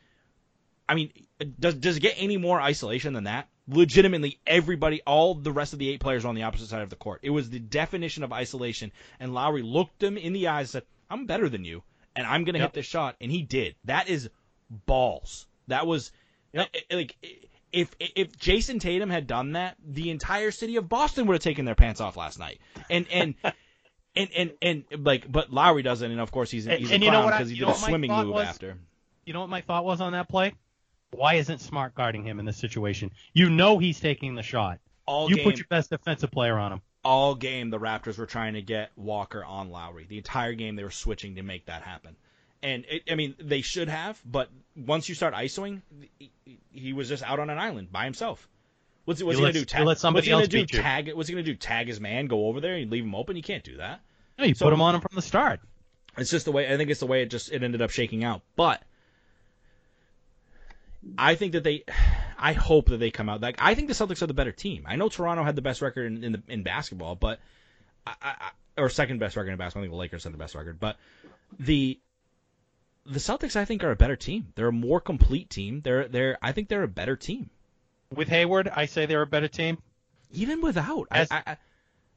I mean, does does it get any more isolation than that? Legitimately, everybody, all the rest of the eight players were on the opposite side of the court. It was the definition of isolation. And Lowry looked him in the eyes and said, "I'm better than you, and I'm gonna
Yep.
hit this shot." And he did. That is balls. That was
Yep.
like if if Jayson Tatum had done that, the entire city of Boston would have taken their pants off last night. And and. And, and and like, but Lowry doesn't, and of course he's
And-
he's
and
a clown because he did a swimming move
was?
after.
You know what my thought was on that play? Why isn't Smart guarding him in this situation? You know he's taking the shot.
All
you
game,
put your best defensive player on him.
all game the Raptors were trying to get Walker on Lowry. The entire game they were switching to make that happen. And it, I mean, they should have, but once you start isoing, he, he was just out on an island by himself. What's, what's
You
he gonna do? Tag,
let somebody
what's he gonna
else
do?
beat you.
Tag? What's he gonna do? Tag his man? Go over there and leave him open? You can't do that.
No, you
So-
put him on him from the start.
It's just the way I think it's the way it just it ended up shaking out. But I think that they, I hope that they come out. Like I think the Celtics are the better team. I know Toronto had the best record in in, the, in basketball, but I, I- or second best record in basketball. I think the Lakers had the best record, but the the Celtics I think are a better team. They're a more complete team. They're they're I think they're a better team.
With Hayward, I say they're a better team.
even without. I,
As-
I, I-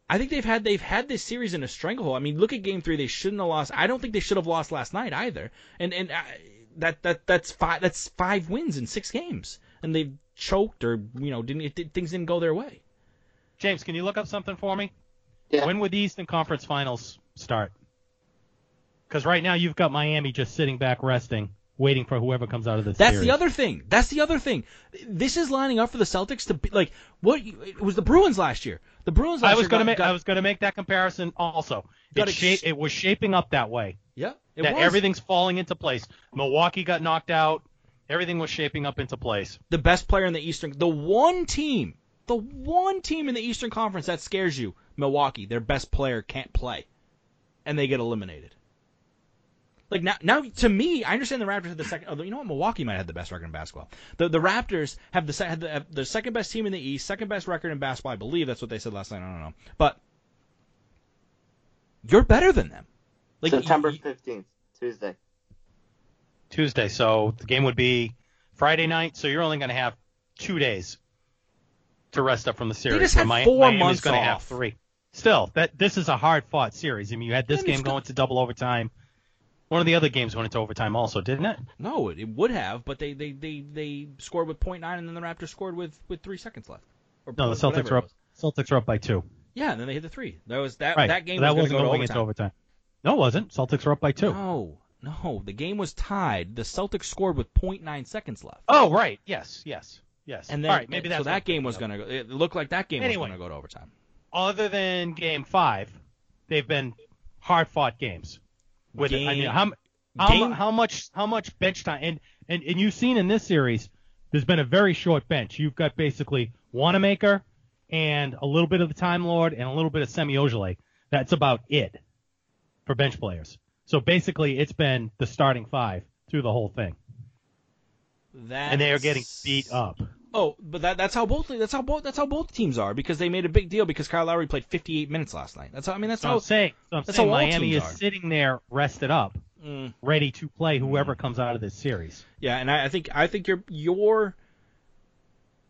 I think they've had they've had this series in a stranglehold. I mean, look at Game Three; they shouldn't have lost. I don't think they should have lost last night either. And and uh, that that that's five that's five wins in six games, and they've choked or you know didn't it, things didn't go their way.
James, can you look up something for me?
Yeah.
When would the Eastern Conference Finals start? Because right now you've got Miami just sitting back resting, waiting for whoever comes out of this
That's
series.
the other thing. That's the other thing. This is lining up for the Celtics to be like what it was the Bruins last year. The Bruins last
I was going to make
got-
I was going to make that comparison also. It, shape, it was shaping up that way.
yeah, it
that
was.
everything's falling into place. Milwaukee got knocked out. Everything was shaping up into place.
the best player in the Eastern, the one team, the one team in the Eastern Conference that scares you, Milwaukee. Their best player can't play, and they get eliminated. Like now, now to me, I understand the Raptors had the second. Oh, you know what? Milwaukee might have the best record in basketball. The the Raptors have the se- have the, have the second best team in the East, second best record in basketball. I believe that's what they said last night. I don't know, but you're better than them. Like
September 15th, Tuesday.
Tuesday. So the game would be Friday night. So you're only going to have two days to rest up from the series.
just
where
had
Mi-
four
Miami's
months
gonna have three. Still, that this is a hard fought series. I mean, you had this
Yeah,
game going to double overtime. One of the other games went into overtime also, didn't it?
No, it, it would have, but they, they, they, they scored with .9 and then the Raptors scored with, with three seconds left. Or
No, the Celtics are up. Celtics are up by two.
Yeah, and then they hit the three. That was that
Right.
that game
So that
was to go
going into
overtime.
No, it wasn't. Celtics are up by two.
No, no, the game was tied. The Celtics scored with .9 seconds left.
Oh, right. Yes, yes, yes.
And then
All right, maybe that's
so that game was going to go. It looked like that game
Anyway.
was going to go to overtime.
Other than game five, they've been hard fought games. With I mean, how, how,
game-
how much how much bench time and, and and you've seen in this series, there's been a very short bench. You've got basically Wanamaker and a little bit of the Time Lord and a little bit of Semi Ojeleye. That's about it for bench players. So basically, it's been the starting five through the whole thing,
That
and they are getting beat up.
Oh, but that, that's how both that's how both that's how both teams are because they made a big deal because Kyle Lowry played 58 minutes last night. That's how I mean that's
So
how
I'm saying, so I'm
that's
saying
how
Miami is
are.
sitting there rested up,
Mm.
ready to play whoever comes out of this series.
Yeah, and I, I think I think your your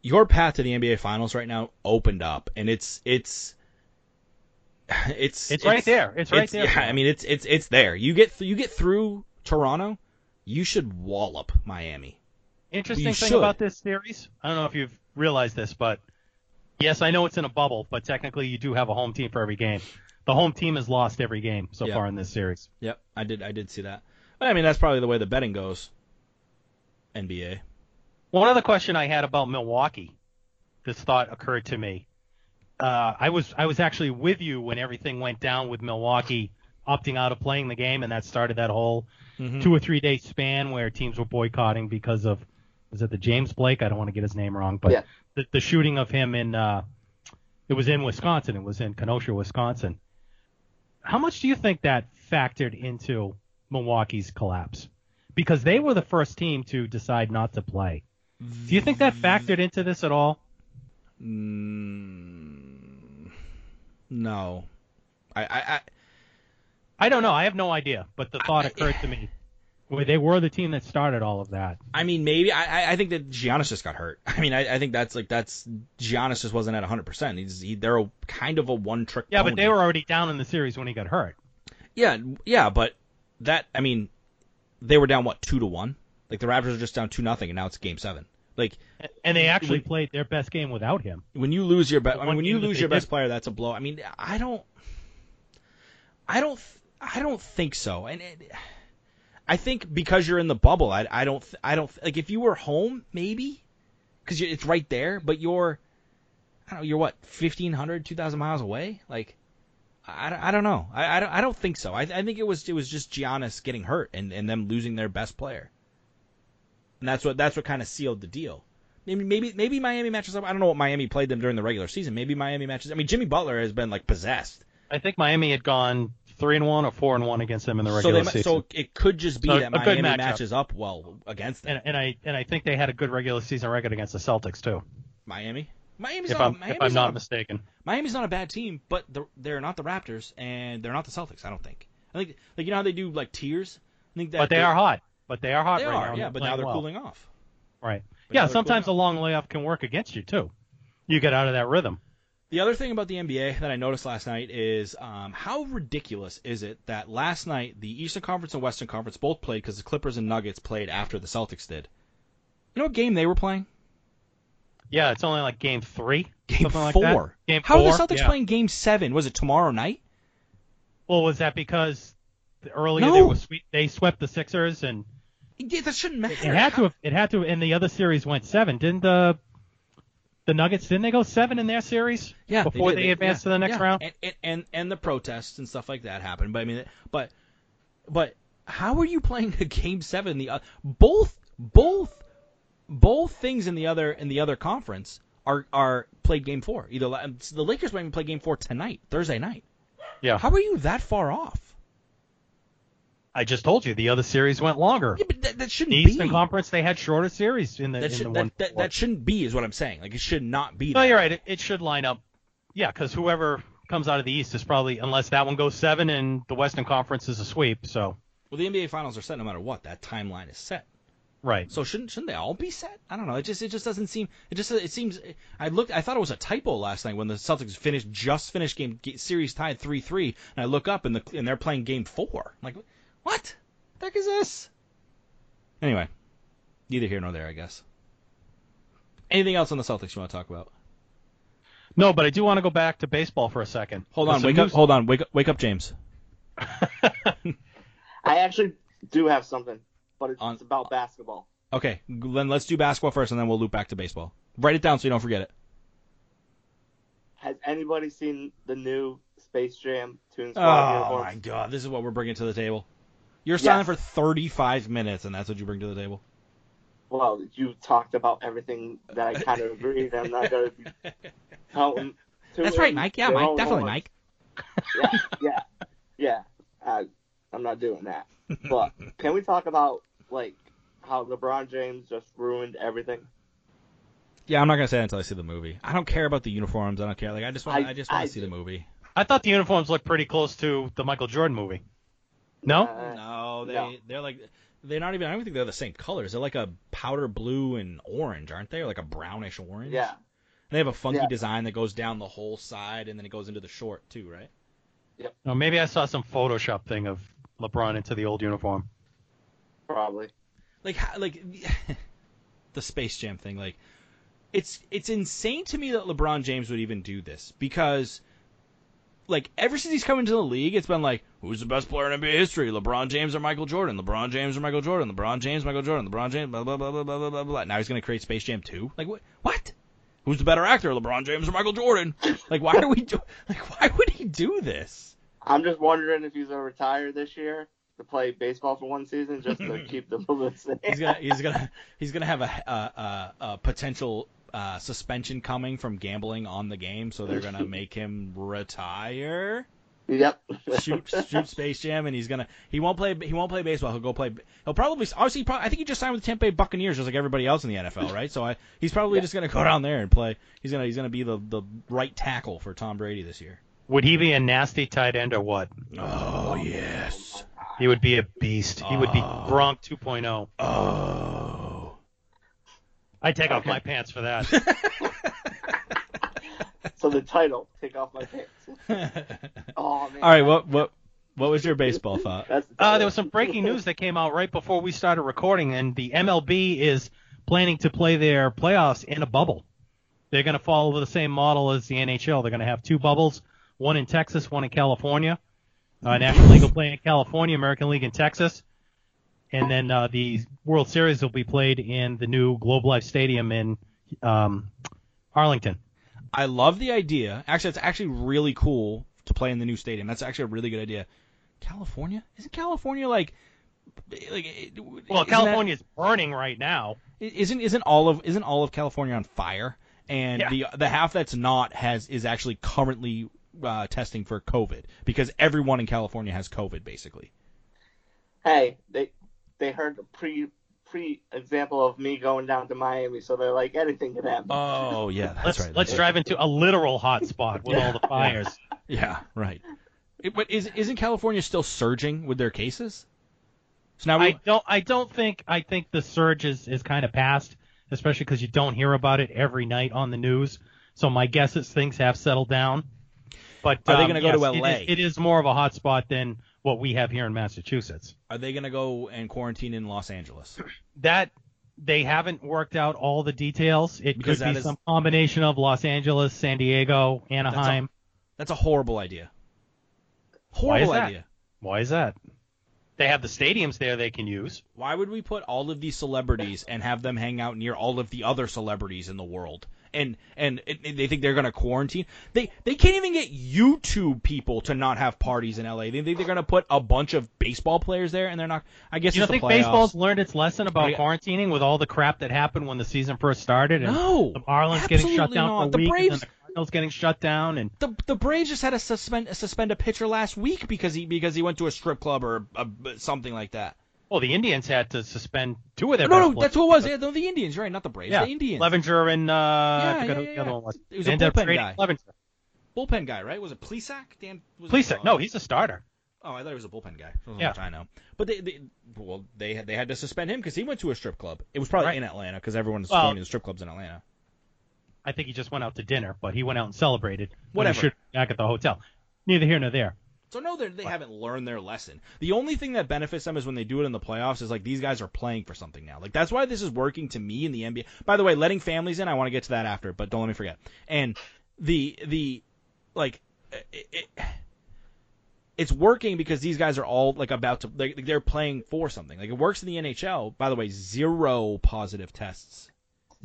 your path to the NBA Finals right now opened up, and it's it's it's
It's right there. It's right there.
Yeah, I mean it's it's it's there. You get th- you get through Toronto, you should wallop Miami.
Interesting thing
should.
about this series, I don't know if you've realized this, but yes, I know it's in a bubble, but technically you do have a home team for every game. The home team has lost every game so
Yeah.
far in this series.
Yep, I did I did see that. But I mean that's probably the way the betting goes. NBA.
One other question I had about Milwaukee, this thought occurred to me. Uh, I was I was actually with you when everything went down with Milwaukee opting out of playing the game, and that started that whole
Mhm.
two or three day span where teams were boycotting because of was it the James Blake? I don't want to get his name wrong, but
Yeah.
the, the shooting of him in uh, it was in Wisconsin. It was in Kenosha, Wisconsin. How much do you think that factored into Milwaukee's collapse? Because they were the first team to decide not to play. Do you think that factored into this at all?
Mm, no. I, I, I
I don't know. I have no idea, but the thought
I-
occurred to me. Where they were the team that started all of that.
I mean, maybe I, I- think that Giannis just got hurt. I mean, I, I think that's like that's Giannis just wasn't at 100. percent He's he, they're a, kind of a one trick.
Yeah, but they were already down in the series when he got hurt.
Yeah, yeah, but that I mean, they were down what two to one. Like the Raptors are just down two nothing, and now it's game seven. Like
And they actually
When-
played their best game without him.
when you lose your best, I mean, when you lose your best
did-
player, that's a blow. I mean, I don't, I don't, I don't think so. And it, I think because you're in the bubble, I, I don't, I don't like if you were home, maybe, because it's right there. But you're, I don't know, you're what 1,500, 2,000 miles away. Like, I, I don't know. I, I don't, I don't think so. I, I think it was, it was just Giannis getting hurt and, and them losing their best player. And that's what, that's what kind of sealed the deal. Maybe maybe maybe Miami matches up. I don't know what Miami played them during the regular season. Maybe Miami matches. I mean, Jimmy Butler has been like possessed.
I think Miami had gone three and one or four and one against them in the
So
regular
they
season.
so it could just be
So
that Miami
matchup.
matches up well against them.
and, and I and I think they had a good regular season record against the Celtics too,
Miami. Miami's
if
not.
I'm
Miami's
if I'm not
a-
mistaken.
Miami's not a bad team, but they're, they're not the Raptors and they're not the Celtics. I don't think. I think like you know how they do like tiers. I think that
But they are hot. But they are hot
They
right
are,
now.
yeah. But now they're
well.
cooling off.
Right.
But
Yeah. Sometimes a long layoff can work against you too. You get out of that rhythm.
The other thing about the NBA that I noticed last night is um, how ridiculous is it that last night the Eastern Conference and Western Conference both played because the Clippers and Nuggets played after the Celtics did. You know what game they were playing?
Yeah. It's only like game three.
Game
like
four.
that. Game
How
four.
are the Celtics
yeah.
playing Game Seven? Was it tomorrow night?
Well, was that because earlier
No.
they were sweep, they swept the Sixers and
Yeah, that shouldn't matter.
it had to have, it had to and the other series went seven. Didn't the the Nuggets didn't they go seven in their series?
yeah,
before
did.
they, advanced
yeah,
to the next
yeah.
round.
And, and and and the protests and stuff like that happened. But I mean, but but how are you playing a Game Seven? The uh, both both both things in the other in the other conference are are played Game Four. Either la- the Lakers might even play Game Four tonight, Thursday night.
Yeah.
How are you that far off?
I just told you the other series went longer.
Yeah, but that, that shouldn't
The
be.
Eastern Conference they had shorter series in the
that,
in
should,
the
that,
one.
that, that shouldn't be, is what I'm saying. Like, it should not be
no,
that.
you're right. It, it should line up. Yeah, because whoever comes out of the East is probably unless that one goes seven and the Western Conference is a sweep. So
Well, the NBA Finals are set no matter what. That timeline is set.
right.
So shouldn't shouldn't they all be set? I don't know. It just it just doesn't seem. It just it seems. I looked. I thought it was a typo last night when the Celtics finished just finished game series tied three three, and I look up and the and they're playing game four. I'm like, what? The heck is this? Anyway, neither here nor there, I guess. Anything else on the Celtics you want to talk about?
No, but I do want to go back to baseball for a second.
Hold on,
some
wake up. Hold on, wake up, wake up, James.
I actually do have something, but it's
On-
about basketball.
Okay, then let's do basketball first, and then we'll loop back to baseball. Write it down so you don't forget it.
Has anybody seen the new Space Jam Tune
Oh
Squad
my? God, this is what we're bringing to the table. You're
Yes.
silent for 35 minutes, and that's what you bring to the table.
Well, you talked about everything that I kind of agreed. That I'm not going to be counting. to
That's right, Mike. Yeah, Mike. Definitely,
horns.
Mike.
Yeah, yeah, yeah. I, I'm not doing that. But can we talk about like how LeBron James just ruined everything?
Yeah, I'm not gonna say that until I see the movie. I don't care about the uniforms. I don't care. Like, I just want. I,
I-
just want
I
to see the movie.
I thought the uniforms looked pretty close to the Michael Jordan movie. No.
Uh,
No, they
no.
they're like they're not even. I don't think they're the same colors. They're like a powder blue and orange, aren't they? Or like a brownish orange.
yeah.
They have a funky
Yeah.
design that goes down the whole side, and then it goes into the short too, right?
No, maybe I saw some Photoshop thing of LeBron into the old uniform.
Probably.
like like the Space Jam thing like it's it's insane to me that LeBron James would even do this because like ever since he's come into the league it's been like who's the best player in NBA history? LeBron James or Michael Jordan? LeBron James or Michael Jordan? LeBron James Michael Jordan? LeBron James blah blah blah blah blah blah blah, blah. now he's going to create Space Jam 2 like what what? Who's the better actor LeBron James or Michael Jordan? Like why are we do like why would he do this?
I'm just wondering if he's gonna retire this year to play baseball for one season just to keep the publicity.
he's gonna he's gonna he's gonna have a a, a, a potential uh, suspension coming from gambling on the game, so they're gonna make him retire.
Yep.
Shoot shoot Space Jam, and he's gonna he won't play he won't play baseball. He'll go play. He'll probably obviously he probably, I think he just signed with the Tampa Bay Buccaneers just like everybody else in the NFL, right? So I, he's probably
Yeah.
just gonna go down there and play. He's gonna he's gonna be the the right tackle for Tom Brady this year.
Would he be a nasty tight end or what?
Oh yes.
He would be a beast. He would be
Oh.
Gronk 2.0.
Oh.
I take off my pants for that.
so the title, take off my pants. Oh man.
All right, what what what was your baseball thought?
The
Uh, there was some breaking news that came out right before we started recording, and the MLB is planning to play their playoffs in a bubble. They're going to follow the same model as the NHL. They're going to have two bubbles, one in Texas, one in California. Uh, National League will play in California, American League in Texas, and then uh, the World Series will be played in the new Globe Life Stadium in um, Arlington.
I love the idea. Actually, it's actually really cool to play in the new stadium. That's actually a really good idea. California? Isn't California like like
Well, California is burning right now.
that- isn't isn't all of isn't all of California on fire? And
Yeah.
the the half that's not has is actually currently uh, testing for COVID because everyone in California has COVID basically.
Hey, they they heard a pre pre example of me going down to Miami, so they're like anything can happen.
Oh yeah, that's
Let's
right.
let's
that's
drive into a literal hot spot with all the fires.
Yeah, right. It, but is isn't California still surging with their cases? So now we
I don't. I don't think. I think the surge is, is kind of past, especially because you don't hear about it every night on the news. So my guess is things have settled down. But
Are they
um,
gonna go to
yes, it
LA?
is- It is, more of a hot spot than what we have here in Massachusetts.
are they gonna go and quarantine in Los Angeles?
That they haven't worked out all the details. It
Because
could be
is-
some combination of Los Angeles, San Diego, Anaheim.
That's a horrible idea.
Why is
Horrible
that?
idea.
Why is that? They have the stadiums there they can use.
Why would we put all of these celebrities and have them hang out near all of the other celebrities in the world? And and it, they think they're gonna quarantine. They they can't even get YouTube people to not have parties in LA. They think they're gonna put a bunch of baseball players there, and they're not. I guess
You
it's
don't
the
think
playoffs.
baseball's learned its lesson about
Yeah.
quarantining with all the crap that happened when the season first started? And
No,
the Marlins getting shut down
not.
for
The
a week. and
Braves,
then the Cardinals getting shut down, and
The the Braves just had to suspend suspend a pitcher last week because he because he went to a strip club or a, something like that.
Well, the Indians had to suspend two of their.
No, no, that's what it was. Yeah, no, the Indians, right? Not the Braves.
Yeah,
The Indians.
Clevinger and uh, I forget
yeah,
who
yeah,
the other
yeah.
one was.
It was
They
a bullpen guy.
Clevinger.
bullpen guy, right? Was it Plesac? Dan. Was it,
no, he's a starter.
Oh, I thought he was a bullpen guy. That's
Yeah.
I know. But they, they well, they had they had to suspend him because he went to a strip club. It was probably
Right.
in Atlanta because everyone's
Well-
going to the strip clubs in Atlanta.
I think he just went out to dinner, but he went out and celebrated.
Whatever.
should be back at the hotel. Neither here nor there.
So no, they haven't learned their lesson. The only thing that benefits them is when they do it in the playoffs. Is like these guys are playing for something now. Like that's why this is working to me in the NBA. By the way, letting families in, I want to get to that after, but don't let me forget. And the the like it, it, it's working because these guys are all like about to they, they're playing for something. Like it works in the NHL. By the way, zero positive tests,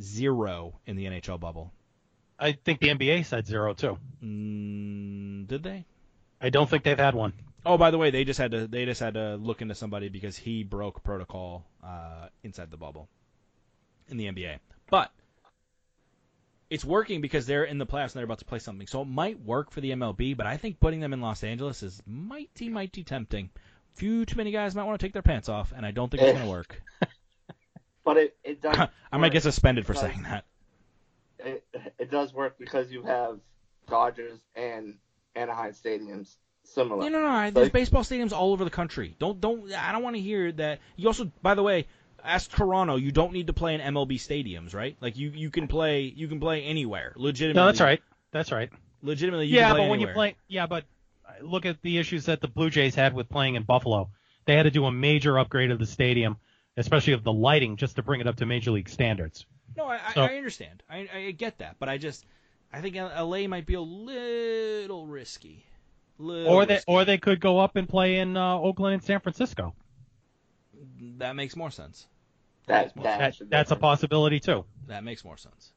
zero in the NHL bubble.
I think the NBA said zero too.
Mm, did they?
I don't think they've had one.
Oh, by the way, they just had to they just had to look into somebody because he broke protocol uh, inside the bubble in the NBA. But it's working because they're in the playoffs and they're about to play something. So it might work for the MLB, but I think putting them in Los Angeles is mighty mighty tempting. Few too many guys might want to take their pants off, and I don't think it's going to work.
But it, it does.
I might get suspended for saying that.
It, it does work because you have Dodgers and Anaheim stadiums similar.
No, no, no. There's
Like-
baseball stadiums all over the country. Don't, don't. I don't want to hear that. You also, by the way, ask Toronto. You don't need to play in MLB stadiums, right? Like you, you can play, you can play anywhere. Legitimately.
No, that's right. That's right.
Legitimately, you
yeah,
can play
but when you play, yeah, but look at the issues that the Blue Jays had with playing in Buffalo. They had to do a major upgrade of the stadium, especially of the lighting, just to bring it up to major league standards.
No, I, I,
So-
I understand. I, I get that, but I just, I think LA might be a little risky. Little
Or they,
risky.
or they could go up and play in uh, Oakland and San Francisco.
that makes more sense.
That,
That-
that
That,
should
that's a possibility too.
That makes more sense.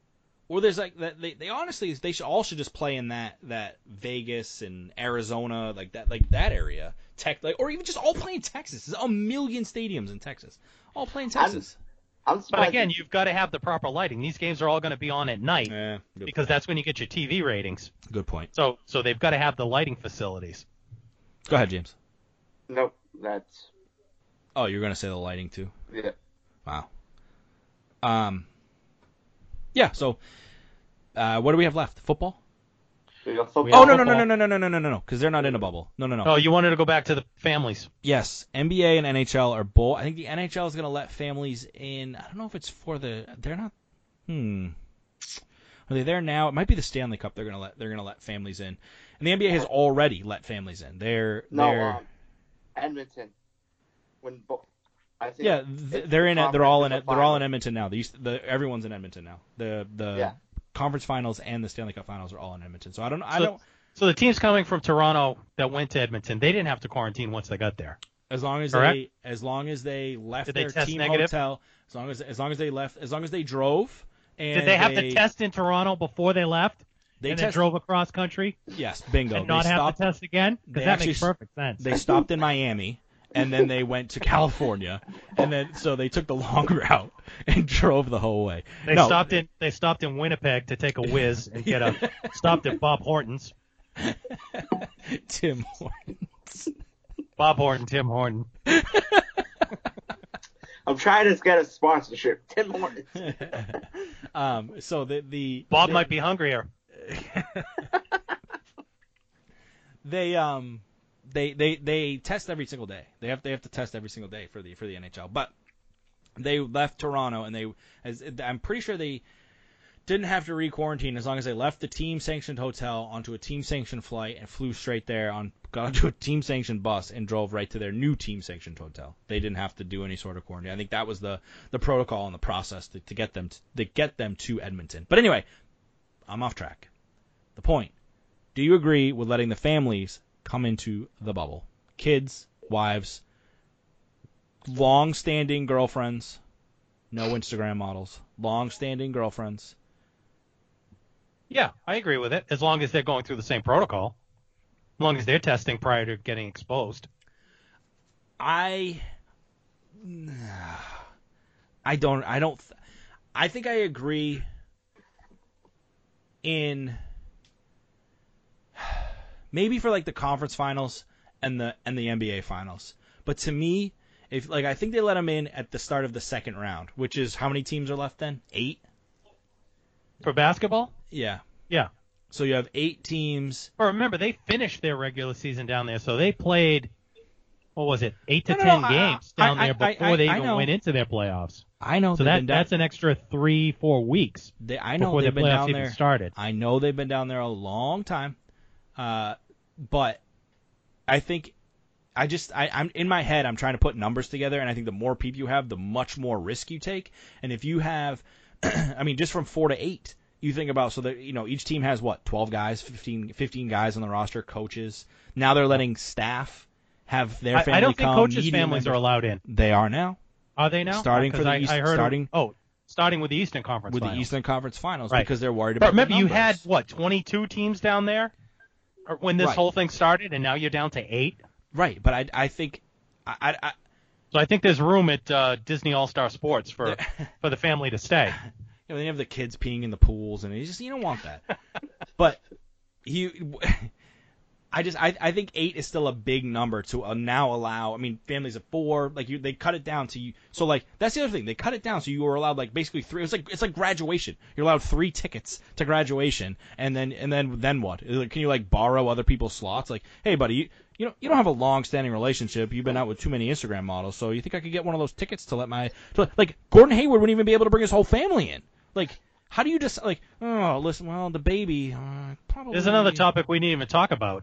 Or there's like that they, they honestly they should all should just play in that that Vegas and Arizona like that like that area tech like or even just all play in Texas. There's a million stadiums in Texas. All play in Texas.
I'm
But again, you've got to have the proper lighting. These games are all going to be on at night
Yeah, good,
because that's when you get your TV ratings.
good point.
So so they've got to have the lighting facilities.
Go ahead, James.
Nope, that's
Oh, you're gonna say the lighting too.
yeah.
Wow. Um. Yeah. So, uh, what do we have left? Football?
We got
We
football.
Oh
have
no no no no no no no no no no because they're not in a bubble. No no no.
Oh, you wanted to go back to the families.
Yes, NBA and NHL are both. I think the NHL is going to let families in. I don't know if it's for the. They're not. Hmm. Are they there now? It might be the Stanley Cup. They're going to let. They're going to let families in, and the NBA has already let families in. They're.
No,
they're
um, Edmonton. When bo- I think
yeah, th- they're in. it. They're all in it. They're all in. Edmonton now. These. The everyone's in Edmonton now. The the
Yeah.
Conference finals and the Stanley Cup finals are all in Edmonton. So I don't. I
So-
don't.
So the teams coming from Toronto that went to Edmonton, they didn't have to quarantine once they got there.
As long as
Correct?
they, as long as they left
Did
their
test
team
negative?
hotel, as long as as long as they left, as long as they drove. And
Did they have to test in Toronto before they left
They
and
test,
drove across country
Yes, bingo.
and
they
not have
stopped.
to test again? Because that
actually
makes perfect sense.
They stopped in Miami, and then they went to California, and then so they took the long route and drove the whole way.
They
no,
stopped in they stopped in Winnipeg to take a whiz and get a stopped at Bob Horton's.
Tim Hortons.
Bob Horton, Tim Horton.
I'm trying to get a sponsorship. Tim Hortons.
um, so the the
Bob
they,
might be hungrier.
they um they they they test every single day. They have they have to test every single day for the for the NHL. But they left Toronto and they as I'm pretty sure they didn't have to re-quarantine as long as they left the team sanctioned hotel onto a team sanctioned flight and flew straight there on got onto a team sanctioned bus and drove right to their new team sanctioned hotel. They didn't have to do any sort of quarantine. I think that was the the protocol and the process to, to get them to, to get them to Edmonton. But anyway, I'm off track. The point. Do you agree with letting the families come into the bubble? Kids, wives, long-standing girlfriends, no Instagram models, long-standing girlfriends.
Yeah, I agree with it. As long as they're going through the same protocol. As long as they're testing prior to getting exposed.
I I don't I don't I think I agree in maybe for like the conference finals and the and the NBA finals. But to me, if like I think they let them in at the start of the second round, which is how many teams are left then? Eight.
For basketball?
Yeah.
Yeah.
So you have eight teams.
But remember, they finished their regular season down there, so they played. What was it? Eight to
No, no,
ten
no, I-
games
I-
down
I-
there before
I-
they even went into their playoffs.
I know
So that that's an extra three, four weeks
they, I know
before
they've
the
been down
even
there.
started.
I know they've been down there a long time, uh, but I think I just I, I'm in my head. I'm trying to put numbers together, and I think the more people you have, the much more risk you take. And if you have, I mean, just from four to eight, you think about so that you know each team has what 12 guys, 15, 15 guys on the roster, coaches. Now they're letting staff have their
I,
family
I don't think coaches' families are allowed in.
They are now
Are they now?
Starting for the
I,
East-
I heard
starting-
Oh, starting with the Eastern Conference.
with the Eastern Conference Finals
Right.
because they're worried
But
about. the
remember, you had what 22 teams down there when this
Right.
whole thing started, and now you're down to eight.
right, but I I think I, I,
So I think there's room at uh, Disney All Star Sports for for the family to stay.
you know, they have the kids peeing in the pools, and you just you don't want that. but he, I just I, I think eight is still a big number to uh, now allow. I mean, families of four, like you, they cut it down to you. So like that's the other thing, they cut it down so you were allowed like basically three. It's like it's like graduation. You're allowed three tickets to graduation, and then and then then what? Can you like borrow other people's slots? Like, hey buddy, you, you know you don't have a long-standing relationship. You've been out with too many Instagram models, so you think I could get one of those tickets to let my to, like Gordon Hayward wouldn't even be able to bring his whole family in. Like, how do you just like? Oh, listen, well the baby uh, probably.
There's another topic we didn't even talk about.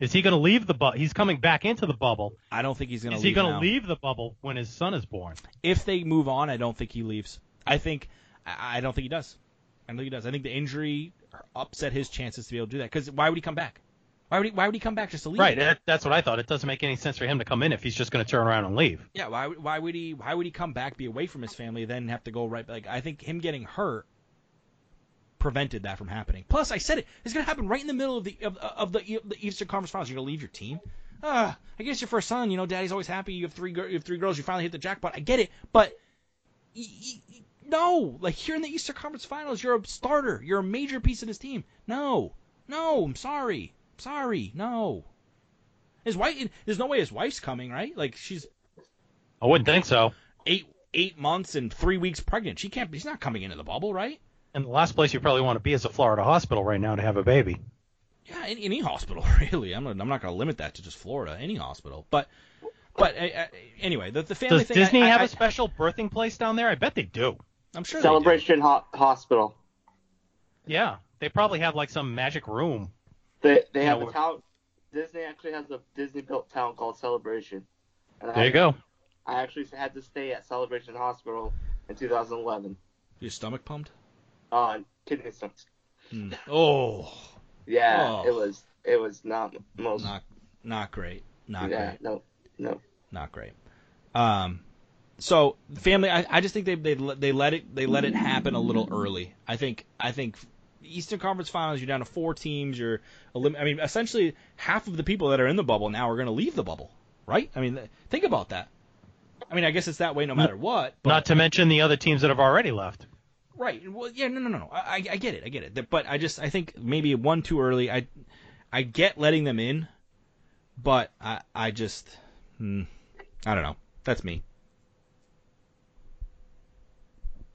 Is he going to leave the bubble? He's coming back into the bubble.
I don't think he's gonna.
Is he going to leave the bubble when his son is born?
If they move on, I don't think he leaves. I think I don't think he does. I don't think he does. I think the injury upset his chances to be able to do that. Because why would he come back? Why would he? Why would he come back just to leave?
Right. That, that's what I thought. It doesn't make any sense for him to come in if he's just going to turn around and leave.
Yeah. Why? would- Why would he? Why would he come back, be away from his family, then have to go right? Like I think him getting hurt prevented that from happening. Plus, I said it. It's gonna happen right in the middle of the of, of the, the Eastern Conference Finals. You're gonna leave your team. Ah, I guess your first son. You know, daddy's always happy. You have three. You have three girls. You finally hit the jackpot. I get it, but. y- y- y- No, like here in the Eastern Conference Finals, you're a starter. You're a major piece of this team. No, no, I'm sorry, I'm sorry, no. His wife, there's no way his wife's coming, right? Like she's
I wouldn't think so.
eight eight months and three weeks pregnant. She can't. She's not coming into the bubble, right?
And the last place you probably want to be is a Florida hospital right now to have a baby.
Yeah, any, any hospital really. I'm not, I'm not going to limit that to just Florida. Any hospital, but but uh, uh, anyway, the, the family
Does
thing.
Disney
I, I,
have
I,
a special birthing place down there? I bet they do.
I'm sure they do.
Celebration ho- Hospital.
Yeah, they probably have like some magic room.
They they
Yeah,
have a town. Disney actually has a Disney built town called Celebration. And
There
I,
you go.
I actually had to stay at Celebration Hospital in 2011
Your stomach pumped?
On kidney stones.
Hmm. Oh,
Yeah,
Oh.
it was it was not most.
not not great. Not
yeah,
great.
no, no.
Not great. Um, so family, I, I just think they they let- they let it they let it happen a little early. I think I think Eastern Conference Finals, you're down to four teams. You're elim- I mean, essentially half of the people that are in the bubble now are going to leave the bubble, right? I mean, th- think about that. I mean, I guess it's that way no matter what. But,
Not to mention the other teams that have already left.
Right. Well, yeah, no, no, no, no. I, I get it. I get it. But I just, I think maybe one too early. I, I get letting them in, but I, I just, hmm, I don't know. That's me.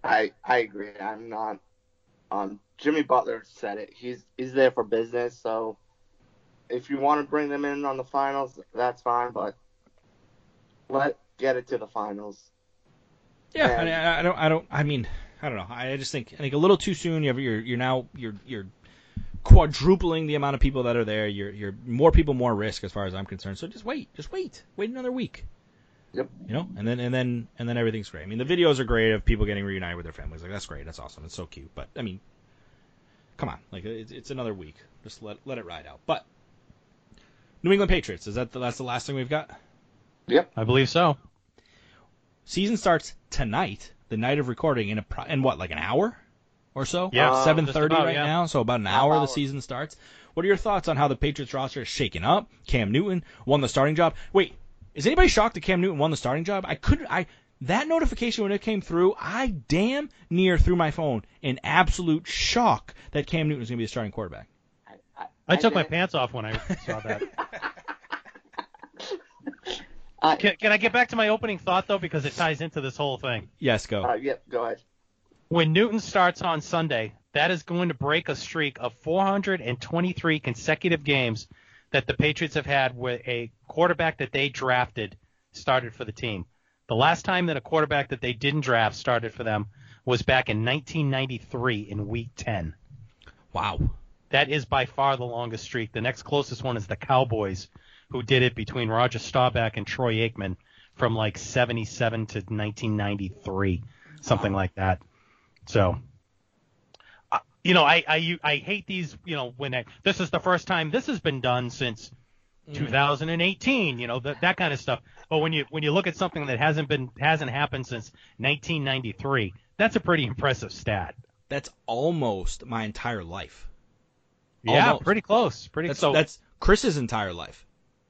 I I agree. I'm not. Um, Jimmy Butler said it. He's he's there for business. So if you want to bring them in on the finals, that's fine. But let get it to the finals.
Yeah.
And-
I, mean, I, I don't, I don't, I mean, I don't know. I just think, I think a little too soon. You have, you're, you're now, you're, you're quadrupling the amount of people that are there. You're, you're more people, more risk as far as I'm concerned. So just wait, just wait, wait another week.
Yep.
You know, and then and then and then everything's great. I mean, the videos are great of people getting reunited with their families. Like that's great. That's awesome. It's so cute. But I mean, come on, like it's, it's another week. Just let let it ride out. But New England Patriots is that the, that's the last thing we've got?
Yep, I believe so.
Season starts tonight, the night of recording, in a pro- in what like an hour or so?
Yeah,
Uh,
seven thirty right
yeah.
now. So about an
Half
hour the season starts. What are your thoughts on how the Patriots roster is shaken up? Cam Newton won the starting job. Wait, is anybody shocked that Cam Newton won the starting job? I couldn't. I that notification when it came through, I damn near threw my phone in absolute shock that Cam Newton was going to be the starting quarterback.
I, I,
I
I
took my pants off when I saw that.
I,
Can, can I get back to my opening thought though, because it ties into this whole thing?
Yes, go.
uh, yep, go ahead.
When Newton starts on Sunday, that is going to break a streak of 423 consecutive games that the Patriots have had where a quarterback that they drafted started for the team. The last time that a quarterback that they didn't draft started for them was back in 1993 in Week 10.
wow.
That is by far the longest streak. The next closest one is the Cowboys, who did it between Roger Staubach and Troy Aikman from like 77 to 1993, something like that. So, uh, you know, I, I I hate these. You know, when I, this is the first time this has been done since 2018. You know, that that kind of stuff. But when you when you look at something that hasn't been hasn't happened since 1993, that's a pretty impressive stat.
That's almost my entire life.
Yeah,
Almost.
pretty close. Pretty
That's
so.
that's Chris's entire life.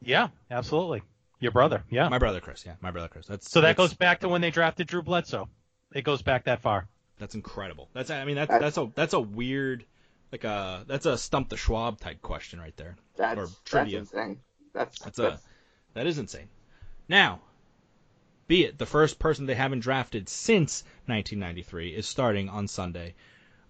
Yeah, absolutely. Your brother. Yeah.
My brother Chris. Yeah, my brother Chris. That's
so that
that's-
goes back to when they drafted Drew Bledsoe. It goes back that far.
That's incredible. That's I mean that's
That's-
that's a that's a weird like a that's a stump the Schwab type question right there.
That's,
Or
that's
trivia.
insane. That's,
That's a that is insane. Now, be it the first person they haven't drafted since 1993 is starting on Sunday.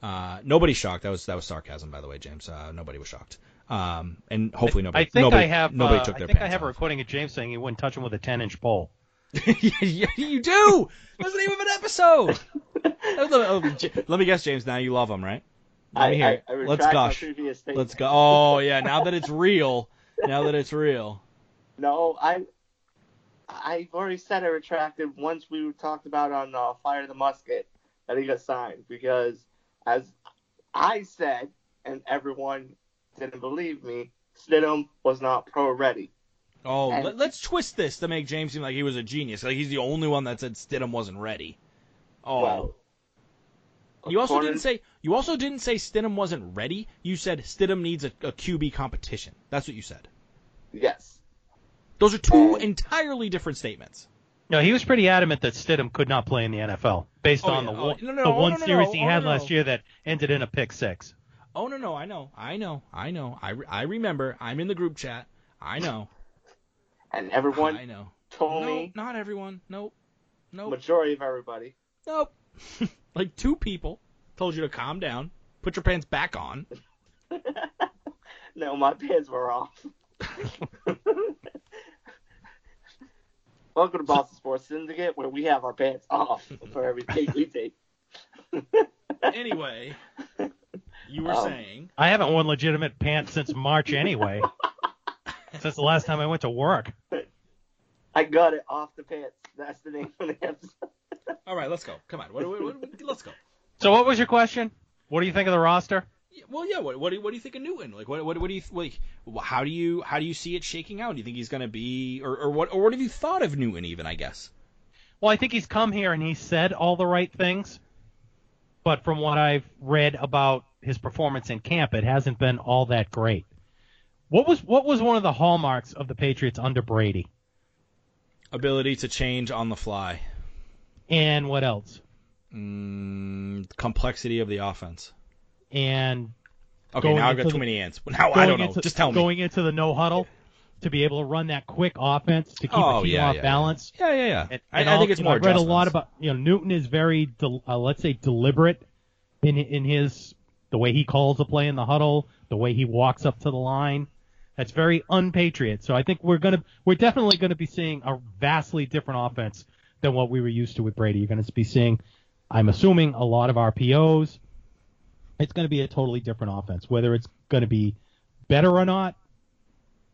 Uh, nobody's shocked. That was that was sarcasm, by the way, James. Uh, nobody was shocked. Um, and hopefully nobody.
I think
nobody,
I have.
Nobody
uh,
took
I
their
think I
pants
have a recording of James saying he wouldn't touch him with a 10-inch pole.
yeah, you do. That's the name of an episode. That was the- oh, Let me guess, James. Now you love him, right? Let
I,
me hear
I,
it.
I
Let's
retract
gush. Let's go. Oh yeah. Now that it's real. Now that it's real.
No, I I've already said I retracted once we talked about on uh, Fire the Musket that he got signed because as I said and everyone didn't believe me, Stidham was not pro ready.
Oh,
And-
let, let's twist this to make James seem like he was a genius. Like he's the only one that said Stidham wasn't ready. Oh,
Well,
you also didn't say you also didn't say Stidham wasn't ready. You said Stidham needs a, a QB competition. That's what you said.
yes.
Those are two
And-
entirely different statements.
No, he was pretty adamant that Stidham could not play in the NFL based
Oh,
on
yeah.
the
Oh,
one,
no, no,
the
oh,
one
no, no,
series
no.
he
Oh,
had
no,
last year that ended in a pick six.
Oh no no I know I know I know I, re- I remember I'm in the group chat. I know
And everyone
I know.
told
No,
me,
not everyone. Nope. Nope.
majority of everybody,
Nope. like two people told you to calm down, put your pants back on.
no, my pants were off. Welcome to Boston Sports Syndicate, where we have our pants off for every take we take.
Anyway, you were
Um,
saying
I haven't worn legitimate pants since March anyway. since the last time I went to work.
I got it off the pants. That's the name of the episode.
All right, let's go. Come on. What, what, what, what- let's go.
So what was your question? What do you think of the roster?
Well, yeah. What, what, do, what do you think of Newton? Like, what, what, what do you like? How do you how do you see it shaking out? Do you think he's going to be, or, or what, or what have you thought of Newton? Even I guess.
Well, I think he's come here and he said all the right things. But from what I've read about his performance in camp, it hasn't been all that great. What was what was one of the hallmarks of the Patriots under Brady?
Ability to change on the fly.
And what else?
Mm, complexity of the offense.
And
Okay, now I've got too
the-
many ants. Now I don't know.
into-
Just tell me.
Going into the no huddle to be able to run that quick offense to keep
Oh,
the team
yeah,
off
yeah,
balance.
Yeah, yeah, yeah.
And-
I,
and
I think it's more.
I've read a lot about you know Newton is very del- uh, let's say deliberate in in his the way he calls a play in the huddle, the way he walks up to the line. That's very unpatriot. So I think we're gonna we're definitely gonna be seeing a vastly different offense than what we were used to with Brady. You're gonna be seeing, I'm assuming, a lot of RPOs. It's gonna be a totally different offense. Whether it's gonna be better or not,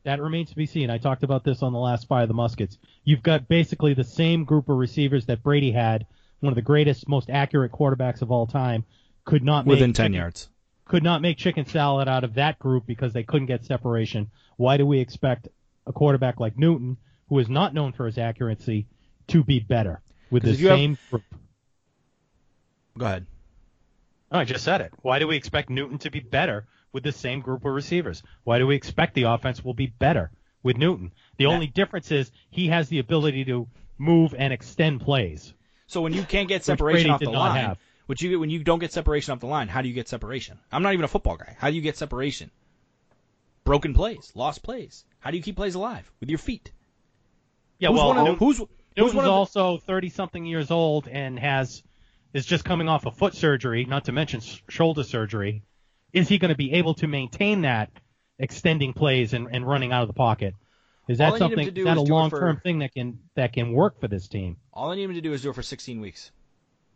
that remains to be seen. I talked about this on the last Fire of the Muskets. You've got basically the same group of receivers that Brady had, one of the greatest, most accurate quarterbacks of all time, could not
within
make
ten
chicken-
yards.
could not make chicken salad out of that group because they couldn't get separation. Why do we expect a quarterback like Newton, who is not known for his accuracy, to be better with the
if you have-
same group?
Go ahead.
I just said it. Why do we expect Newton to be better with the same group of receivers? Why do we expect the offense will be better with Newton? The only difference is he has the ability to move and extend plays.
So when you can't get separation
Brady
off
did
the
not
line, which you when you don't get separation off the line, how do you get separation? I'm not even a football guy. How do you get separation? broken plays, lost plays. How do you keep plays alive with your feet?
Yeah,
who's
well,
one of who's who's
Newton's
one of
also 30 something years old and has is just coming off a foot surgery, not to mention shoulder surgery. Is he going to be able to maintain that extending plays and, and running out of the pocket? Is that
I need him
something? Is that a long term thing that can that can work for this team?
all I need him to do is do it for 16 weeks.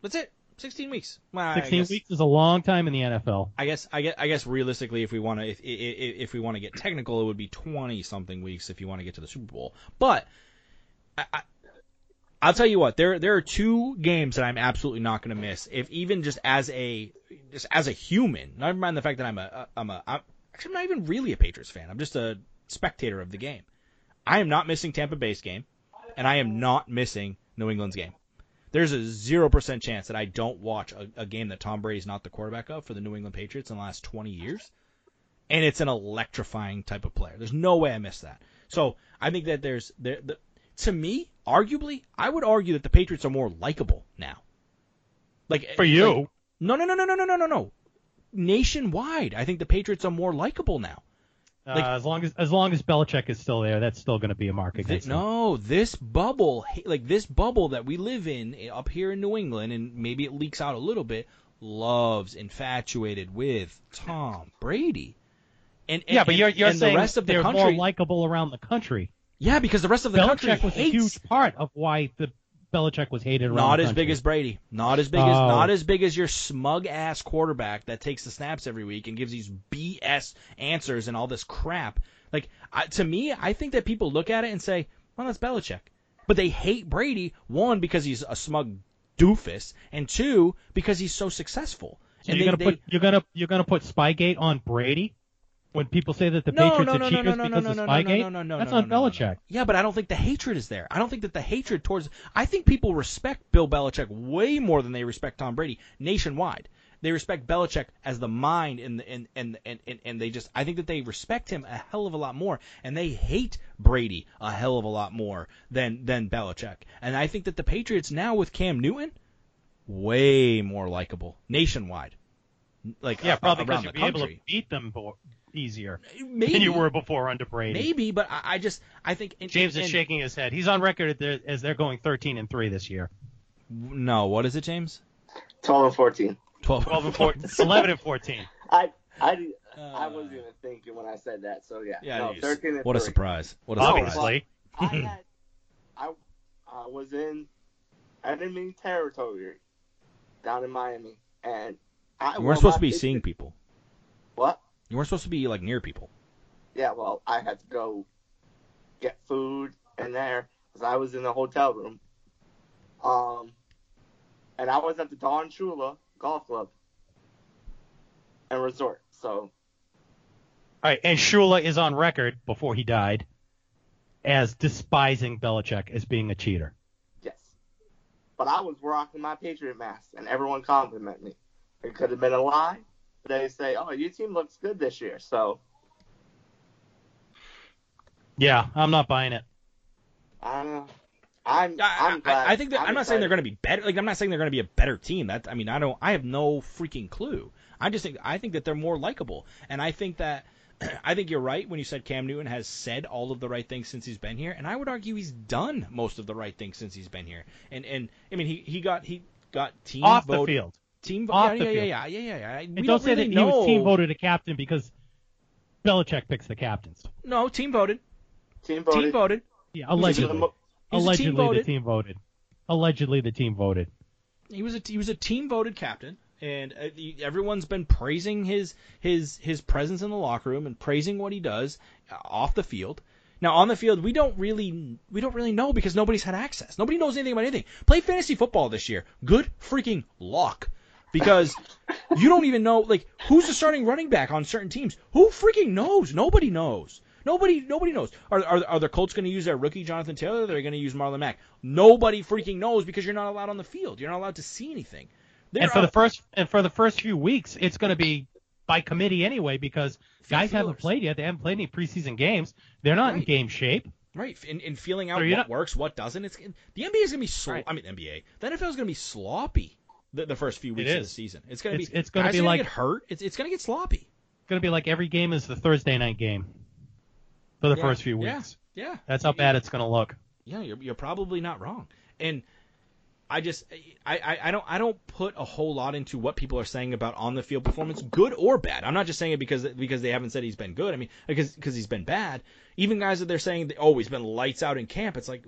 That's it. 16 weeks. Well,
16
guess-
weeks is a long time in the NFL.
I guess I guess I guess realistically, if we want to if, if if we want to get technical, it would be twenty something weeks if you want to get to the Super Bowl. But I, I, I'll tell you what, there there are two games that I'm absolutely not going to miss. If even just as a just as a human, never mind the fact that I'm a I'm a I'm, actually I'm not even really a Patriots fan. I'm just a spectator of the game. I am not missing Tampa Bay's game, and I am not missing New England's game. There's a zero percent chance that I don't watch a, a game that Tom Brady's not the quarterback of for the New England Patriots in the last 20 years, and it's an electrifying type of player. There's no way I miss that. So I think that there's there. The, to me, arguably, I would argue that the Patriots are more likable now. Like
For you,
like- no, no, no, no, no, no, no, no, no. Nationwide, I think the Patriots are more likable now.
Uh,
like-
as long as as long as Belichick is still there, that's still going to be a market.
Th- no, this bubble, like this bubble that we live in eh, up here in New England, and maybe it leaks out a little bit, loves infatuated with Tom Brady. And, and
Yeah, but you're you're
and
saying
the rest of the
they're
country,
more likable around the country.
yeah, because the rest of the country
Belichick was a huge part of why the Belichick was hated around
not as
country.
big as Brady, not as big as
Oh.
not as big as your smug ass quarterback that takes the snaps every week and gives these BS answers and all this crap. Like I, to me, I think that people look at it and say, "Well, that's Belichick," but they hate Brady one because he's a smug doofus, and two because he's so successful.
So
and
you're
they-
gonna
they-
put you're gonna you're gonna put Spygate on Brady when people say that the
No,
Patriots
no,
are
no, no,
cheaters
no, no,
because
no,
of
no, no,
Spygate.
no, no, no,
That's
no,
on
no, no, no.
Belichick.
Yeah, but I don't think the hatred is there. I don't think that the hatred towards. I think people respect Bill Belichick way more than they respect Tom Brady nationwide. They respect Belichick as the mind, and and and and and, and they just. I think that they respect him a hell of a lot more, and they hate Brady a hell of a lot more than than Belichick. And I think that the Patriots now with Cam Newton, way more likable nationwide. Like
Yeah,
uh,
probably because you'll
the
be able to beat them bo- easier
Maybe
than you were before under Brady.
Maybe, but I, I just I think and,
James
and,
is shaking his head. He's on record as they're, as they're going 13 and three this year.
No, what is it, James?
12 and 14.
Twelve.
12 and 14, 11 and 14.
I I I
Uh,
wasn't even thinking when I said that. So yeah,
Yeah,
no, 13 and
What a surprise! What a
Oh,
surprise!
Obviously.
I had I I was in enemy territory down in Miami, and I
You
well,
weren't supposed to be seeing people.
what?
You weren't supposed to be like near people.
Yeah, well, I had to go get food in there because I was in the hotel room. Um, and I was at the Don Shula Golf Club and Resort. So
All right, and Shula is on record before he died as despising Belichick as being a cheater.
yes, but I was rocking my Patriot mask, and everyone complimented me. It could have been a lie. They say, "Oh, your team looks good this year." So
Yeah, I'm not buying it.
I don't know. I'm
I,
I'm glad.
I, I think that I'm, not saying they're going to be better. Like I'm not saying they're going to be a better team. That I mean, I don't. I have no freaking clue. I just think I think that they're more likable, and I think that I think you're right when you said Cam Newton has said all of the right things since he's been here, and I would argue he's done most of the right things since he's been here. And and I mean, he he got he got team
Off the field.
Team
Off
yeah,
the
yeah,
field.
yeah, yeah, yeah, yeah, yeah.
And
We
don't, say
really
that
know.
he was team voted a captain because Belichick picks the captains.
No, team voted.
team voted.
Team voted.
Yeah, allegedly.
He was a
Allegedly,
team
the team voted. Allegedly, the team voted.
He was a he was a team voted captain, and uh, everyone's been praising his his his presence in the locker room and praising what he does uh, off the field. Now on the field, we don't really we don't really know because nobody's had access. Nobody knows anything about anything. Play fantasy football this year. Good freaking luck. Because you don't even know like who's the starting running back on certain teams. Who freaking knows? Nobody knows. Nobody nobody knows. Are are, are the Colts going to use their rookie Jonathan Taylor? Or are they going to use Marlon Mack? Nobody freaking knows because you're not allowed on the field. You're not allowed to see anything. They're
and for the first and for the first few weeks, it's going to be by committee anyway because guys haven't played yet. They haven't played any preseason games. They're not in game shape.
Right, in, in feeling out
So
what
not-
works, what doesn't. It's the NBA is gonna be slo-
Right.
I mean NBA. The NFL is gonna be sloppy the, the first few weeks of the season. It's gonna be
it's gonna be like-
get hurt. It's it's gonna get sloppy.
It's going to be like every game is the Thursday night game. for the
Yeah,
first few weeks.
Yeah.
That's how bad it's going to look.
Yeah, you're, you're probably not wrong. And I just I, I, I don't I don't put a whole lot into what people are saying about on the field performance, good or bad. I'm not just saying it because because they haven't said he's been good. I mean because because he's been bad. Even guys that they're saying that, oh he's been lights out in camp. It's like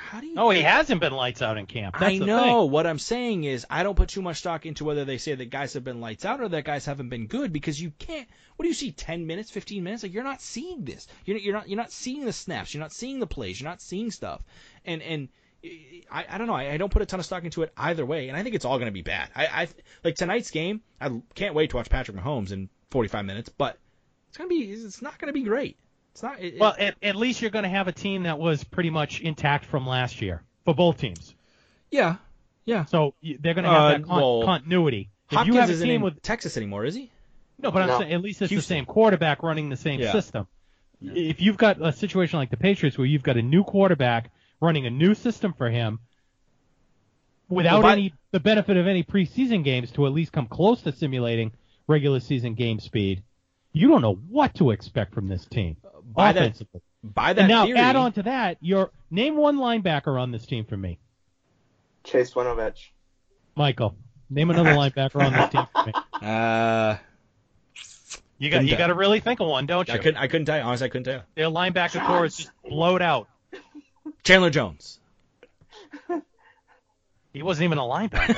how do you?
No, he hasn't been lights out in camp. That's
I know. What I'm saying is, I don't put too much stock into whether they say that guys have been lights out or that guys haven't been good because you can't. What do you see? 10 minutes, 15 minutes? Like you're not seeing this. You're, you're not. You're not seeing the snaps. You're not seeing the plays. You're not seeing stuff. And and I, I don't know. I, I don't put a ton of stock into it either way. And I think it's all going to be bad. I, I like tonight's game. I can't wait to watch Patrick Mahomes in 45 minutes. But it's gonna be. It's not gonna be great. It's not. It,
Well, at, at least you're going to have a team that was pretty much intact from last year for both teams.
yeah. Yeah.
So they're going to have
Uh,
that con-
well,
continuity. If
Hopkins
you have a
isn't
team
in
with
Texas anymore, is he?
no, but I'm saying at least it's
Houston.
the same quarterback running the same
Yeah.
system. If you've got a situation like the Patriots where you've got a new quarterback running a new system for him without
Well, by-
any the benefit of any preseason games to at least come close to simulating regular season game speed, you don't know what to expect from this team
By that by that
And now
theory,
add on to that, your name one linebacker on this team for me,
Chase Winovich.
Michael. Name another linebacker on this team for me.
Uh,
You got you got to really think of one, don't you?
I couldn't. I couldn't tell you. Honestly, I couldn't tell you.
Their linebacker core is just blowed out.
Chandler Jones.
He wasn't even a linebacker.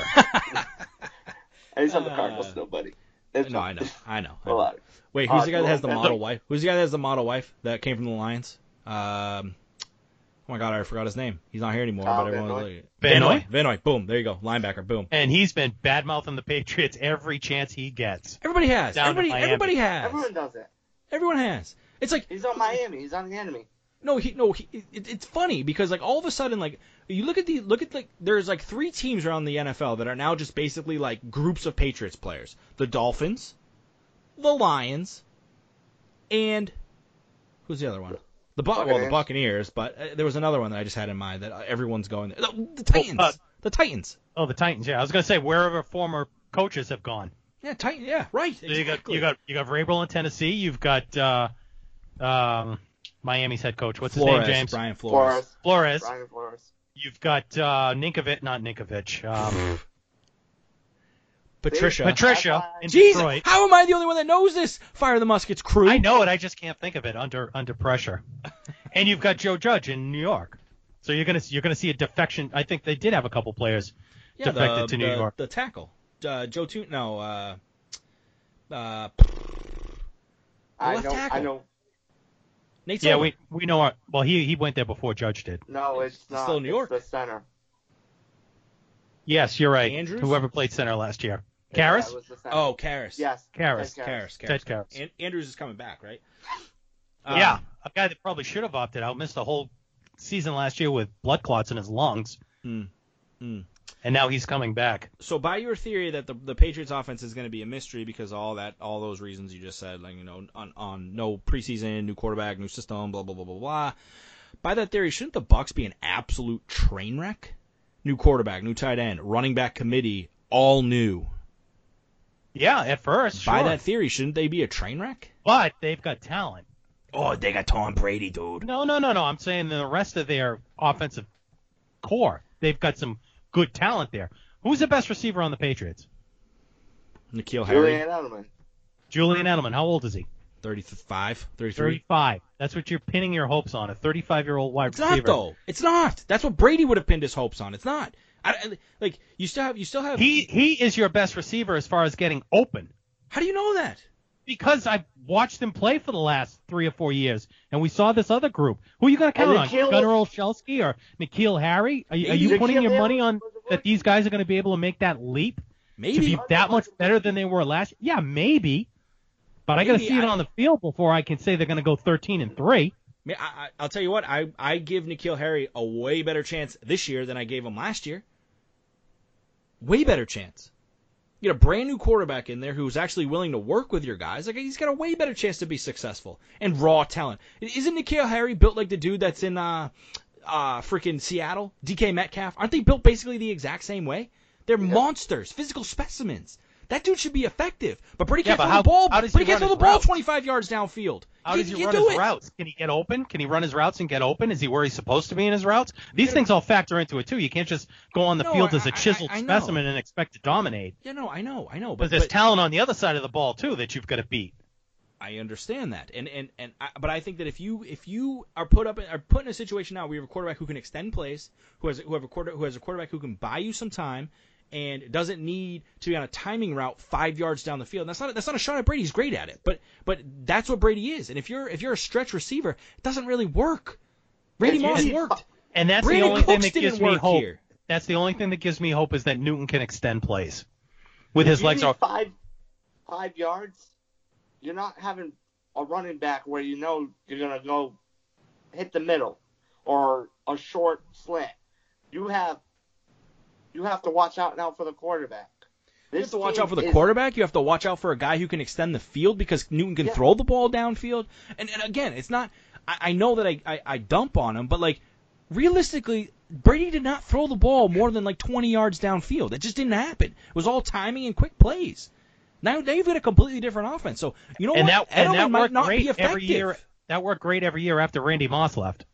And he's on the
Uh,
Cardinals still, buddy. It's
no, I know. I know. I know. Wait, who's
Uh,
the guy that has the model wife? Who's the guy that has the model wife that came from the Lions? Um, oh my God, I forgot his name. He's not here anymore.
Kyle
but everyone
Van
was
Noy?
like,
Van
Van
Noy?
Noy. Van Noy. Boom. There you go. Linebacker. Boom.
and he's been bad mouthing the Patriots every chance he gets.
Everybody has.
Down
everybody.
Miami.
Everybody has.
Everyone does it.
Everyone has. It's like
He's on Miami. He's on the enemy.
No, he no. He, it, it's funny because like all of a sudden like you look at the look at like there's like three teams around the NFL that are now just basically like groups of Patriots players: the Dolphins, the Lions, and who's the other one? The Bu- well, the
Buccaneers.
Buccaneers, but uh, there was another one that I just had in mind that uh, everyone's going there. The, the Titans.
uh,
the Titans.
Oh, the Titans. Yeah, I was gonna say wherever former coaches have gone.
Yeah, Titan. Yeah, right.
So you got
exactly.
you got you got Vrabel in Tennessee. You've got uh, um, Miami's head coach. What's
Flores,
his name, James?
Brian Flores.
Flores.
Flores.
Brian Flores.
You've got uh, Ninkovich, not Ninkovich. Um,
Patricia.
Patricia in
Jesus,
Detroit.
how am I the only one that knows this? Fire the Muskets crew.
I know it. I just can't think of it under under pressure. and you've got Joe Judge in New York. So you're gonna you're gonna see a defection. I think they did have a couple players
yeah,
defected
the,
to New
the,
York.
The tackle, uh, Joe Toon. No, uh, uh,
I
left
know.
tackle.
I know.
Nate
Yeah,
Solder.
we we know. Our, well, he he went there before Judge did.
No, it's not.
still New York.
It's the center.
Yes, you're right.
Andrews?
Whoever played center last year,
Yeah,
Karras.
it was the center.
Oh, Karras.
Yes.
Karras.
Ted
Karras. Karras.
Ted Karras.
An- Andrews is coming back, right?
yeah,
Um,
a guy that probably should have opted out, missed the whole season last year with blood clots in his lungs,
Hmm. Hmm.
And now he's coming back.
So, by your theory that the the Patriots offense is going to be a mystery because all that, all those reasons you just said, like you know, on on no preseason, new quarterback, new system, blah blah blah blah blah. By that theory, shouldn't the Bucks be an absolute train wreck? New quarterback, new tight end, running back committee, all new.
Yeah, at first,
By
sure.
that theory, shouldn't they be a train wreck?
but they've got talent.
Oh, they got Tom Brady, dude.
No, no, no, no. I'm saying the rest of their offensive core, they've got some good talent there. Who's the best receiver on the Patriots?
N'Keal Harry,
Julian Edelman.
Julian Edelman. How old is he?
35, 33.
35. That's what you're pinning your hopes on. A 35 year old wide
It's
receiver.
It's not though. It's not. That's what Brady would have pinned his hopes on. It's not. I, I- like you still have you still have.
He he is your best receiver as far as getting open.
How do you know that?
Because I've watched them play for the last three or four years, and we saw this other group. Who are you going to count
And
on?
N'Keal-
Gunner Olszewski or N'Keal Harry? Are, you- are you
N'Keal
putting your money on that these guys are going to be able to make that leap to be that much better than they were last? year? Yeah, maybe. But I got to see it on the field before I can say they're going to go 13 and three.
I, I, I'll tell you what. I I give N'Keal Harry a way better chance this year than I gave him last year. Way better chance. You get a brand new quarterback in there who's actually willing to work with your guys. Like he's got a way better chance to be successful and raw talent. Isn't N'Keal Harry built like the dude that's in uh uh freaking Seattle? DK Metcalf. Aren't they built basically the exact same way? They're monsters, physical specimens. That dude should be effective. But Brady
Yeah,
can't
but
throw
how-
the ball.
how does he
he can't throw the ball
routes?
25 yards downfield.
How
he,
does he,
can't
run
do
his
it.
routes? Can he get open? Can he run his routes and get open? Is he where he's supposed to be in his routes? These things all factor into it too. You can't just go on the
No,
field
I-
as a chiseled
I- I
specimen and expect to dominate.
Yeah, no, I know, I know.
But
But,
there's
but
talent on the other side of the ball too that you've got to beat.
I understand that, and and and I, but I think that if you if you are put up are put in a situation now where you have a quarterback who can extend plays, who has who have a quarter who has a quarterback who can buy you some time, and doesn't need to be on a timing route five yards down the field. That's not that's not a shot at Brady. He's great at it, but but that's what Brady is. And if you're if you're a stretch receiver, it doesn't really work. Brady
If
Moss worked.
And that's
Brandon
the only thing that gives me hope.
here.
That's the only thing that gives me hope is that Newton can extend plays with
If
his
you
legs.
need five five yards. You're not having a running back where you know you're gonna go hit the middle or a short slant. You have you have to watch out now for the quarterback.
You have to watch out for the
is-
quarterback. You have to watch out for a guy who can extend the field because Newton can
Yeah.
throw the ball downfield. And, and again, it's not. I, I know that I, I, I dump on him, but like realistically, Brady did not throw the ball more than like 20 yards downfield. It just didn't happen. It was all timing and quick plays. Now they've got a completely different offense. So you know
and
what?
that and
Edelman
that
might
worked
not
great
be effective.
every year. That worked great every year after Randy Moss left.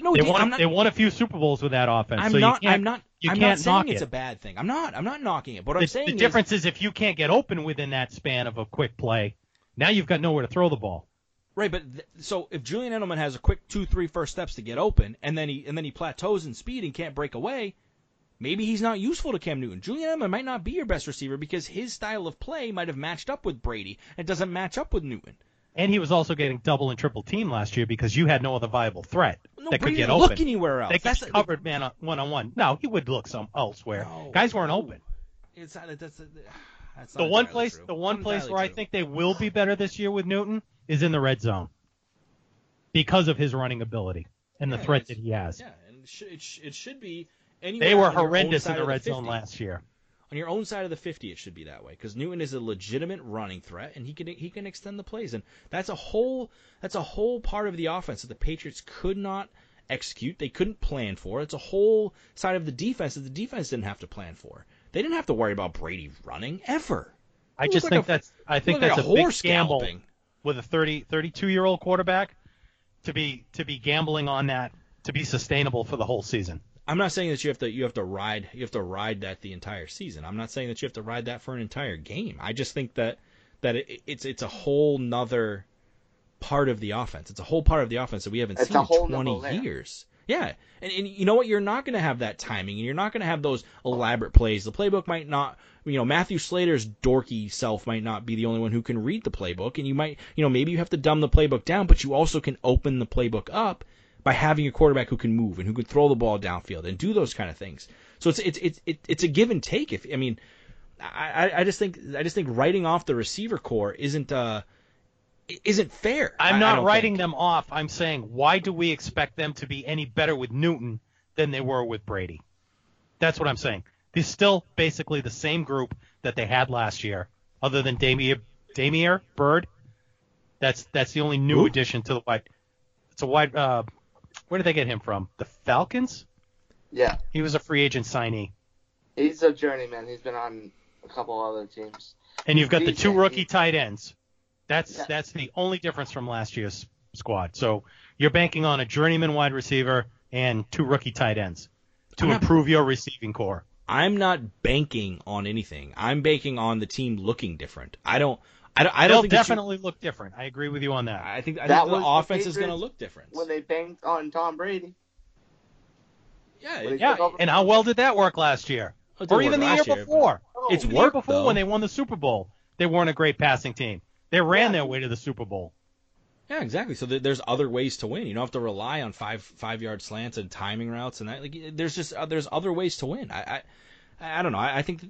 No,
they,
dude,
won,
not,
they won a few Super Bowls with that offense.
I'm
so
not.
You can't,
I'm not.
You
I'm
can't
not saying
knock
it's
it.
a bad thing. I'm not. I'm not knocking it. But what
the,
I'm saying
the
is,
difference is if you can't get open within that span of a quick play, now you've got nowhere to throw the ball.
Right, but th- so if Julian Edelman has a quick two, three first steps to get open, and then he and then he plateaus in speed and can't break away, maybe he's not useful to Cam Newton. Julian Edelman might not be your best receiver because his style of play might have matched up with Brady and doesn't match up with Newton.
And he was also getting double and triple team last year because you had no other viable threat
No,
that could get open.
look anywhere else.
They
That's
could covered man one on one. No, he would look some elsewhere.
No,
Guys weren't
no.
open.
It's not, that's, that's
The one place,
true.
the one
Not
place where I think they will be better this year with Newton is in the red zone because of his running ability and the
Yeah,
threat that he has.
yeah, and it should, it, sh- it should be. Anywhere
They were
on your own
horrendous in the red zone last year.
On your own side of the 50 it should be that way because Newton is a legitimate running threat and he can he can extend the plays. And that's a whole that's a whole part of the offense that the Patriots could not execute. They couldn't plan for. It's a whole side of the defense that the defense didn't have to plan for. They didn't have to worry about Brady running ever.
I just think
a-
that's I think
Look like
that's
a
a, big
horse
gamble
galloping.
with a 30 32 year old quarterback to be to be gambling on that to be sustainable for the whole season.
I'm not saying that you have to you have to ride you have to ride that the entire season. I'm not saying that you have to ride that for an entire game. I just think that that it, it's it's a whole nother part of the offense. It's a whole part of the offense that we haven't
It's
seen in 20 years. Yeah, and, and you know what? You're not going to have that timing, and you're not going to have those elaborate plays. The playbook might not, you know, Matthew Slater's dorky self might not be the only one who can read the playbook, and you might, you know, maybe you have to dumb the playbook down, but you also can open the playbook up by having a quarterback who can move and who can throw the ball downfield and do those kind of things. So it's it's it's it's a give and take. If I mean, I I- just think I just think writing off the receiver core isn't uh isn't fair.
I'm not writing
think.
them off. I'm saying why do we expect them to be any better with Newton than they were with Brady? That's what I'm saying. They're still basically the same group that they had last year, other than Damiere, Damiere Byrd. That's that's the only new
Who?
addition to the wide. It's a wide. Uh, where did they get him from? The Falcons.
Yeah,
He was a free agent signee.
he's a journeyman. He's been on a couple other teams.
And you've got the two rookie tight ends. That's
Yeah.
that's the only difference from last year's squad. So you're banking on a journeyman wide receiver and two rookie tight ends to
I'm not-
improve your receiving core.
I'm not banking on anything. I'm banking on the team looking different. I don't. I don't.
They'll
don't think that you-
definitely look different. I agree with you on that.
I think I
That
think the
was the
offense is going to look different.
When they banked on Tom Brady,
yeah,
when
it,
they
Yeah, and how well did that work last year? Or even the year
last year,
before.
Oh,
It's
Even the year
worked,
before
though.
when they won the Super Bowl, they weren't a great passing team. They ran
Yeah.
their way to the Super Bowl.
Yeah, exactly. So there- there's other ways to win. You don't have to rely on five five yard slants and timing routes and that. Like there's just uh, there's other ways to win. I. I I don't know. I I think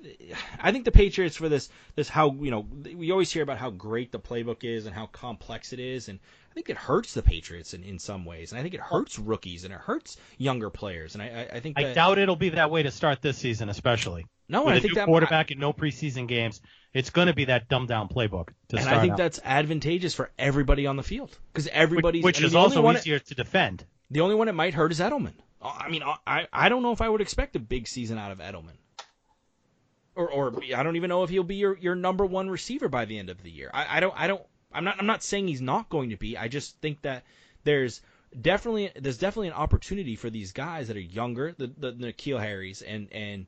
I think the Patriots for this this how you know we always hear about how great the playbook is and how complex it is, and I think it hurts the Patriots in, in some ways, and I think it hurts rookies and it hurts younger players, and I I, I think
I doubt it'll be that way to start this season, especially.
no,
With
and think that
quarterback and no preseason games, it's going to be that dumbed down playbook to
and I think
out.
that's advantageous for everybody on the field because
which,
everybody's
which
I mean,
is also easier to defend.
The only one it might hurt is Edelman. I mean, I I don't know if I would expect a big season out of Edelman. Or or I don't even know if he'll be your, your number one receiver by the end of the year. I, I don't I don't I'm not I'm not saying he's not going to be. I just think that there's definitely there's definitely an opportunity for these guys that are younger, the the, the N'Keal Harrys and and.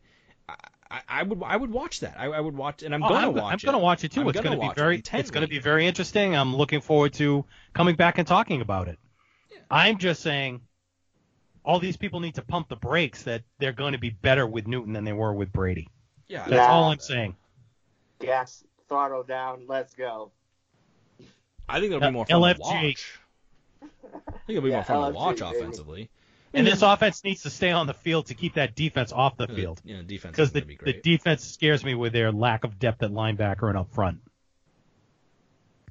I, I would I would watch that. I, I would watch, and I'm
Oh,
gonna
I'm,
watch
I'm
it.
gonna watch it too.
I'm
it's
gonna
gonna, be very it's gonna be very interesting. I'm looking forward to coming back and talking about it. I'm just saying all these people need to pump the brakes that they're going to be better with Newton than they were with Brady.
Yeah,
That's
Yeah.
all I'm saying.
Gas throttle down. Let's go.
I think it'll be more fun
LFG.
to watch. I think it'll be
Yeah,
more fun to watch
baby.
offensively.
And this offense needs to stay on the field to keep that defense off the field.
You know, defense
Because the,
be
the defense scares me with their lack of depth at linebacker and up front.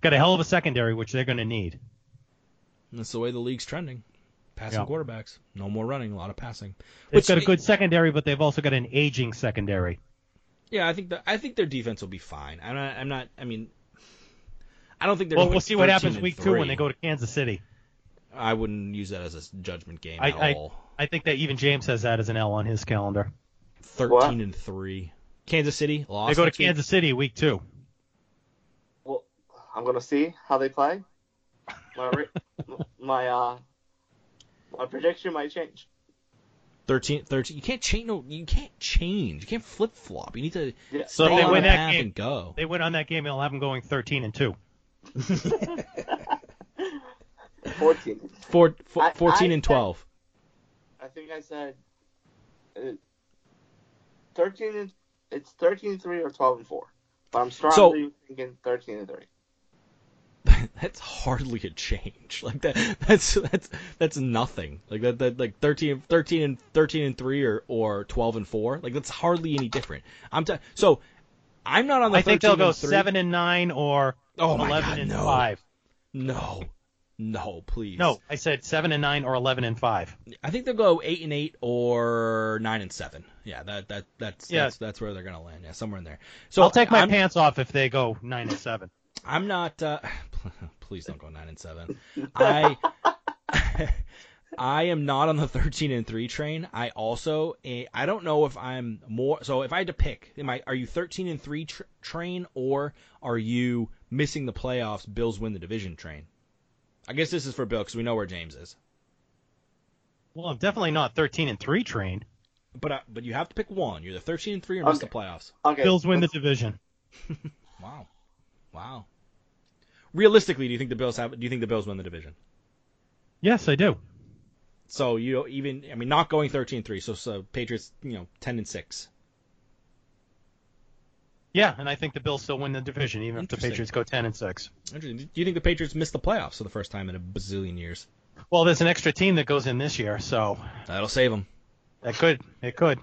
Got a hell of a secondary, which they're going to need.
That's the way the league's trending. Passing
Yeah.
quarterbacks, no more running, a lot of passing.
They've
Which-
got a good secondary, but they've also got an aging secondary.
Yeah, I think that I think their defense will be fine. I'm not. I'm not. I mean, I don't think they're.
Well, we'll see what happens
and
week two when they go to Kansas City.
I wouldn't use that as a judgment game
I-
at
I-
all.
I think that even James has that as an L on his calendar.
Thirteen
What?
and three. Kansas City lost.
They go to
next week.
Kansas City week two.
Well, I'm gonna see how they play. My my uh my prediction might change.
13, 13. You can't change. No, you can't change. You can't flip flop. You need to
Yeah.
So they
on
win that game.
and go.
They win on that game. They'll have them going 13 and two.
14.
Four, four, 14
I
and
said-
12.
I think I said uh, 13 and it's 13 and 3 or 12 and 4. But I'm strongly thinking 13 and 3.
that's hardly a change. Like that that's that's that's nothing. Like that, that like 13 13 and 13 and 3 or or 12 and 4. Like that's hardly any different. I'm t- so I'm not on the
I think they'll go
3.
seven and nine or
Oh
11
God,
and
no.
five.
No. No, please.
No, I said seven and nine or 11 and five.
I think they'll go 8 and 8 or 9 and 7. Yeah, that that that's
Yeah.
that's, that's where they're going to land. Yeah, somewhere in there. So
I'll take my
I'm,
pants off if they go nine and seven.
I'm not. Uh, please don't go nine and seven. I I am not on the 13 and three train. I also eh, I don't know if I'm more. So if I had to pick, am I are you 13 and three tr- train or are you missing the playoffs? Bills win the division train. I guess this is for Bill because we know where James is.
Well, I'm definitely not 13 and three train.
But uh, but you have to pick one. You're the 13 and three or miss the playoffs.
Okay.
Bills win the
let's-
division.
Wow, wow. Realistically, do you think the Bills have? Do you think the Bills win the division?
Yes, I do.
So you even I mean not going 13-3, so so Patriots, you know, 10 and 6.
Yeah, and I think the Bills still win the division, even if the Patriots go 10 and six.
Interesting. Do you think the Patriots missed the playoffs for the first time in a bazillion years?
Well, there's an extra team that goes in this year, so
That'll save them.
that could it could.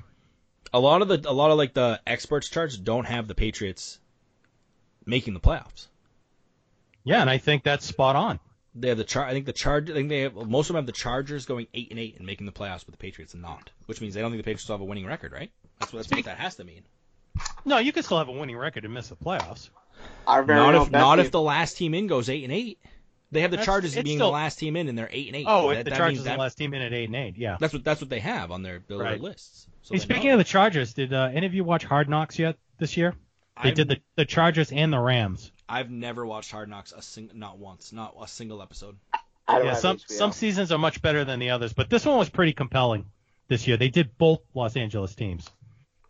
A lot of the a lot of like the experts charts don't have the Patriots making the playoffs.
Yeah, and I think that's spot on.
They have the char. I think the charge. I think they have most of them have the Chargers going eight and eight and making the playoffs, but the Patriots not. Which means they don't think the Patriots have a winning record, right? That's what that's what that has to mean.
No, you can still have a winning record and miss the playoffs.
Our very
Not
own
if not
Bessie-
if the last team in goes eight and eight. They have the
That's-
Chargers being
still-
the last team in, and they're eight and eight.
Oh,
That-
if the
that
Chargers are
that-
the last team in at eight and eight, yeah.
That's what that's what they have on their, their
Right.
lists. So
Hey, speaking
know.
of the Chargers, did uh, any of you watch Hard Knocks yet this year? They
I've-
did the, the Chargers and the Rams.
I've never watched Hard Knocks a sing, not once, not a single episode.
I don't
Yeah, some
HBO.
some seasons are much better than the others, but this one was pretty compelling this year. They did both Los Angeles teams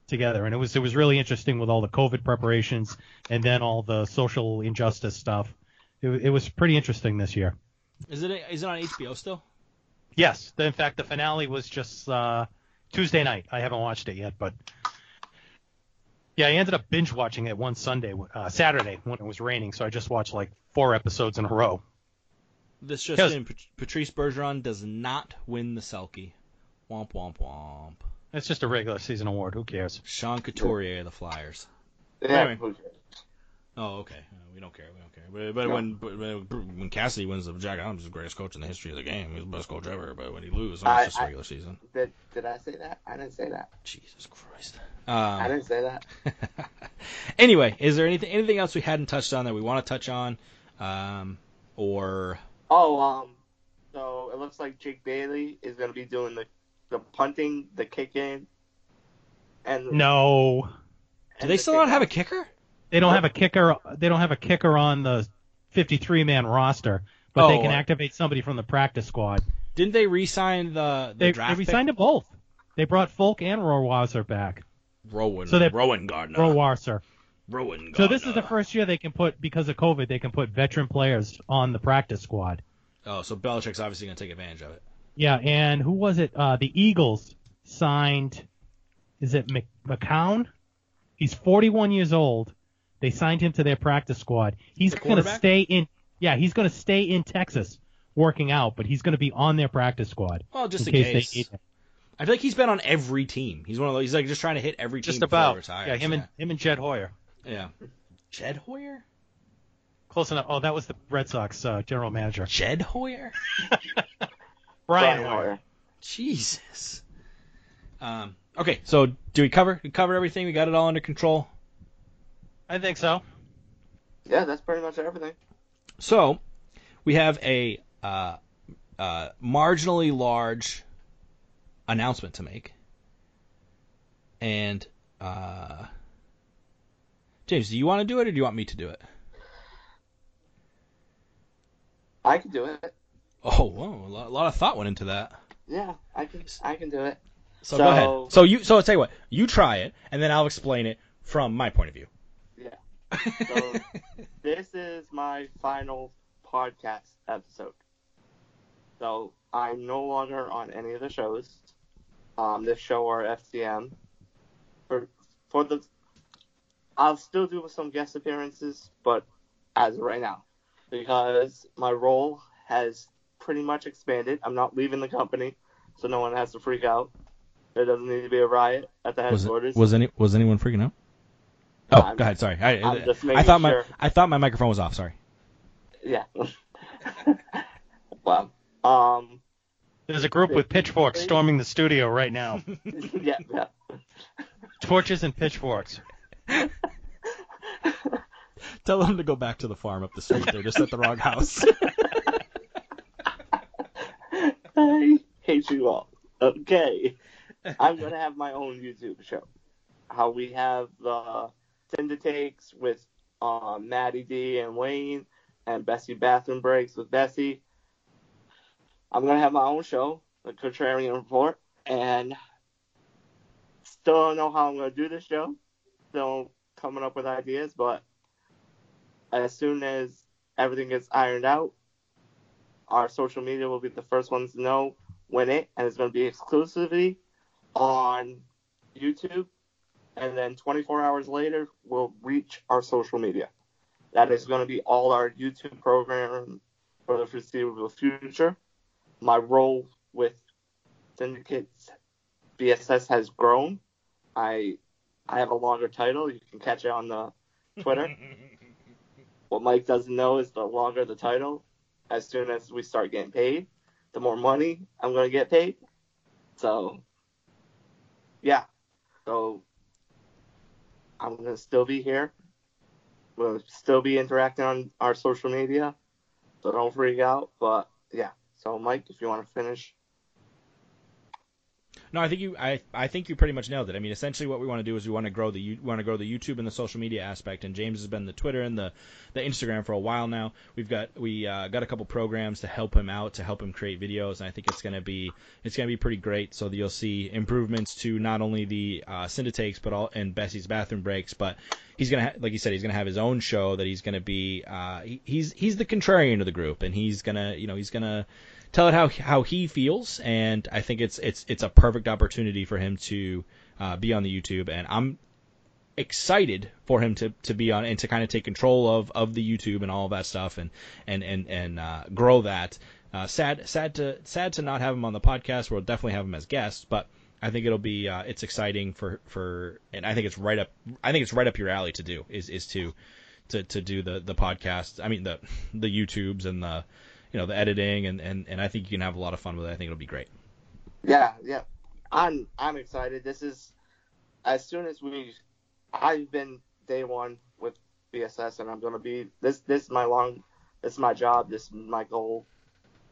together, and it was it was really interesting with all the COVID preparations and then all the social injustice stuff. It, it was pretty interesting this year.
Is it is it on HBO still?
Yes, in fact, the finale was just uh, Tuesday night. I haven't watched it yet, but yeah, I ended up binge watching it one Sunday, uh, Saturday when it was raining. So I just watched like four episodes in a row.
This just in, Patrice Bergeron does not win the Selke. Womp womp womp.
It's just a regular season award. Who cares?
Sean Couturier, of the Flyers.
Yeah,
Anyway. Oh, okay. Uh, we don't care. We don't care. But, but
No.
when but when when Cassidy wins the Jack Adams is the greatest coach in the history of the game. He's the best coach ever. But when he loses,
I-
it's just
I-
regular season.
Did, did I say that? I didn't say that.
Jesus Christ.
I
Um,
didn't say that.
anyway, is there anything anything else we hadn't touched on that we want to touch on, um, or
Oh, um, so it looks like Jake Bailey is going to be doing the, the punting, the kicking, and
No.
Do they still not have a kicker?
They don't have a kicker. They don't have a kicker on the 53 man roster, but they
Oh,
can
uh,
activate somebody from the practice squad.
Didn't they re-sign the, the
They, they
draft
resigned to both. They brought Folk and Rohrwasser back.
Rowan.
So they-
Rowan Gardner.
Rohrwasser.
Rowan Gardner.
So this is the first year they can put because of COVID they can put veteran players on the practice squad.
Oh, so Belichick's obviously going to take advantage of it.
Yeah, and who was it? Uh, the Eagles signed. Is it McCown? He's 41 years old. They signed him to their practice squad. He's going to stay in. Yeah, he's going to stay in Texas working out, but he's going to be on their practice squad
Well, just
in
in
case,
case.
they need him.
I feel like he's been on every team. He's one of those. He's like just trying to hit every team
Just about.
retires.
yeah, him and him and Jed Hoyer.
yeah. Jed Hoyer.
Close enough. Oh, that was the Red Sox uh, general manager.
Jed Hoyer.
Brian
Brian
Hoyer.
Hoyer.
Jesus. Um. Okay, so do we cover we cover everything? We got it all under control.
I think so.
Yeah, that's pretty much everything.
So we have a uh, uh, marginally large announcement to make, and uh, James, do you want to do it or do you want me to do it?
I can do it.
Oh, whoa, a lot, of thought went into that.
Yeah, I can. I can do it.
So,
So-
go ahead. So you, so I'll tell you what, you try it, and then I'll explain it from my point of view.
So this is my final podcast episode. So I'm no longer on any of the shows. Um, this show or FCM. For for the, I'll still do some guest appearances, but as of right now, because my role has pretty much expanded. I'm not leaving the company, so no one has to freak out. There doesn't need to be a riot at the
was,
headquarters.
was any was anyone freaking out? Oh,
I'm-
go ahead. Sorry, I,
I'm just
I thought my
sure.
I thought my microphone was off. Sorry.
Yeah. well, um,
There's a group with pitchforks storming the studio right now.
yeah, yeah.
Torches and pitchforks.
Tell them to go back to the farm up the street. They're just at the wrong house.
I hate you all. Okay. I'm gonna have my own YouTube show. How we have the Tinder takes with uh, Maddie D and Wayne and Bessie Bathroom Breaks with Bessie. I'm gonna have my own show, the Contrarian Report, and still don't know how I'm gonna do this show. Still coming up with ideas, but as soon as everything gets ironed out, our social media will be the first ones to know when it, and it's going to be exclusively on YouTube. And then 24 hours later, we'll reach our social media. That is going to be all our YouTube program for the foreseeable future. My role with Syndicates BSS has grown. I I have a longer title. You can catch it on the Twitter. what Mike doesn't know is the longer the title, as soon as we start getting paid, the more money I'm going to get paid. So, yeah. So, I'm going to still be here. We'll still be interacting on our social media. So, don't freak out. But, yeah. So, Mike, if you want to finish.
No, I think you I, I think you pretty much nailed it. I mean, essentially what we want to do is we want to grow the you- want to grow the YouTube and the social media aspect. And James has been the Twitter and the, the Instagram for a while now. We've got we uh, got a couple programs to help him out to help him create videos, and I think it's gonna be it's gonna be pretty great. So that you'll see improvements to not only the uh, Synditakes but all and Bessie's bathroom breaks, but he's gonna ha- like you said he's gonna have his own show that he's gonna be uh, he, he's he's the contrarian of the group, and he's gonna you know he's gonna tell it how how he feels, and I think it's it's it's a perfect opportunity for him to uh, be on the YouTube, and I'm excited for him to, to be on and to kind of take control of, of the YouTube and all that stuff, and and and and uh, grow that. Uh, sad sad to sad to not have him on the podcast. We'll definitely have him as guests, but I think it'll be uh, it's exciting for for and I think it's right up I think it's right up your alley to do is is to to, to do the the podcast. I mean the the YouTubes and the you know the editing and, and and I think you can have a lot of fun with it. I think it'll be great.
Yeah, yeah. I'm I'm excited. This is as soon as we I've been day one with BSS and I'm gonna be this this is my long this is my job, this is my goal.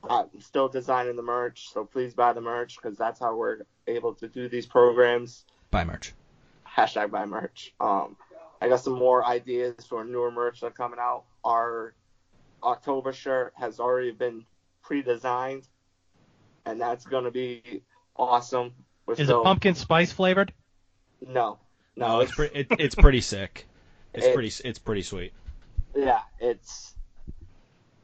I'm still designing the merch, so please buy the merch because that's how we're able to do these programs.
Bye, merch.
hashtag buy merch. Um, I got some more ideas for newer merch that are coming out. Our October shirt has already been pre-designed, and that's gonna be awesome. We're
Is
still,
it pumpkin spice flavored?
No, no,
No, it's pretty. It, it's pretty sick. It's
It-
pretty. It's pretty sweet.
yeah, it's.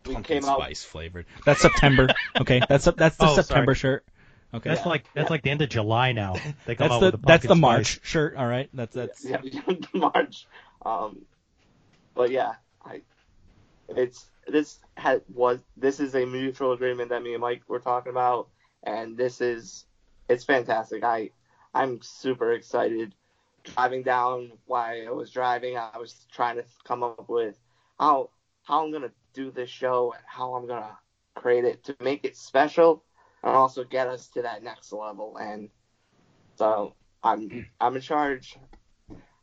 We
Pumpkin
came out.
spice flavored. That's September. Okay, that's that's the
Oh,
September
sorry.
shirt. Okay,
That's
Yeah,
like that's
yeah.
like the end of July now. They come
that's
out
the
with a
that's the
pumpkin
March
spice.
shirt. All right, that's that's.
yeah, March. Um, but yeah, I. It's this had was this is a mutual agreement that me and Mike were talking about, and this is it's fantastic. I I'm super excited. Driving down while I was driving, I was trying to come up with how how I'm gonna do this show and how I'm gonna create it to make it special and also get us to that next level. And so I'm I'm in charge.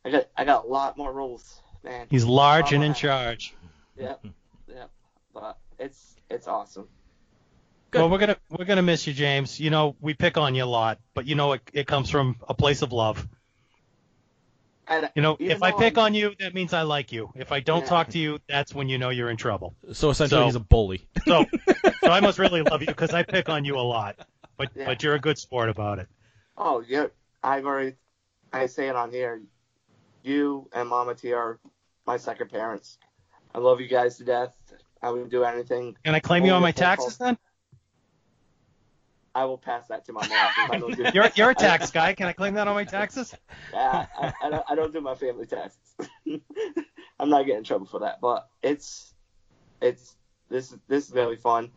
I got I got a lot more rules, man.
He's large and in
uh,
charge.
Yep, mm-hmm. yep. But it's it's awesome.
Good.
Well, we're gonna we're gonna miss you, James. You know we pick on you a lot, but you know it, it comes from a place of love.
And
You know, if I pick
I'm-
on you, that means I like you. If I don't
Yeah.
talk to you, that's when you know you're in trouble.
So essentially,
So-
he's a bully.
So, so I must really love you because I pick on you a lot. But
Yeah.
but you're a good sport about it.
Oh, yeah. I've already, I say it on here. You and Mama T are my second parents. I love you guys to death. I would do anything.
Can I claim you on my
Only thankful.
taxes then?
I will pass that to my mom. 'cause I don't
You're you're a tax guy. Can I claim that on my taxes?
Yeah, I, I, don't, I don't do my family taxes. I'm not getting in trouble for that. But it's, it's this this is gonna fun.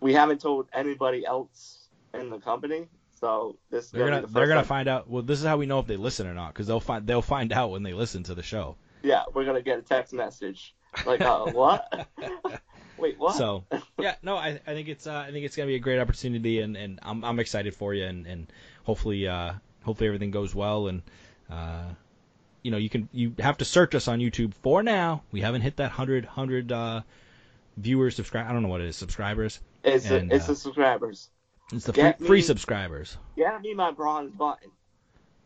We haven't told anybody else in the company, so this
They're
gonna,
gonna
the
they're gonna find out. Well, this is how we know if they listen or not, because they'll find they'll find out when they listen to the show.
Yeah, we're gonna get a text message like, uh, what? Wait, what?
So yeah, no, I, I think it's uh, I think it's gonna be a great opportunity, and, and I'm I'm excited for you, and, and hopefully uh hopefully everything goes well, and uh you know you can you have to search us on YouTube for now. We haven't hit that hundred hundred uh viewers subscribe. I don't know what it is subscribers.
it's
and,
the, it's
uh,
the subscribers.
It's the free,
Get
free
me-
subscribers.
Get me my bronze button.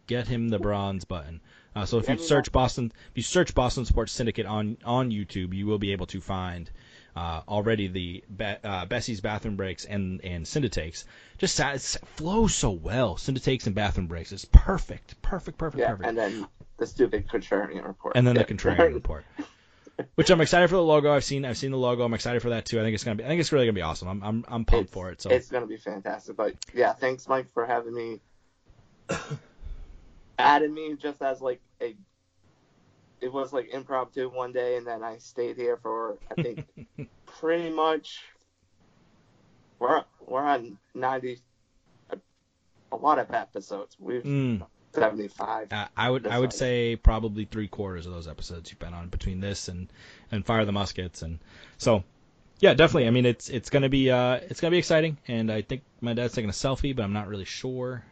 Get him the bronze button. Uh, so if you search Boston, if you search Boston Sports Syndicate on on YouTube, you will be able to find uh, already the Be- uh, Bessie's bathroom breaks and and Synditakes. Just sa- it flows so well. Synditakes and bathroom breaks is perfect, perfect, perfect,
Yeah,
perfect.
and then the stupid contrarian report.
And then
Yeah.
the contrarian report, which I'm excited for the logo. I've seen I've seen the logo. I'm excited for that too. I think it's gonna be I think it's really gonna be awesome. I'm I'm, I'm pumped
It's-
for it. So
It's gonna be fantastic. But yeah, thanks Mike for having me. added me just as like a. It was like impromptu one day, and then I stayed here for I think pretty much. We're we're on ninety. A, a lot of episodes. We've
Mm.
seventy five.
Uh, I would I would say probably three quarters of those episodes you've been on between this and and Fire the Muskets and so yeah definitely I mean it's it's gonna be uh it's gonna be exciting and I think my dad's taking a selfie but I'm not really sure.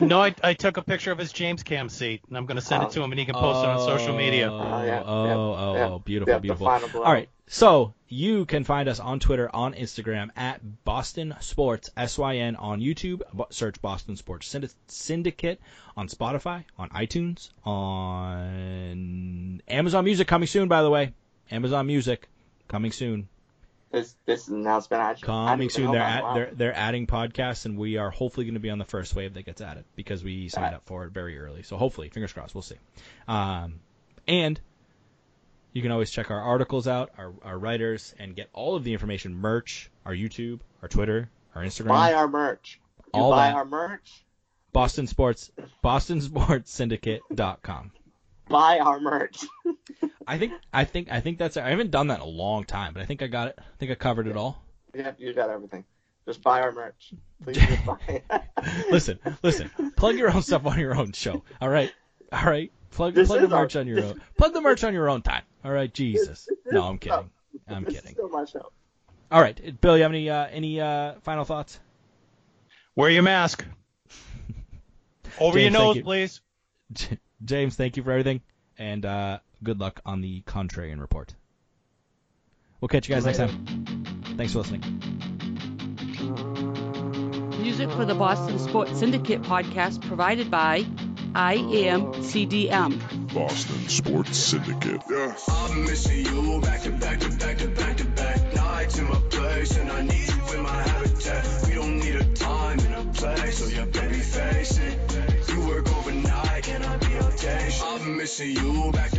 No, I, I took a picture of his James Cam seat, and I'm going to send it to him, and he can post it on social media.
Oh
Oh, yeah,
oh
yeah,
oh,
yeah.
oh beautiful
Yeah,
beautiful. All right so you can find us on Twitter on Instagram at Boston Sports SYN on YouTube search Boston Sports Syndicate on Spotify on iTunes on Amazon Music coming soon by the way Amazon Music coming soon
This this announcement I just, I didn't
coming soon they're at,
Wow.
they're they're adding podcasts and we are hopefully going to be on the first wave that gets added because we signed
Right.
up for it very early so hopefully fingers crossed we'll see um, and you can always check our articles out our, our writers and get all of the information merch our youtube our twitter our instagram
buy our merch. You
All
buy
that.
our merch.
boston sports boston sports syndicate.com
Buy our merch.
i think i think i think that's i haven't done that in a long time but i think i got it i think i covered it all
Yep, you got everything. Just buy our merch. Please just buy it.
listen, listen. Plug your own stuff on your own show. All right, all right. Plug
This
plug the
is our-
merch on your own. Plug the merch on your own time. All right, Jesus. No, I'm kidding. I'm
This is
kidding.
still my show.
All right, Bill, you have any uh, any uh, final thoughts?
Wear your mask. Over
James,
your nose,
you.
please.
J- James, thank you for everything, and uh, good luck on the contrarian report. We'll catch you guys next time. Thanks for listening.
Music for the Boston Sports Syndicate podcast provided by IMCDM.
Boston Sports Syndicate.
Yes. I'm missing you back to back to back to back to back nights in my place, and I need you in my habitat. We don't need a time and a place, so yeah, baby, face it. Day? I'm missing you back